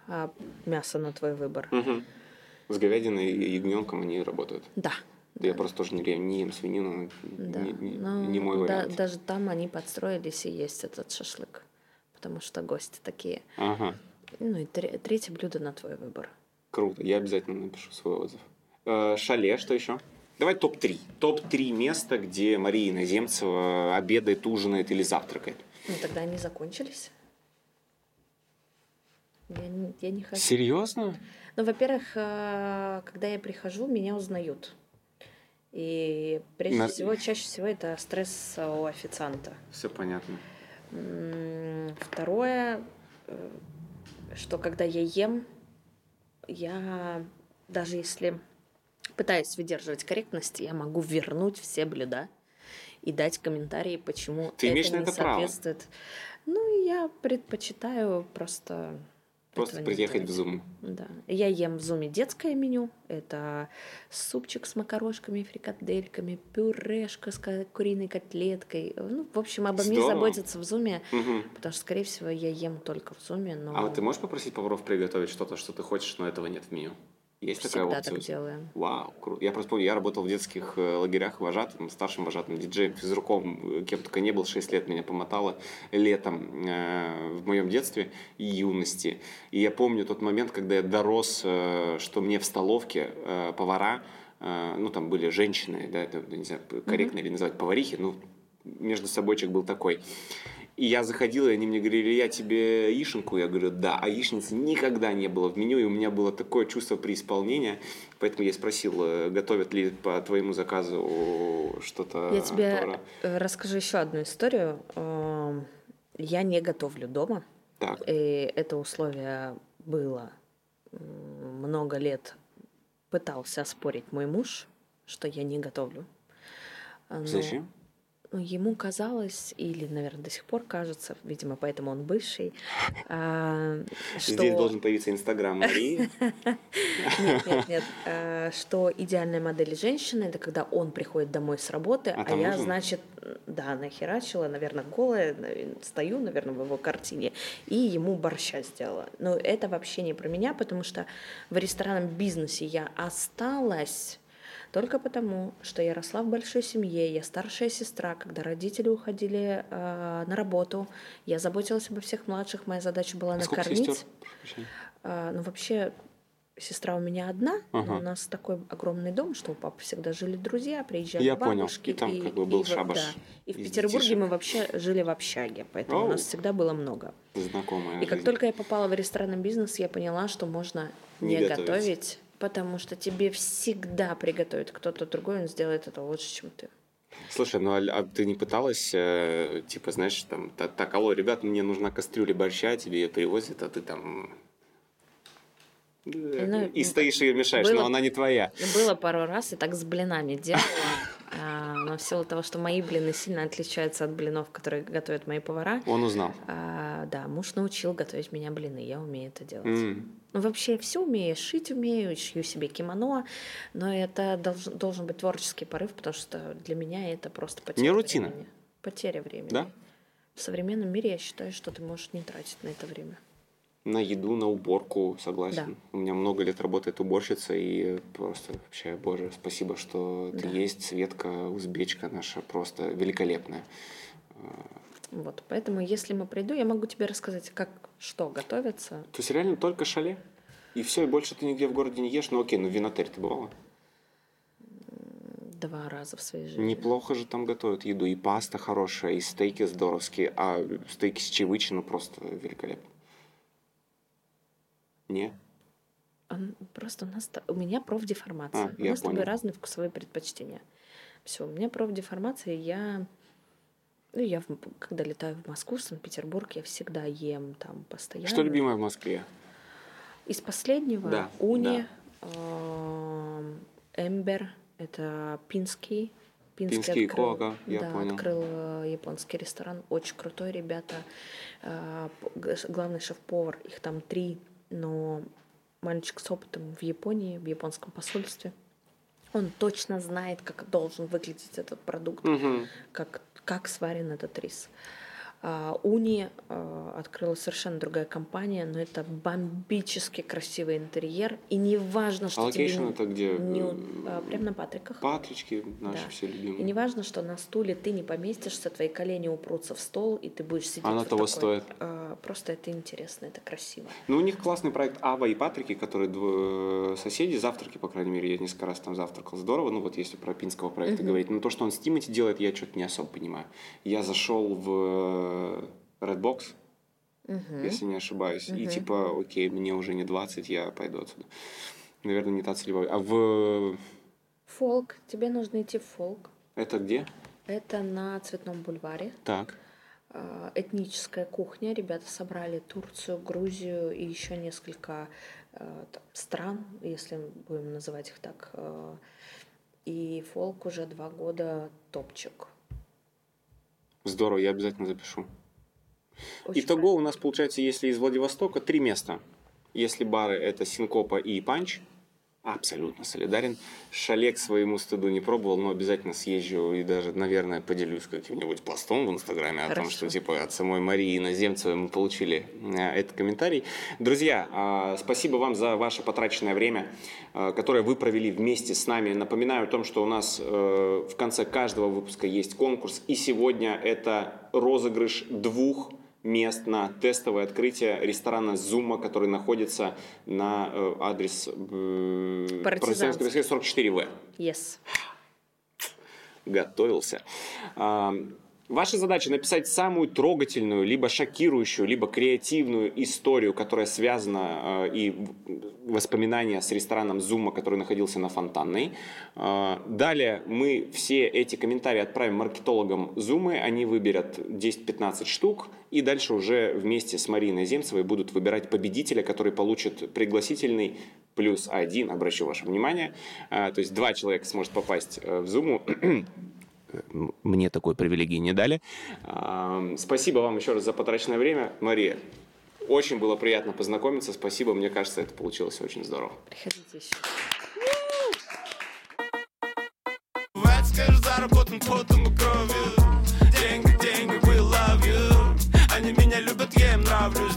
А мясо на твой выбор. Угу. С говядиной и ягненком они работают. Да. Да я просто тоже не, ем- не ем свинину, Да. не, не- Ну, не мой да- вариант. даже там они подстроились и есть этот шашлык. Потому что гости такие. Ага, Ну и тре- третье блюдо на твой выбор. круто, я обязательно напишу свой отзыв. Э, шале, что еще? Давай топ-3. Топ-3 места, где Мария Иноземцева обедает, ужинает или завтракает. Ну тогда они закончились. Я не, я не хочу. Серьезно? Ну, во-первых, э, когда я прихожу, меня узнают. И прежде На- всего, чаще всего это стресс у официанта. Все понятно. Второе, э, что когда я ем, я даже если пытаюсь выдерживать корректность, я могу вернуть все блюда и дать комментарии, почему Ты это не это право? соответствует. Ну, я предпочитаю просто Просто приехать в. Zoom. Да. Я ем в зуме детское меню. Это супчик с макарошками, фрикадельками, пюрешка с куриной котлеткой. Ну, в общем, обо мне Здорово. заботятся в зуме, Мгм. потому что, скорее всего, я ем только в зуме, но А вот ты можешь попросить поваров приготовить что-то, что ты хочешь, но этого нет в меню? Есть такая всегда опция? так делаем. Вау, круто. Я просто помню, я работал в детских э, лагерях вожатым, старшим вожатым, диджеем, физруком, э, кем только не был, 6 лет меня помотало летом э, в моем детстве и юности. И я помню тот момент, когда я дорос, э, что мне в столовке э, повара, э, ну там были женщины, да, это, не знаю, корректно ли называть поварихи, ну между собойчик был такой. И я заходил, и они мне говорили, я тебе яишенку? Я говорю, да. А яичницы никогда не было в меню, и у меня было такое чувство преисполнения. Поэтому я спросил, э, готовят ли по твоему заказу что-то Я тебе э, расскажу еще одну историю. Эм, Я не готовлю дома. Так, И это условие было много лет. Пытался оспорить мой муж, что я не готовлю. А, но- зачем? Ему казалось, или, наверное, до сих пор кажется, видимо, поэтому он бывший, [LAUGHS] а, что... Здесь должен появиться Инстаграм Марии. [LAUGHS] Нет, нет, нет. а, Что идеальная модель женщины это когда он приходит домой с работы, А а, я, значит, да, нахерачила, наверное, голая, стою, наверное, в его картине, и ему борща сделала. Но это вообще не про меня, потому что в ресторанном бизнесе я осталась только потому, что я росла в большой семье, я старшая сестра, когда родители уходили э, на работу, я заботилась обо всех младших, моя задача была А накормить. А, ну, вообще, сестра у меня одна, но Ага. у нас такой огромный дом, что у папы всегда жили друзья, приезжали Я понял. бабушки. И там как бы был в- шабаш да. И в Петербурге детишек. мы вообще жили в общаге, поэтому у Оу. нас всегда было много. Знакомая И как жизнь. только я попала в ресторанный бизнес, я поняла, что можно Не не, готовить. Потому что тебе всегда приготовит кто-то другой, он сделает это лучше, чем ты. Слушай, ну а, а ты не пыталась, э, типа, знаешь, там, та- так, алло, ребят, мне нужна кастрюля борща, тебе ее привозят, а ты там... Ну, и стоишь ее мешаешь, было- но она не твоя. Было пару раз, и так с блинами делала. А, Но в силу того, что мои блины сильно отличаются от блинов, которые готовят мои повара, Он узнал. а, да, муж научил готовить меня блины, я умею это делать. М. Ну, вообще все умею, шить умею, шью себе кимоно, но это должен, должен быть творческий порыв, потому что для меня это просто потеря Не рутина. времени. Потеря времени. Да? В современном мире я считаю, что ты можешь не тратить на это время. На еду, на уборку, согласен. Да. У меня много лет работает уборщица, и просто вообще, боже, спасибо, что ты Да. есть. Светка, узбечка наша, просто великолепная. Вот, поэтому, если мы приду, я могу тебе рассказать, как что готовится. То есть реально только шале? И все, и больше ты нигде в городе не ешь? Ну окей, ну в винотель ты бывала? Два раза в своей жизни. Неплохо же там готовят еду. И паста хорошая, и стейки здоровские. А стейки с чевычиной просто великолепно. Не? Он- Просто у нас у меня профдеформация. А, у нас с тобой разные вкусовые предпочтения. Все, у меня профдеформация, я. Ну, я, когда летаю в Москву, в Санкт-Петербург, я всегда ем там постоянно. Что любимое в Москве? Из последнего Да, Уни, эм, Эмбер, это пинский Пинский, Пинский открыл, Кока, я да, понял. открыл э, японский ресторан. Очень крутой, ребята. Э, Главный шеф-повар, их там три, но мальчик с опытом в Японии, в японском посольстве. Он точно знает, как должен выглядеть этот продукт, Мгм. как, как сварен этот рис. Уни э, открыла совершенно другая компания, но это бомбически красивый интерьер. И не важно, что А тебе... это где? не а, прям на Патриках. Патрички наши Да. все И любимые. не важно, что на стуле ты не поместишься, твои колени упрутся в стол, и ты будешь сидеть. Оно вот того такой. стоит. А, Просто это интересно, это красиво. Ну, у них классный проект Ава и Патрики, которые дво- э, соседи, завтраки, по крайней мере, я несколько раз там завтракал. Здорово, ну вот если про пинского проекта говорить. Но то, что он с Тимати делает, я что-то не особо понимаю. Я зашел в э, Redbox, если не ошибаюсь, и типа, окей, мне уже не 20, я пойду отсюда. Наверное, не та целевая. А в... Фолк. Тебе нужно идти в фолк. Это где? Это на Цветном бульваре. Так. А, Этническая кухня. Ребята собрали Турцию, Грузию и еще несколько э, там, стран, если будем называть их так. Э, И фолк уже два года топчик. Здорово, я обязательно запишу. Очень Итого у нас получается, если из Владивостока, три места. Если бары это Синкопа и Панч, абсолютно солидарен. Шале к своему стыду не пробовал, но обязательно съезжу и даже, наверное, поделюсь каким-нибудь постом в Инстаграме о том, Хорошо. что типа от самой Марии Иноземцевой мы получили э, этот комментарий. Друзья, а, спасибо вам за ваше потраченное время, а, которое вы провели вместе с нами. Напоминаю о том, что у нас э, в конце каждого выпуска есть конкурс, и сегодня это розыгрыш двух мест на тестовое открытие ресторана Зума, который находится на э, адрес э. Партизанской 44В. Yes. Готовился. А, Ваша задача написать самую трогательную, либо шокирующую, либо креативную историю, которая связана э, и воспоминания с рестораном Зума, который находился на Фонтанной. А, Далее мы все эти комментарии отправим маркетологам Зумы, они выберут 10-15 штук, и дальше уже вместе с Мариной Земцевой будут выбирать победителя, который получит пригласительный плюс один, обращу ваше внимание. А, То есть два человека сможет попасть э, в Зуму. [CLEARS THROAT] Э, мне такой привилегии не дали. Спасибо вам еще раз за потраченное время. Мария, очень было приятно познакомиться. Спасибо, мне кажется, это получилось очень здорово. Приходите еще. заработан потом и кровью Деньги, деньги, we love you Они меня любят, я им нравлюсь